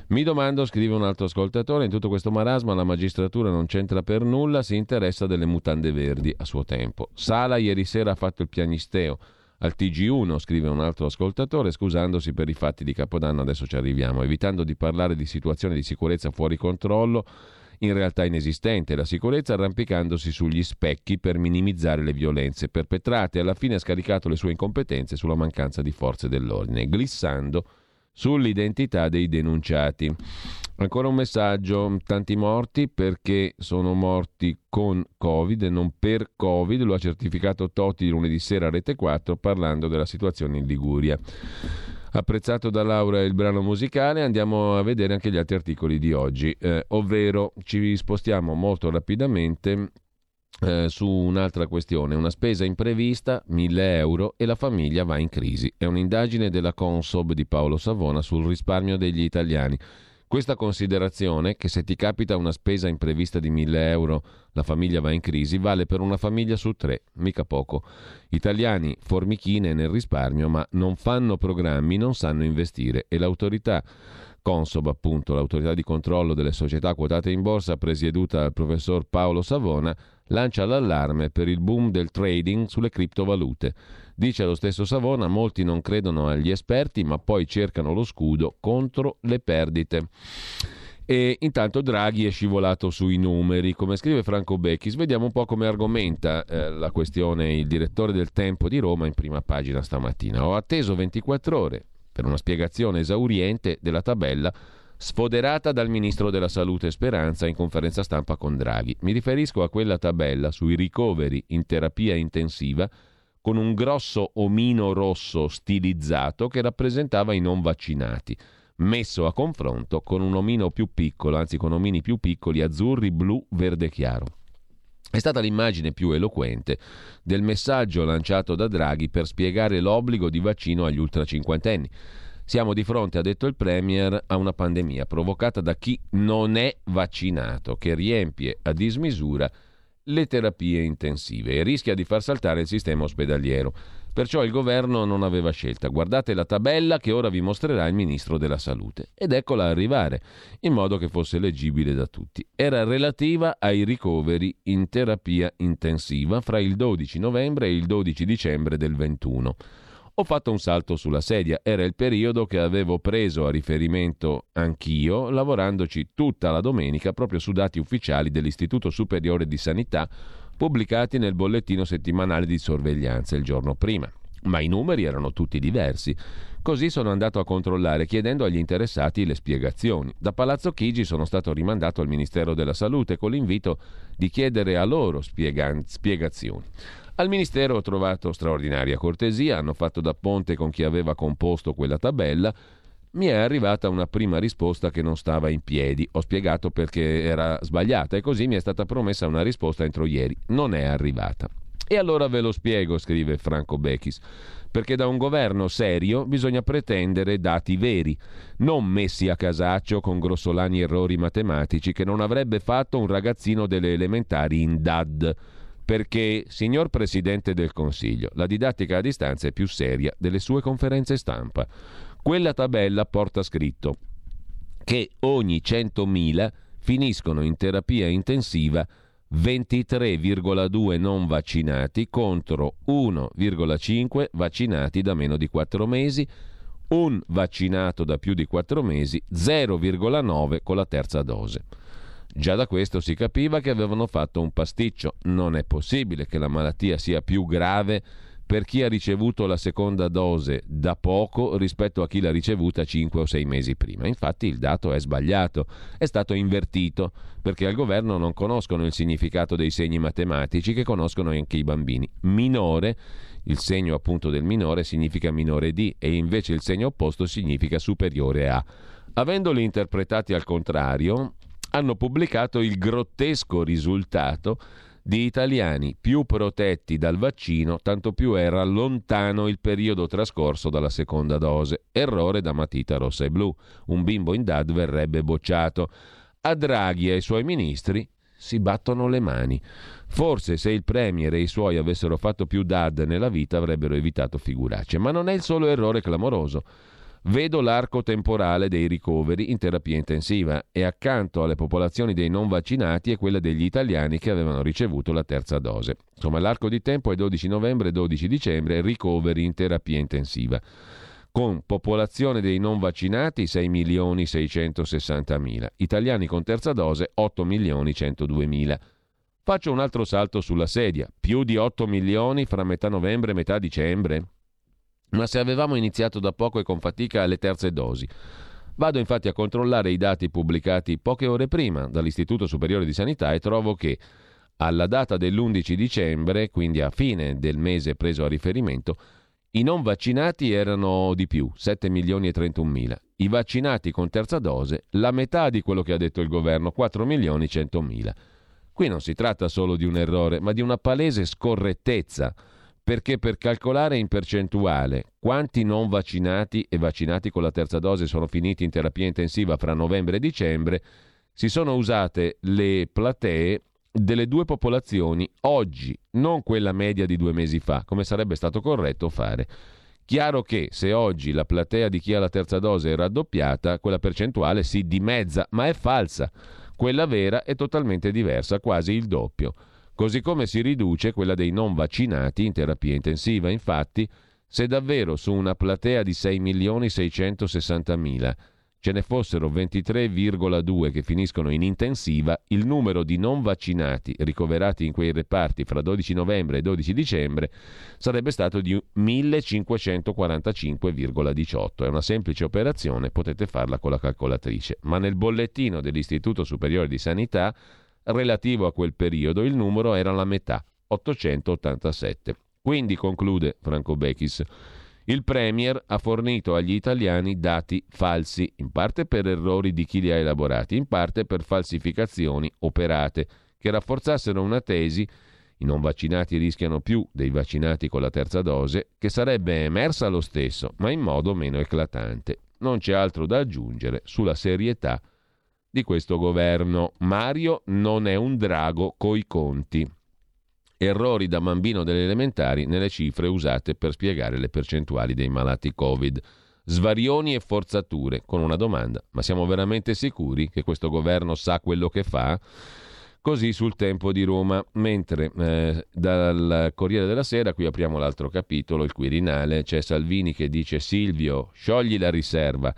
Speaker 1: Mi domando, scrive un altro ascoltatore, in tutto questo marasma la magistratura non c'entra per nulla, si interessa delle mutande verdi a suo tempo. Sala ieri sera ha fatto il pianisteo al TG1, scrive un altro ascoltatore, scusandosi per i fatti di Capodanno, adesso ci arriviamo, evitando di parlare di situazioni di sicurezza fuori controllo in realtà inesistente, la sicurezza arrampicandosi sugli specchi per minimizzare le violenze perpetrate, alla fine ha scaricato le sue incompetenze sulla mancanza di forze dell'ordine, glissando sull'identità dei denunciati. Ancora un messaggio, tanti morti perché sono morti con Covid e non per Covid, lo ha certificato Totti lunedì sera a Rete 4 parlando della situazione in Liguria apprezzato da Laura il brano musicale, andiamo a vedere anche gli altri articoli di oggi, eh, ovvero ci spostiamo molto rapidamente eh, su un'altra questione, una spesa imprevista, 1000 euro e la famiglia va in crisi. È un'indagine della Consob di Paolo Savona sul risparmio degli italiani. Questa considerazione, che se ti capita una spesa imprevista di 1000 euro, la famiglia va in crisi, vale per una famiglia su tre, mica poco. Italiani formichine nel risparmio, ma non fanno programmi, non sanno investire e l'autorità Consob, appunto, l'autorità di controllo delle società quotate in borsa, presieduta dal professor Paolo Savona, lancia l'allarme per il boom del trading sulle criptovalute. Dice lo stesso Savona, molti non credono agli esperti, ma poi cercano lo scudo contro le perdite. E intanto Draghi è scivolato sui numeri, come scrive Franco Becchis. Vediamo un po' come argomenta eh, la questione il direttore del Tempo di Roma in prima pagina stamattina. Ho atteso 24 ore per una spiegazione esauriente della tabella sfoderata dal ministro della Salute Speranza in conferenza stampa con Draghi. Mi riferisco a quella tabella sui ricoveri in terapia intensiva con un grosso omino rosso stilizzato che rappresentava i non vaccinati, messo a confronto con un omino più piccolo, anzi con omini più piccoli azzurri, blu, verde chiaro. È stata l'immagine più eloquente del messaggio lanciato da Draghi per spiegare l'obbligo di vaccino agli ultracinquantenni. Siamo di fronte, ha detto il Premier, a una pandemia provocata da chi non è vaccinato, che riempie a dismisura le terapie intensive e rischia di far saltare il sistema ospedaliero. Perciò il governo non aveva scelta. Guardate la tabella che ora vi mostrerà il ministro della Salute. Ed eccola arrivare, in modo che fosse leggibile da tutti. Era relativa ai ricoveri in terapia intensiva fra il 12 novembre e il 12 dicembre del 21. Ho fatto un salto sulla sedia, era il periodo che avevo preso a riferimento anch'io, lavorandoci tutta la domenica proprio su dati ufficiali dell'Istituto Superiore di Sanità pubblicati nel bollettino settimanale di sorveglianza il giorno prima. Ma i numeri erano tutti diversi. Così sono andato a controllare chiedendo agli interessati le spiegazioni. Da Palazzo Chigi sono stato rimandato al Ministero della Salute con l'invito di chiedere a loro spiega- spiegazioni. Al Ministero ho trovato straordinaria cortesia, hanno fatto da ponte con chi aveva composto quella tabella. Mi è arrivata una prima risposta che non stava in piedi. Ho spiegato perché era sbagliata e così mi è stata promessa una risposta entro ieri. Non è arrivata. E allora ve lo spiego, scrive Franco Bechis, perché da un governo serio bisogna pretendere dati veri, non messi a casaccio con grossolani errori matematici che non avrebbe fatto un ragazzino delle elementari in DAD perché, signor Presidente del Consiglio, la didattica a distanza è più seria delle sue conferenze stampa. Quella tabella porta scritto che ogni 100.000 finiscono in terapia intensiva 23,2 non vaccinati contro 1,5 vaccinati da meno di 4 mesi, un vaccinato da più di 4 mesi, 0,9 con la terza dose. Già da questo si capiva che avevano fatto un pasticcio. Non è possibile che la malattia sia più grave per chi ha ricevuto la seconda dose da poco rispetto a chi l'ha ricevuta 5 o 6 mesi prima. Infatti il dato è sbagliato, è stato invertito, perché al governo non conoscono il significato dei segni matematici che conoscono anche i bambini. Minore, il segno appunto del minore significa minore di e invece il segno opposto significa superiore a. Avendoli interpretati al contrario, hanno pubblicato il grottesco risultato di italiani più protetti dal vaccino, tanto più era lontano il periodo trascorso dalla seconda dose. Errore da matita rossa e blu. Un bimbo in DAD verrebbe bocciato. A Draghi e ai suoi ministri si battono le mani. Forse se il Premier e i suoi avessero fatto più DAD nella vita avrebbero evitato figuracce, ma non è il solo errore clamoroso. Vedo l'arco temporale dei ricoveri in terapia intensiva e accanto alle popolazioni dei non vaccinati è quella degli italiani che avevano ricevuto la terza dose. Insomma, l'arco di tempo è 12 novembre 12 dicembre, ricoveri in terapia intensiva con popolazione dei non vaccinati 6 milioni 660 mila, italiani con terza dose 8 milioni 102 mila. Faccio un altro salto sulla sedia, più di 8 milioni fra metà novembre e metà dicembre. Ma se avevamo iniziato da poco e con fatica alle terze dosi. Vado infatti a controllare i dati pubblicati poche ore prima dall'Istituto Superiore di Sanità e trovo che alla data dell'11 dicembre, quindi a fine del mese preso a riferimento, i non vaccinati erano di più, 7 milioni e 31 mila. I vaccinati con terza dose, la metà di quello che ha detto il governo, 4 milioni e 100 mila. Qui non si tratta solo di un errore, ma di una palese scorrettezza, perché per calcolare in percentuale quanti non vaccinati e vaccinati con la terza dose sono finiti in terapia intensiva fra novembre e dicembre, si sono usate le platee delle due popolazioni oggi, non quella media di due mesi fa, come sarebbe stato corretto fare. Chiaro che se oggi la platea di chi ha la terza dose è raddoppiata, quella percentuale si dimezza, ma è falsa. Quella vera è totalmente diversa, quasi il doppio. Così come si riduce quella dei non vaccinati in terapia intensiva. Infatti, se davvero su una platea di 6.660.000 ce ne fossero 23,2 che finiscono in intensiva, il numero di non vaccinati ricoverati in quei reparti fra 12 novembre e 12 dicembre sarebbe stato di 1545,18. È una semplice operazione, potete farla con la calcolatrice, ma nel bollettino dell'Istituto Superiore di Sanità relativo a quel periodo il numero era la metà, 887. Quindi conclude Franco Bechis il Premier ha fornito agli italiani dati falsi, in parte per errori di chi li ha elaborati, in parte per falsificazioni operate, che rafforzassero una tesi i non vaccinati rischiano più dei vaccinati con la terza dose, che sarebbe emersa lo stesso, ma in modo meno eclatante. Non c'è altro da aggiungere sulla serietà di questo governo. Mario non è un drago coi conti errori da bambino delle elementari nelle cifre usate per spiegare le percentuali dei malati Covid. Svarioni e forzature, con una domanda, ma siamo veramente sicuri che questo governo sa quello che fa? Così sul tempo di Roma, mentre eh, dal Corriere della Sera, qui apriamo l'altro capitolo, il Quirinale, c'è Salvini che dice Silvio, sciogli la riserva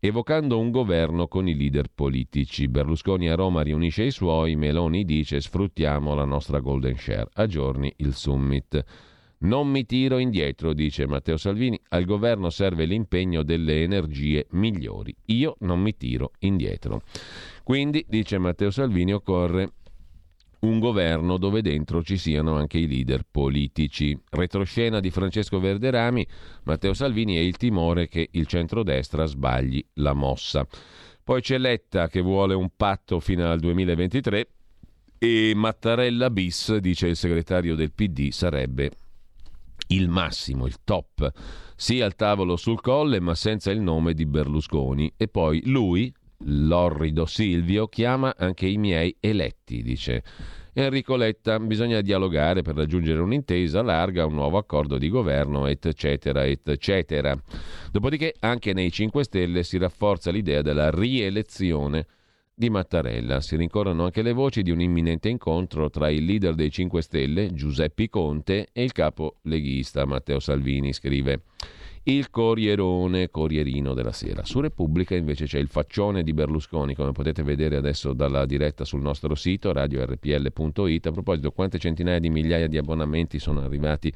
Speaker 1: evocando un governo con i leader politici. Berlusconi a Roma riunisce i suoi, Meloni dice sfruttiamo la nostra golden share. A giorni il summit. Non mi tiro indietro, dice Matteo Salvini, al governo serve l'impegno delle energie migliori. Io non mi tiro indietro. Quindi, dice Matteo Salvini, occorre un governo dove dentro ci siano anche i leader politici. Retroscena di Francesco Verderami, Matteo Salvini e il timore che il centrodestra sbagli la mossa. Poi c'è Letta che vuole un patto fino al 2023 e Mattarella bis, dice il segretario del PD, sarebbe il massimo, il top. Sì al tavolo sul colle, ma senza il nome di Berlusconi. E poi lui, L'orrido Silvio chiama anche i miei eletti, dice Enrico Letta. Bisogna dialogare per raggiungere un'intesa larga, un nuovo accordo di governo, eccetera, eccetera. Dopodiché anche nei 5 Stelle si rafforza l'idea della rielezione di Mattarella. Si rincorrono anche le voci di un imminente incontro tra il leader dei 5 Stelle, Giuseppe Conte, e il capo leghista Matteo Salvini, scrive il Corrierone, Corrierino della Sera. Su Repubblica invece c'è il faccione di Berlusconi, come potete vedere adesso dalla diretta sul nostro sito radiorpl.it. A proposito, quante centinaia di migliaia di abbonamenti sono arrivati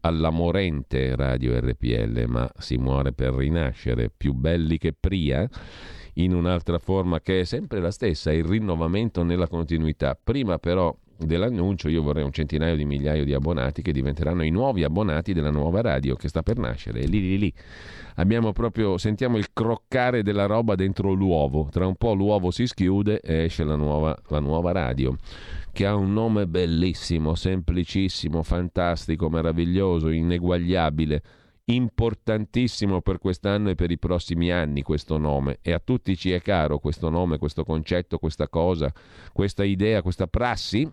Speaker 1: alla morente Radio RPL, ma si muore per rinascere, più belli che Pria, in un'altra forma che è sempre la stessa, il rinnovamento nella continuità. Prima però dell'annuncio io vorrei un centinaio di migliaia di abbonati che diventeranno i nuovi abbonati della nuova radio che sta per nascere. E lì lì lì abbiamo proprio sentiamo il croccare della roba dentro l'uovo. Tra un po' l'uovo si schiude e esce la nuova, la nuova radio che ha un nome bellissimo, semplicissimo, fantastico, meraviglioso, ineguagliabile importantissimo per quest'anno e per i prossimi anni questo nome e a tutti ci è caro questo nome, questo concetto, questa cosa, questa idea, questa prassi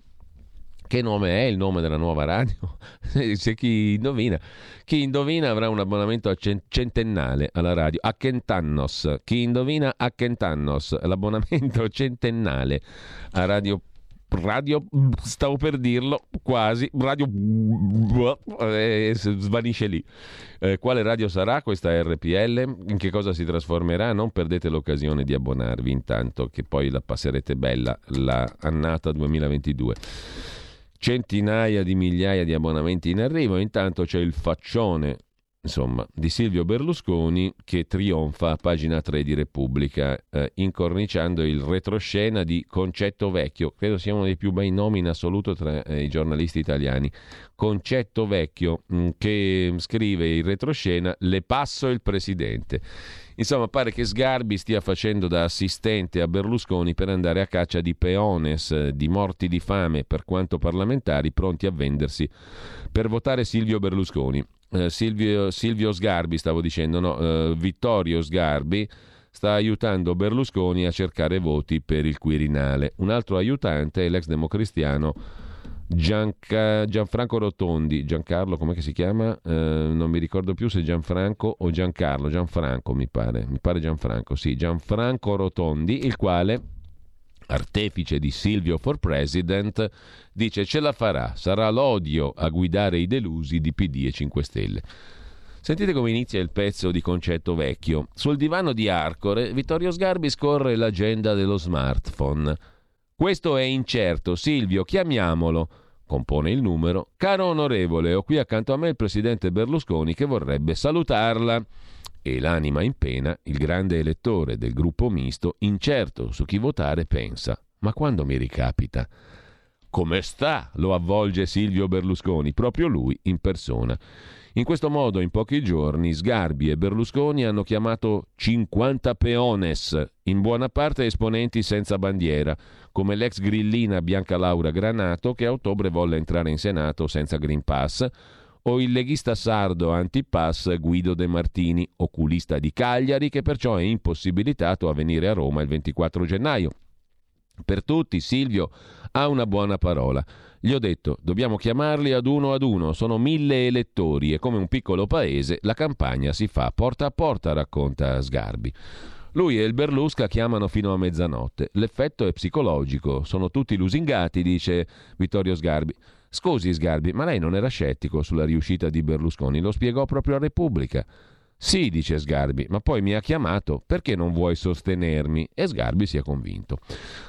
Speaker 1: Che nome è il nome della nuova radio? Se chi indovina, chi indovina avrà un abbonamento centennale alla radio. A Kentannos. Chi indovina a Kentannos, l'abbonamento centennale a Radio radio stavo per dirlo quasi radio eh, svanisce lì eh, quale radio sarà questa RPL in che cosa si trasformerà non perdete l'occasione di abbonarvi intanto che poi la passerete bella la annata 2022 centinaia di migliaia di abbonamenti in arrivo. Intanto c'è il faccione insomma, di Silvio Berlusconi che trionfa a pagina 3 di Repubblica, eh, incorniciando il retroscena di Concetto Vecchio. Credo sia uno dei più bei nomi in assoluto tra eh, i giornalisti italiani. Concetto Vecchio, mh, mm, che scrive in retroscena Le passo il presidente. Insomma, pare che Sgarbi stia facendo da assistente a Berlusconi per andare a caccia di peones, di morti di fame, per quanto parlamentari, pronti a vendersi per votare Silvio Berlusconi. Eh, Silvio, Silvio, Sgarbi, stavo dicendo, no, eh, Vittorio Sgarbi sta aiutando Berlusconi a cercare voti per il Quirinale. Un altro aiutante è l'ex democristiano Gianca, Gianfranco Rotondi, Giancarlo, come si chiama? Eh, non mi ricordo più se Gianfranco o Giancarlo, Gianfranco mi pare, mi pare Gianfranco, sì, Gianfranco Rotondi, il quale, artefice di Silvio for President, dice ce la farà, sarà l'odio a guidare i delusi di PD e 5 Stelle. Sentite come inizia il pezzo di concetto vecchio. Sul divano di Arcore, Vittorio Sgarbi scorre l'agenda dello smartphone. Questo è incerto. Silvio, chiamiamolo. Compone il numero. Caro onorevole, ho qui accanto a me il presidente Berlusconi che vorrebbe salutarla. E l'anima in pena, il grande elettore del gruppo misto, incerto su chi votare, pensa: ma quando mi ricapita? Come sta? lo avvolge Silvio Berlusconi, proprio lui in persona. In questo modo, in pochi giorni, Sgarbi e Berlusconi hanno chiamato 50 peones, in buona parte esponenti senza bandiera, come l'ex grillina Bianca Laura Granato che a ottobre volle entrare in Senato senza Green Pass, o il leghista sardo antipass Guido De Martini, oculista di Cagliari, che perciò è impossibilitato a venire a Roma il 24 gennaio. Per tutti Silvio ha una buona parola. Gli ho detto, dobbiamo chiamarli ad uno ad uno, sono mille elettori e come un piccolo paese la campagna si fa porta a porta, racconta Sgarbi. Lui e il Berlusca chiamano fino a mezzanotte. L'effetto è psicologico, sono tutti lusingati, dice Vittorio Sgarbi. Scusi Sgarbi, ma lei non era scettico sulla riuscita di Berlusconi, lo spiegò proprio a Repubblica. Sì, dice Sgarbi, ma poi mi ha chiamato perché non vuoi sostenermi? E Sgarbi si è convinto.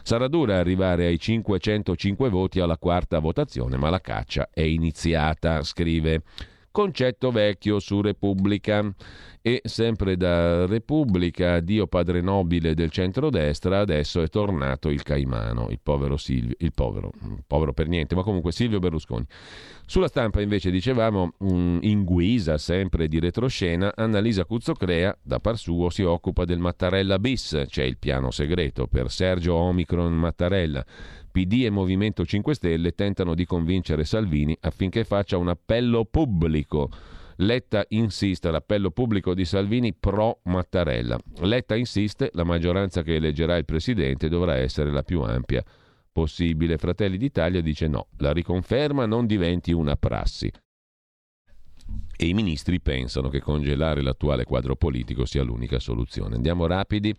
Speaker 1: Sarà dura arrivare ai 505 voti alla quarta votazione, ma la caccia è iniziata, scrive. Concetto vecchio su Repubblica. E sempre da Repubblica, Dio padre nobile del centrodestra, adesso è tornato il Caimano, il povero Silvio, il povero, povero per niente, ma comunque Silvio Berlusconi. Sulla stampa invece dicevamo mm, in guisa sempre di retroscena, Annalisa Cuzzocrea da par suo si occupa del Mattarella bis, c'è il piano segreto per Sergio Omicron Mattarella. PD e Movimento 5 Stelle tentano di convincere Salvini affinché faccia un appello pubblico Letta insiste, l'appello pubblico di Salvini pro Mattarella. Letta insiste, la maggioranza che eleggerà il presidente dovrà essere la più ampia possibile. Fratelli d'Italia dice no, la riconferma non diventi una prassi. E i ministri pensano che congelare l'attuale quadro politico sia l'unica soluzione. Andiamo rapidi.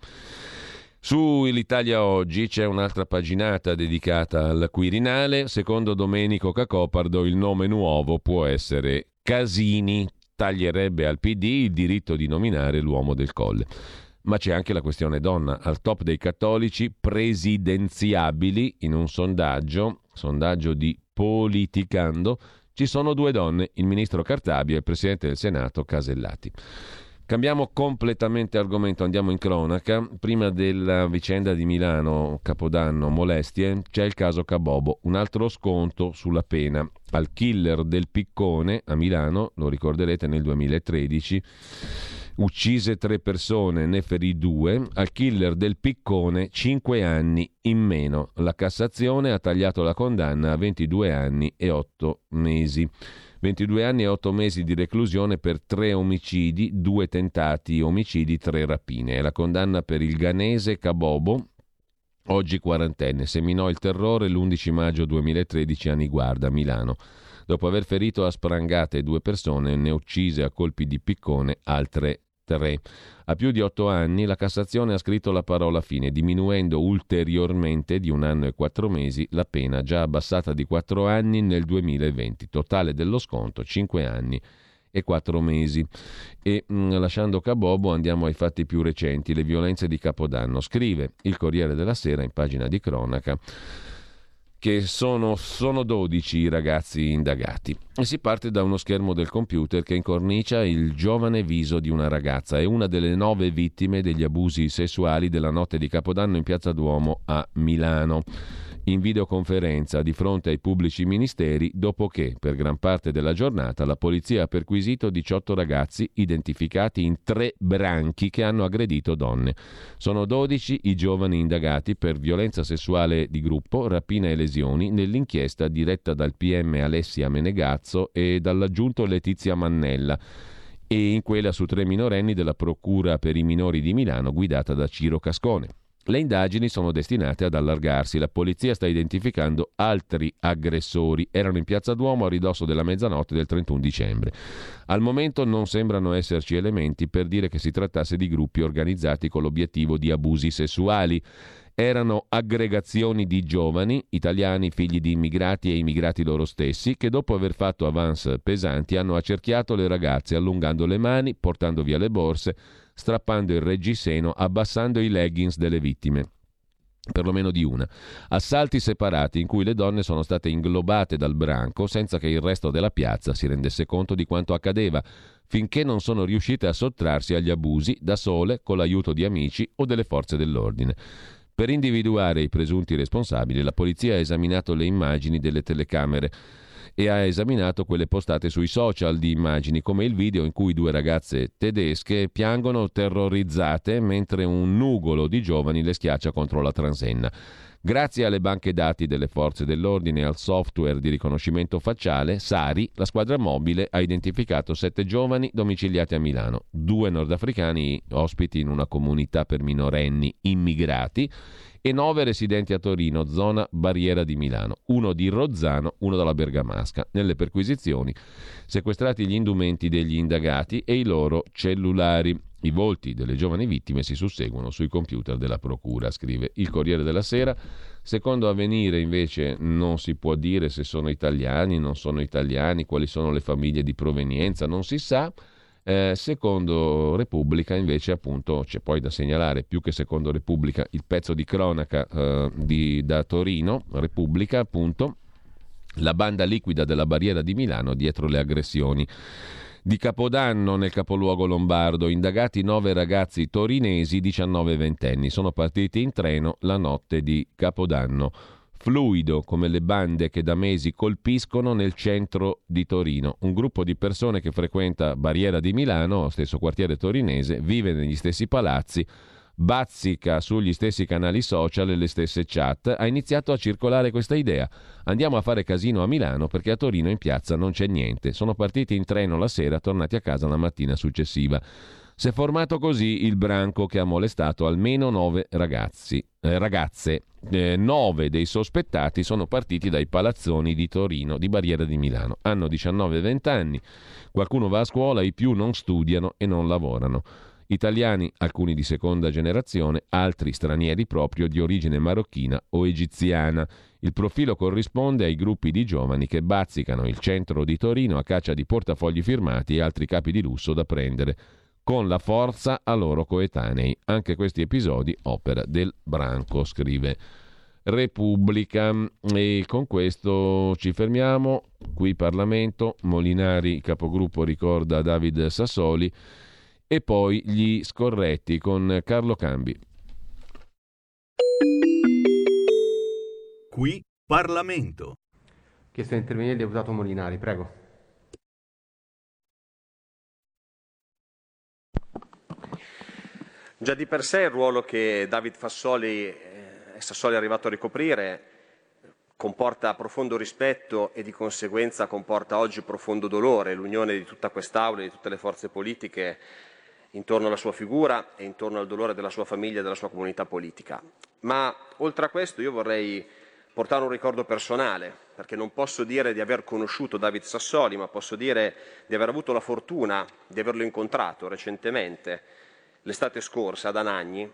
Speaker 1: Su l'Italia Oggi c'è un'altra paginata dedicata al Quirinale. Secondo Domenico Cacopardo il nome nuovo può essere Casini taglierebbe al PD il diritto di nominare l'uomo del colle. Ma c'è anche la questione donna, al top dei cattolici presidenziabili in un sondaggio, sondaggio di Politicando, ci sono due donne, il ministro Cartabia e il presidente del Senato Casellati. Cambiamo completamente argomento, andiamo in cronaca. Prima della vicenda di Milano, Capodanno, molestie, c'è il caso Cabobo, un altro sconto sulla pena. Al killer del Piccone a Milano, lo ricorderete nel 2013, uccise tre persone, ne ferì due. Al killer del Piccone, cinque anni in meno. La Cassazione ha tagliato la condanna a 22 anni e 8 mesi. 22 anni e 8 mesi di reclusione per tre omicidi, due tentati omicidi, tre rapine. È la condanna per il ganese Cabobo, oggi quarantenne, seminò il terrore l'11 maggio 2013 a Niguarda, Milano. Dopo aver ferito a sprangate due persone, ne uccise a colpi di piccone altre tre. A più di otto anni la Cassazione ha scritto la parola fine, diminuendo ulteriormente di un anno e quattro mesi la pena già abbassata di quattro anni nel 2020. Totale dello sconto cinque anni e quattro mesi. E mh, mm, lasciando Cabobo andiamo ai fatti più recenti, le violenze di Capodanno. Scrive il Corriere della Sera in pagina di cronaca che sono, sono 12 i ragazzi indagati. E si parte da uno schermo del computer che incornicia il giovane viso di una ragazza. È una delle nove vittime degli abusi sessuali della notte di Capodanno in Piazza Duomo a Milano in videoconferenza di fronte ai pubblici ministeri dopo che, per gran parte della giornata, la polizia ha perquisito 18 ragazzi identificati in tre branchi che hanno aggredito donne. Sono 12 i giovani indagati per violenza sessuale di gruppo, rapina e lesioni nell'inchiesta diretta dal PM Alessia Menegazzo e dall'aggiunto Letizia Mannella e in quella su tre minorenni della Procura per i minori di Milano guidata da Ciro Cascone. Le indagini sono destinate ad allargarsi. La polizia sta identificando altri aggressori. Erano in piazza Duomo a ridosso della mezzanotte del 31 dicembre. Al momento non sembrano esserci elementi per dire che si trattasse di gruppi organizzati con l'obiettivo di abusi sessuali. Erano aggregazioni di giovani, italiani figli di immigrati e immigrati loro stessi, che dopo aver fatto avance pesanti hanno accerchiato le ragazze allungando le mani, portando via le borse strappando il reggiseno, abbassando i leggings delle vittime perlomeno di una. Assalti separati in cui le donne sono state inglobate dal branco senza che il resto della piazza si rendesse conto di quanto accadeva, finché non sono riuscite a sottrarsi agli abusi da sole con l'aiuto di amici o delle forze dell'ordine. Per individuare i presunti responsabili, la polizia ha esaminato le immagini delle telecamere e ha esaminato quelle postate sui social di immagini, come il video in cui due ragazze tedesche piangono terrorizzate mentre un nugolo di giovani le schiaccia contro la transenna. Grazie alle banche dati delle forze dell'ordine e al software di riconoscimento facciale, Sari, la squadra mobile ha identificato sette giovani domiciliati a Milano, due nordafricani ospiti in una comunità per minorenni immigrati e nove residenti a Torino, zona barriera di Milano, uno di Rozzano, uno dalla Bergamasca. Nelle perquisizioni sequestrati gli indumenti degli indagati e i loro cellulari. I volti delle giovani vittime si susseguono sui computer della Procura, scrive il Corriere della Sera. Secondo Avvenire invece non si può dire se sono italiani, non sono italiani, quali sono le famiglie di provenienza, non si sa. Eh, secondo Repubblica invece appunto c'è poi da segnalare più che secondo Repubblica il pezzo di cronaca eh, di, da Torino, Repubblica appunto, la banda liquida della barriera di Milano dietro le aggressioni. Di Capodanno nel capoluogo lombardo, indagati nove ragazzi torinesi 19 ventenni, sono partiti in treno la notte di Capodanno fluido come le bande che da mesi colpiscono nel centro di Torino. Un gruppo di persone che frequenta Barriera di Milano, stesso quartiere torinese, vive negli stessi palazzi, bazzica sugli stessi canali social e le stesse chat, ha iniziato a circolare questa idea. Andiamo a fare casino a Milano perché a Torino in piazza non c'è niente. Sono partiti in treno la sera, tornati a casa la mattina successiva. Si è formato così il branco che ha molestato almeno nove ragazzi, eh, ragazze. Eh, nove dei sospettati sono partiti dai palazzoni di Torino, di Barriera di Milano. Hanno 19 e 20 anni, qualcuno va a scuola, i più non studiano e non lavorano. Italiani, alcuni di seconda generazione, altri stranieri proprio di origine marocchina o egiziana. Il profilo corrisponde ai gruppi di giovani che bazzicano il centro di Torino a caccia di portafogli firmati e altri capi di lusso da prendere con la forza a loro coetanei. Anche questi episodi opera del Branco, scrive Repubblica. E con questo ci fermiamo. Qui Parlamento, Molinari, capogruppo, ricorda David Sassoli e poi gli scorretti con Carlo Cambi.
Speaker 12: Qui Parlamento.
Speaker 13: Chiesto di intervenire il deputato Molinari, prego.
Speaker 14: Già di per sé il ruolo che David Fassoli, eh, Sassoli è arrivato a ricoprire comporta profondo rispetto e di conseguenza comporta oggi profondo dolore. L'unione di tutta quest'Aula e di tutte le forze politiche intorno alla sua figura e intorno al dolore della sua famiglia e della sua comunità politica. Ma oltre a questo io vorrei portare un ricordo personale, perché non posso dire di aver conosciuto David Sassoli, ma posso dire di aver avuto la fortuna di averlo incontrato recentemente, l'estate scorsa ad Anagni,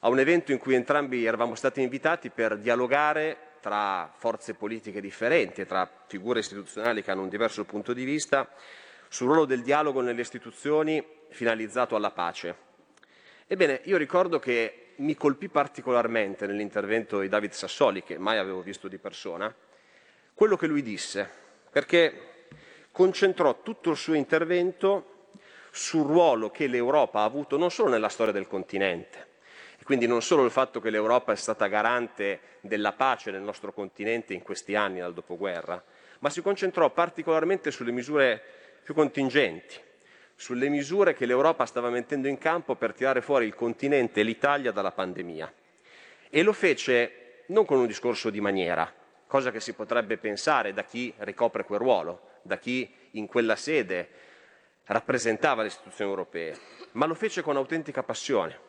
Speaker 14: a un evento in cui entrambi eravamo stati invitati per dialogare tra forze politiche differenti tra figure istituzionali che hanno un diverso punto di vista sul ruolo del dialogo nelle istituzioni finalizzato alla pace. Ebbene, io ricordo che mi colpì particolarmente nell'intervento di David Sassoli, che mai avevo visto di persona, quello che lui disse, perché concentrò tutto il suo intervento sul ruolo che l'Europa ha avuto non solo nella storia del continente, e quindi non solo il fatto che l'Europa è stata garante della pace nel nostro continente in questi anni dal dopoguerra, ma si concentrò particolarmente sulle misure più contingenti, sulle misure che l'Europa stava mettendo in campo per tirare fuori il continente e l'Italia dalla pandemia. E lo fece non con un discorso di maniera, cosa che si potrebbe pensare da chi ricopre quel ruolo, da chi in quella sede rappresentava le istituzioni europee, ma lo fece con autentica passione.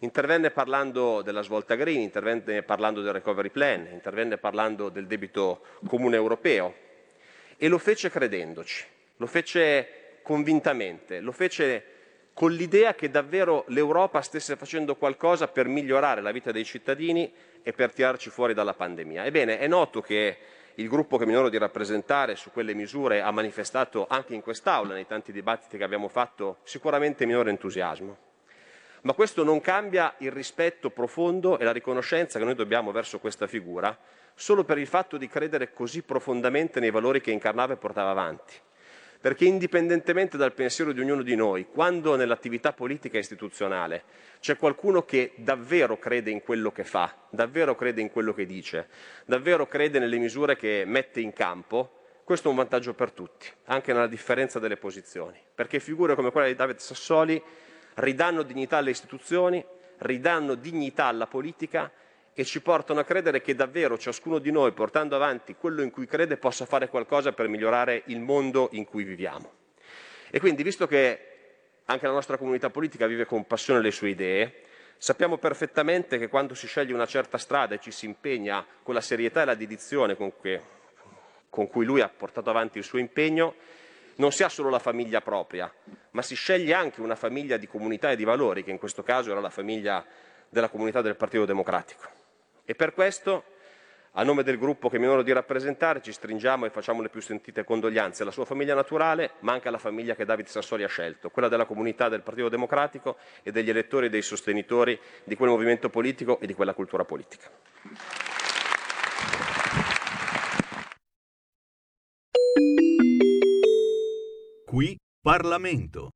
Speaker 14: Intervenne parlando della svolta green, intervenne parlando del recovery plan, intervenne parlando del debito comune europeo e lo fece credendoci. Lo fece convintamente, lo fece con l'idea che davvero l'Europa stesse facendo qualcosa per migliorare la vita dei cittadini e per tirarci fuori dalla pandemia. Ebbene, è noto che il gruppo che mi onoro di rappresentare su quelle misure ha manifestato anche in quest'Aula, nei tanti dibattiti che abbiamo fatto, sicuramente minore entusiasmo. Ma questo non cambia il rispetto profondo e la riconoscenza che noi dobbiamo verso questa figura, solo per il fatto di credere così profondamente nei valori che incarnava e portava avanti perché indipendentemente dal pensiero di ognuno di noi, quando nell'attività politica istituzionale c'è qualcuno che davvero crede in quello che fa, davvero crede in quello che dice, davvero crede nelle misure che mette in campo, questo è un vantaggio per tutti, anche nella differenza delle posizioni, perché figure come quella di David Sassoli ridanno dignità alle istituzioni, ridanno dignità alla politica e ci portano a credere che davvero ciascuno di noi, portando avanti quello in cui crede, possa fare qualcosa per migliorare il mondo in cui viviamo. E quindi, visto che anche la nostra comunità politica vive con passione le sue idee, sappiamo perfettamente che quando si sceglie una certa strada e ci si impegna con la serietà e la dedizione con, che, con cui lui ha portato avanti il suo impegno, non si ha solo la famiglia propria, ma si sceglie anche una famiglia di comunità e di valori, che in questo caso era la famiglia della comunità del Partito Democratico. E per questo, a nome del gruppo che mi onoro di rappresentare, ci stringiamo e facciamo le più sentite condoglianze alla sua famiglia naturale, ma anche alla famiglia che David Sassoli ha scelto, quella della comunità del Partito Democratico e degli elettori e dei sostenitori di quel movimento politico e di quella cultura politica.
Speaker 12: Qui Parlamento.